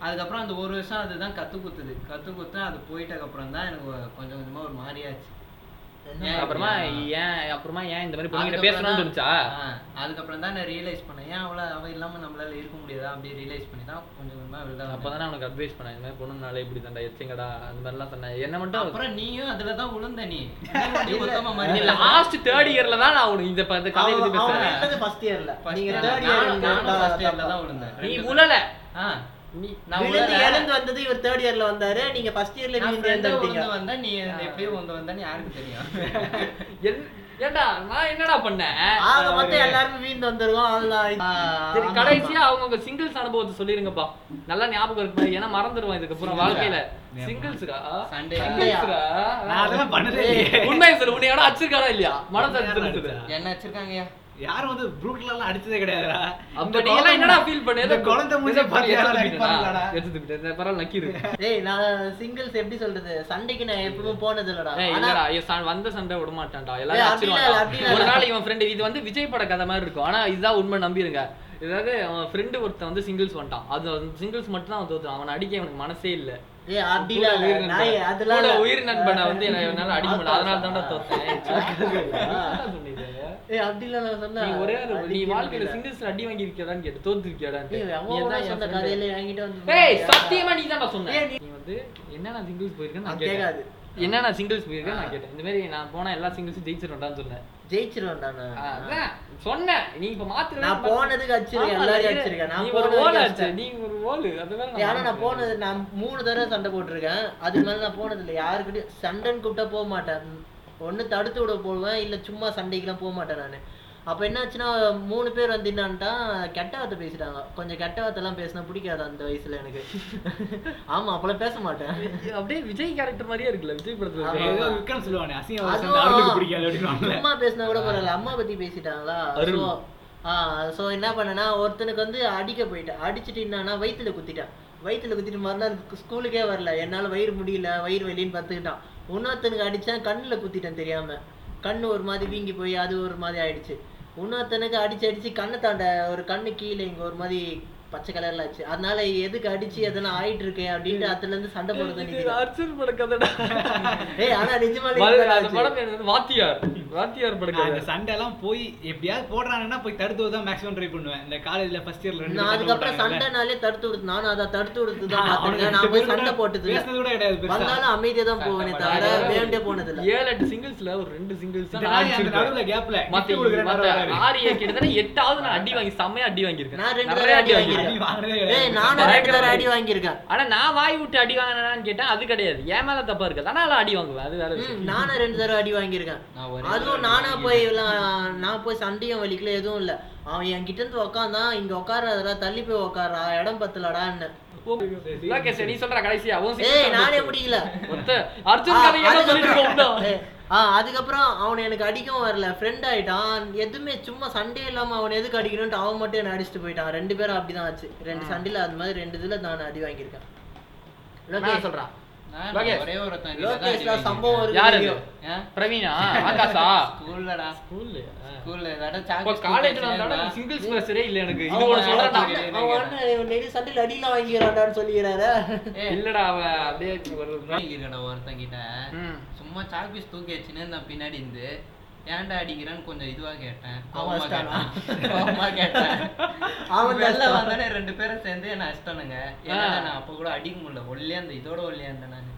அதுக்கப்புறம் அந்த ஒரு வருஷம் அதுதான் கத்து குத்துது கத்து குத்து அது போயிட்டதுக்கு அப்புறம் தான் எனக்கு கொஞ்சம் கொஞ்சமா ஒரு மாதிரியாச்சு அப்புறமா? ஏன் அப்புறமா ஏன் இந்த மாதிரி பொண்ணுகிட்ட பேசணும்னு தோணுச்சா? அதுக்கப்புறம் தான் நான் ரியலைஸ் பண்ணேன். ஏன் அவள அவ இல்லாம நம்மளால இருக்க முடியாதா? அப்படி ரியலைஸ் பண்ணி தான் கொஞ்சம் கொஞ்சமா வெளில. அப்பதான் அவனுக்கு அட்வைஸ் பண்ணேன். இந்த மாதிரி பொண்ணுனால இப்படி தாண்டா எச்சங்கடா அந்த மாதிரிலாம் சொன்னேன். என்ன மட்டும் அப்புறம் நீயும் அதுல தான் விழுந்த நீ. லாஸ்ட் தேர்ட் இயர்ல தான் நான் உனக்கு இந்த ப- இந்த கதையை பத்தி பேசுறேன். yearல. First நீங்க yearல தப்பா. தான் விழுந்தேன். நீ நான் விழுந்து. எழுந்து வந்தது இவர் தேர்ட் இயர்ல வந்தாரு. நீங்க ஃபர்ஸ்ட் இயர்ல நீங்க விழுந்து வந்தா நீ எப்படியோ விழுந்து வந்தான்னு யாருக்கு தெரியும்? ஏன்டா நான் என்னடா பண்ணேன்? ஆக மொத்தம் எல்லாருமே வீந்து வந்துருவோம் அவ்வளவுதான் சரி கடைசியா அவங்கவுங்க சிங்கிள்ஸ் அனுபவத்தை சொல்லிருங்கப்பா. நல்லா ஞாபகம் இருக்கு ஏன்னா மறந்துடுவான் இதுக்கப்புறம் வாழ்க்கையில. பண்ணதே இல்லையே. உண்மையை சொல்லு. உன்னை யாரும் அடிச்சிருக்கானா இல்லையா? மனசு? என்ன வச்சிருக்காங்கய்யா யாரும் வந்து ப்ரூட்ல எல்லாம் அடிச்சதே கிடையாதுடா. எல்லாம் குழந்தை என்னடா ஃபீல் பண்ண? இந்த குழந்தை மூஞ்சி பார்த்து யாராவது அடிப்பாங்களாடா? பரவாயில்ல நக்கிரு. ஏய் நான் சிங்கிள்ஸ் எப்படி சொல்றது? சண்டைக்கு நான் எப்பவும் போனது இல்லடா இல்லடா வந்த சண்டை விட மாட்டான்டா எல்லாரும். இல்ல. ஒரு நாள் இவன் ஃப்ரெண்டு இது வந்து விஜய் பட கதை மாதிரி இருக்கும். ஆனா இதுதான் உண்மை நம்பிருங்க. இதாவது அவன் ஃப்ரெண்டு ஒருத்தன் வந்து சிங்கிள்ஸ் வந்துட்டான். அது சிங்கிள்ஸ் மட்டும் தான் அவன் தோத்துறான். அவன் அடிக்க அவனுக்கு மனசே இல்ல. உயிர் நண்பன். வந்து என்ன- என்னால அடிக்க முடியல. அதனால தான்டா தோத்தேன்? ஏய் அப்படி இல்ல நான் சொன்னேன். ஒரே நீ வாழ்க்கையில முடியல. சிங்கிள்ஸ் அடி வாங்கி இருக்கியாடான்னு கேட்டு தோத்து இருக்கியாடான்னு அவன் சொன்ன கதையில என்கிட்ட வந்து ஏய் சத்தியமா நீ தான் சொன்ன. நீ வந்து என்ன நான் சிங்கிள்ஸ் போயிருக்கேன் நான் அது கேட்காது. என்ன நான் சிங்கிள்ஸ் போயிருக்கேன் நான் கேட்டேன். இந்த மாதிரி நான் போனா எல்லா சிங்கிள்ஸும் ஜெயிச்சிருவேன்டான்னு சொன்னேன். அதான் சொன்னேன். நீ இப்ப மாத்து நான் போனதுக்கு அடிச்சிருக்கேன் எல்லாரையும் அடிச்சிருக்கேன். நான் ஒரு ஓல் அடிச்சிட்டேன். நீ ஒரு ஓல். ஆனா நான் போனது நான் மூணு தடவை சண்டை போட்டிருக்கேன். அதுக்கு மேல நான் போனது இல்லை யாருக்கிட்டையும் சண்டைன்னு கூப்பிட்டா போக மாட்டேன். ஒண்ணு தடுத்து விட போவேன் இல்ல சும்மா சண்டைக்கெல்லாம் போக மாட்டேன் நான். அப்ப என்னாச்சுன்னா மூணு பேர் வந்து என்னான்ட்டா கெட்ட வார்த்தை பேசிட்டாங்க. கொஞ்சம் கெட்ட வார்த்தை எல்லாம் பேசினா பிடிக்காது அந்த வயசுல எனக்கு? ஆமா அப்பெல்லாம் பேச மாட்டேன். அப்படியே விஜய் கேரக்டர் மாதிரியே இருக்குல்ல விஜய் படத்துல? விக்ரம் சொல்லுவானே சும்மா பேசினா கூட பரவாயில்ல அம்மா பத்தி பேசிட்டாங்களா? ஸோ என்ன பண்ணேன்னா ஒருத்தனுக்கு வந்து அடிக்க போயிட்டேன். அடிச்சிட்டு என்னன்னா வயித்துல குத்திட்டேன். வயித்துல குத்திட்டு மறுநாள் ஸ்கூலுக்கே வரல. என்னால் வயிறு முடியல வயிறு வலின்னு பார்த்துக்கிட்டான். இன்னொருத்தனுக்கு அடித்தேன் கண்ணில் குத்திட்டேன் தெரியாம. கண்ணு ஒரு மாதிரி வீங்கி போய் அது ஒரு மாதிரி ஆயிடுச்சு. இன்னொருத்தனுக்கு அடிச்சு அடிச்சு கண்ணை தாண்ட ஒரு கண்ணு கீழே இங்க ஒரு மாதிரி பச்சை கலர்ல ஆச்சு. அதனால எதுக்கு அடிச்சு எதனா ஆயிட்டு இருக்கேன் அப்படின்ட்டு அதுல இருந்து சண்டை போடுறது. அர்ஜுன் பட கதைடா. ஏய் ஆனா நிஜமாலே அந்த. படம் வாத்தியார். வாத்தியார் பட கதை. சண்டை எல்லாம் போய் எப்படியாவது போடுறாங்கன்னா போய் தடுத்து தான் மேக்ஸிமம் ட்ரை பண்ணுவேன். இந்த காலேஜ்ல ஃபர்ஸ்ட் இயர்ல ரெண்டு நான் அதுக்கப்புறம். சண்டைனாலே தடுத்து விடுத்து நானும் அதை தடுத்து விடுத்து தான் நான் போய் சண்டை போட்டது. பேசுனது கூட கிடையாது. வந்தாலும் அமைதியா தான் போவேனே தவிர வேண்டே போனது இல்ல ஏழு எட்டு சிங்கிள்ஸ்ல ஒரு ரெண்டு சிங்கிள்ஸ் அந்த நடுவுல கேப்ல மத்த மத்த ஆறு கிட்டத்தட்ட எட்டாவது நான் அடி வாங்கி செம்மையா அடி வாங்கியிருக்கேன். நான் ரெண்டு நிறைய தடவை அடி ஏய் நானும் ரெண்டு தடவை அடி வாங்கியிருக்கேன். ஆனா நான் வாய் விட்டு அடி வாங்கினான்னு கேட்டேன். அது கிடையாது. என் மேல தப்பா இருக்காது ஆனா அடி வாங்குவேன். அது வேற ம், விஷயம். நானும் ரெண்டு தடவை அடி வாங்கியிருக்கேன். அதுவும் நானா போய் எல்லாம் நான் போய் சண்டையும் வலிக்கல எதுவும் இல்ல. அவன் என் கிட்ட இருந்து உக்காந்தான் இங்க உட்காராதடா தள்ளி போய் உட்காரா இடம் பத்தலடான்னு. நீ சொல்ற கடைசியா. ஏய் நானே. முடியல அர்ஜுன் கதை ஏதோ சொல்லிட்டு ஆ அதுக்கப்புறம் அவன் எனக்கு அடிக்கவும் வரல. ஃப்ரெண்ட் ஆயிட்டான். எதுவுமே சும்மா சண்டே இல்லாம அவன் எதுக்கு அடிக்கணும்ட்டு அவன் மட்டும் என்ன அடிச்சுட்டு போயிட்டான். ரெண்டு பேரும் அப்படிதான் ஆச்சு. ரெண்டு சண்டையில அது மாதிரி ரெண்டு இதுல நான் அடி வாங்கியிருக்கேன். நான் ஒரே ஒருத்தன்? பிரவீனா? ஆகாஷா? ஸ்கூல்லடா. ஸ்கூல்ல ஸ்கூல்ல ஏதாவது காலேஜ்ல இல்ல எனக்கு. இது அவன் சண்டையில இல்லடா அவ அப்படியே ஒரு இருக்கடா ஒருத்தங்கிட்ட ம். சும்மா சாக் பீஸ் தூக்கி வச்சுன்னு நான் பின்னாடி இருந்து. ஏன்டா அடிக்கிறேன்னு கொஞ்சம் இதுவா கேட்டேன் அடிச்சிட்டானா? கேட்டேன். அவன் வெளில தான் வந்தானே ரெண்டு பேரும் சேர்ந்து என்ன அடிச்சிட்டானுங்க ஏன்னா நான் அப்ப கூட அடிக்க முடியல. ஒல்லியா அந்த இதோட ஒல்லியா இருந்தேன் நான்.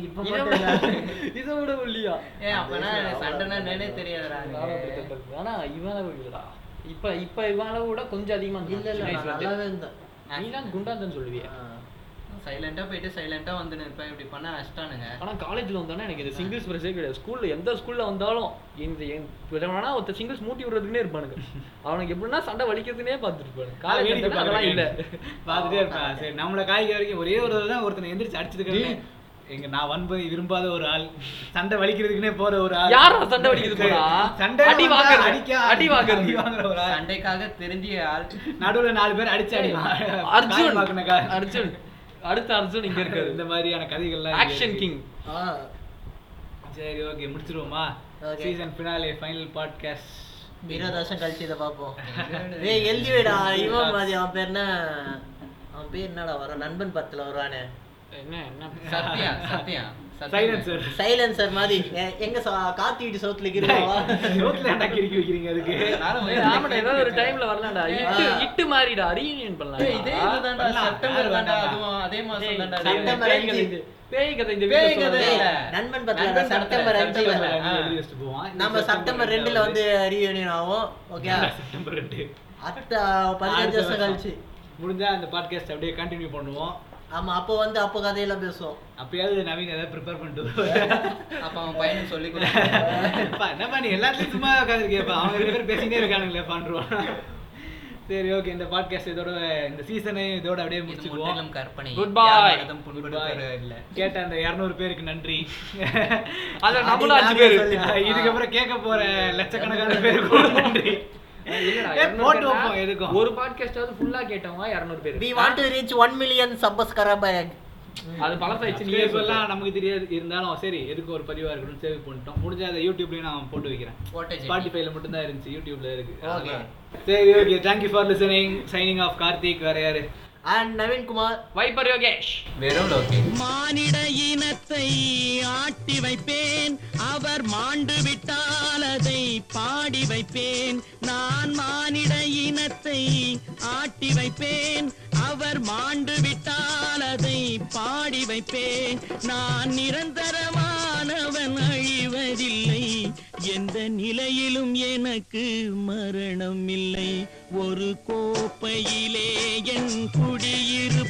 இப்ப இதை மட்டும் இல்ல. விட- இதை விட ஒல்லியா ஏன் அப்பனா சண்டைனா நினைவே தெரியாதுடா. ஆனா இவன் இப்ப இப்ப இவன் அளவு விட கொஞ்சம் அதிகமா இல்ல இல்ல நல்லாவே இருந்தேன். நீ தான் குண்டாந்தன்னு சொல்லுவிய. சைலண்டா போயிட்டு சைலண்டா வந்து நிற்பேன். இப்படி பண்ண அடிச்சிட்டானுங்க ஆனா காலேஜ்ல வந்தானே எனக்கு இந்த சிங்கிள்ஸ் பிரச்சனை கிடையாது. ஸ்கூல்ல எந்த ஸ்கூல்ல வந்தாலும் இந்த வேணா ஒருத்த சிங்கிள்ஸ் மூட்டி விடுறதுக்குனே இருப்பானுங்க. அவனுக்கு எப்படின்னா சண்டை வலிக்கிறதுனே பார்த்துட்டு இருப்பானுங்க காலேஜ் அதெல்லாம் இல்ல. பார்த்துட்டே இருப்பேன் சரி நம்மள காய்க்க வரைக்கும் ஒரே ஒரு தடவை தான் ஒருத்தனை எந்திரிச்சு அடிச்சதுக்கு எங்க நான் வன்பதை விரும்பாத ஒரு ஆள் சண்டை வலிக்கிறதுக்குனே போற ஒரு ஆள். யாரா சண்டை வலிக்குது போறா? சண்டை அடி வாங்குறது. அடிக்க அடி வாங்குறது. அடி வாங்குற ஒரு ஆள். சண்டைக்காக தெரிஞ்சிய ஆள். நடுவுல நாலு பேர் அடிச்சு அடி அர்ஜுன். அர்ஜுன். அடுத்த அர்ஜுன் இங்க இருக்காரு. இந்த மாதிரியான கதைகள்லாம் ஆக்ஷன். கிங் ஆ. சரி ஓகே முடிச்சிருவோமா. சீசன் ஃபினாலே ஃபைனல் பாட்காஸ்ட் இருபது வருஷம் கழிச்சு இதை பார்ப்போம். ஏய் எழுதி வைடா இவன் மாதிரி அவன் பேர் என்ன? அவன் பேர் என்னடா வரும் நண்பன் பத்துல வருவானே. என்ன என்ன? சத்யா சத்யா. சைலன்சர் சைலன்சர் மாதிரி. எங்க காத்தி வீட்டு சோத்துல இருக்கிறவா? ரோட்ல ஏன்டா கிறுக்கி வைக்கிறீங்க அதுக்கு ஆமாடா ஏதாவது ஒரு டைம்ல வரலாம்டா. இட்டு இட்டு மாறிடா. ரீயூனியன் பண்ணலாம். இதே இதுதான்டா. செப்டம்பர் தான்டா அதுவும் அதே மாசம் தான்டா. செப்டம்பர். இந்த- பேய் கதை இந்த பேய் வீட்டுல கதை. சொல்றேன். இல்ல. நண்பன் பத்துல செப்டம்பர் நம்ம செப்டம்பர் ரெண்டுல வந்து ரீயூனியன் ஆகும் ஓகே செப்டம்பர் வருஷம் கழிச்சு. முடிஞ்சா அந்த பாட்காஸ்ட் அப்படியே கண்டினியூ பண்ணுவோம். ஆமா அப்போ வந்து அப்போ கதையெல்லாம் பேசுவோம். அப்பயாவது நவீன் ஏதாவது ப்ரிப்பேர் பண்ணிட்டு. அப்ப அவன் பையனுக்கு சொல்லி என்னப்பா நீ எல்லாத்துலயும் சும்மா உட்காந்துருக்கியப்பா அவங்க ரெண்டு பேரும் பேசினே இருக்கானுங்களே பண்றோம் சரி ஓகே இந்த பாட்காஸ்ட் இதோட இந்த சீசனை இதோட அப்படியே முடிச்சுக்குவோம். கற்பனை. மனதும் புண்படுத்துற இல்ல. கேட்ட அந்த இருநூறு பேருக்கு நன்றி. அதுல நம்மளும் அஞ்சு பேரு. இதுக்கப்புறம் கேட்க போற லட்சக்கணக்கான பேருக்கு நன்றி. இல்லடா, ஏய், 200 போட்டு வைப்போம் எதுக்கும்? ஒரு பாட்காஸ்டாவது ஃபுல்லா கேட்டவங்க 200 பேர். We want to reach 1 million subscribers அது பழசாயிடுச்சு சொல்லலாம் எல்லாம் நமக்கு தெரியாது. இருந்தாலும் சரி எதுக்கு ஒரு பதிவா இருக்கணும் சேவ் பண்ணிட்டோம். முடிஞ்சா அதை யூடியூப்லயும் நான் போட்டு வைக்கிறேன். போட்ட ஸ்பாட்டிஃபைல மட்டும் தான் இருந்துச்சு யூடியூப்ல இருக்கு. சரி okay thank you for listening signing off Karthik வேற யாரு? And நவீன் குமார் வைப்பர் யோகேஷ் வெறும் லோகே மானிட இனத்தை ஆட்டி வைப்பேன். அவர் மாண்டு விட்டால் அதை பாடி வைப்பேன். நான் மானிட இனத்தை ஆட்டி வைப்பேன். அவர் மாண்டு விட்டால் அதை பாடி வைப்பேன். நான் நிரந்தரமானவன் அழிவதில்லை. எந்த நிலையிலும் எனக்கு மரணம் இல்லை ஒரு கோப்பையிலே என் குடியிருப்பு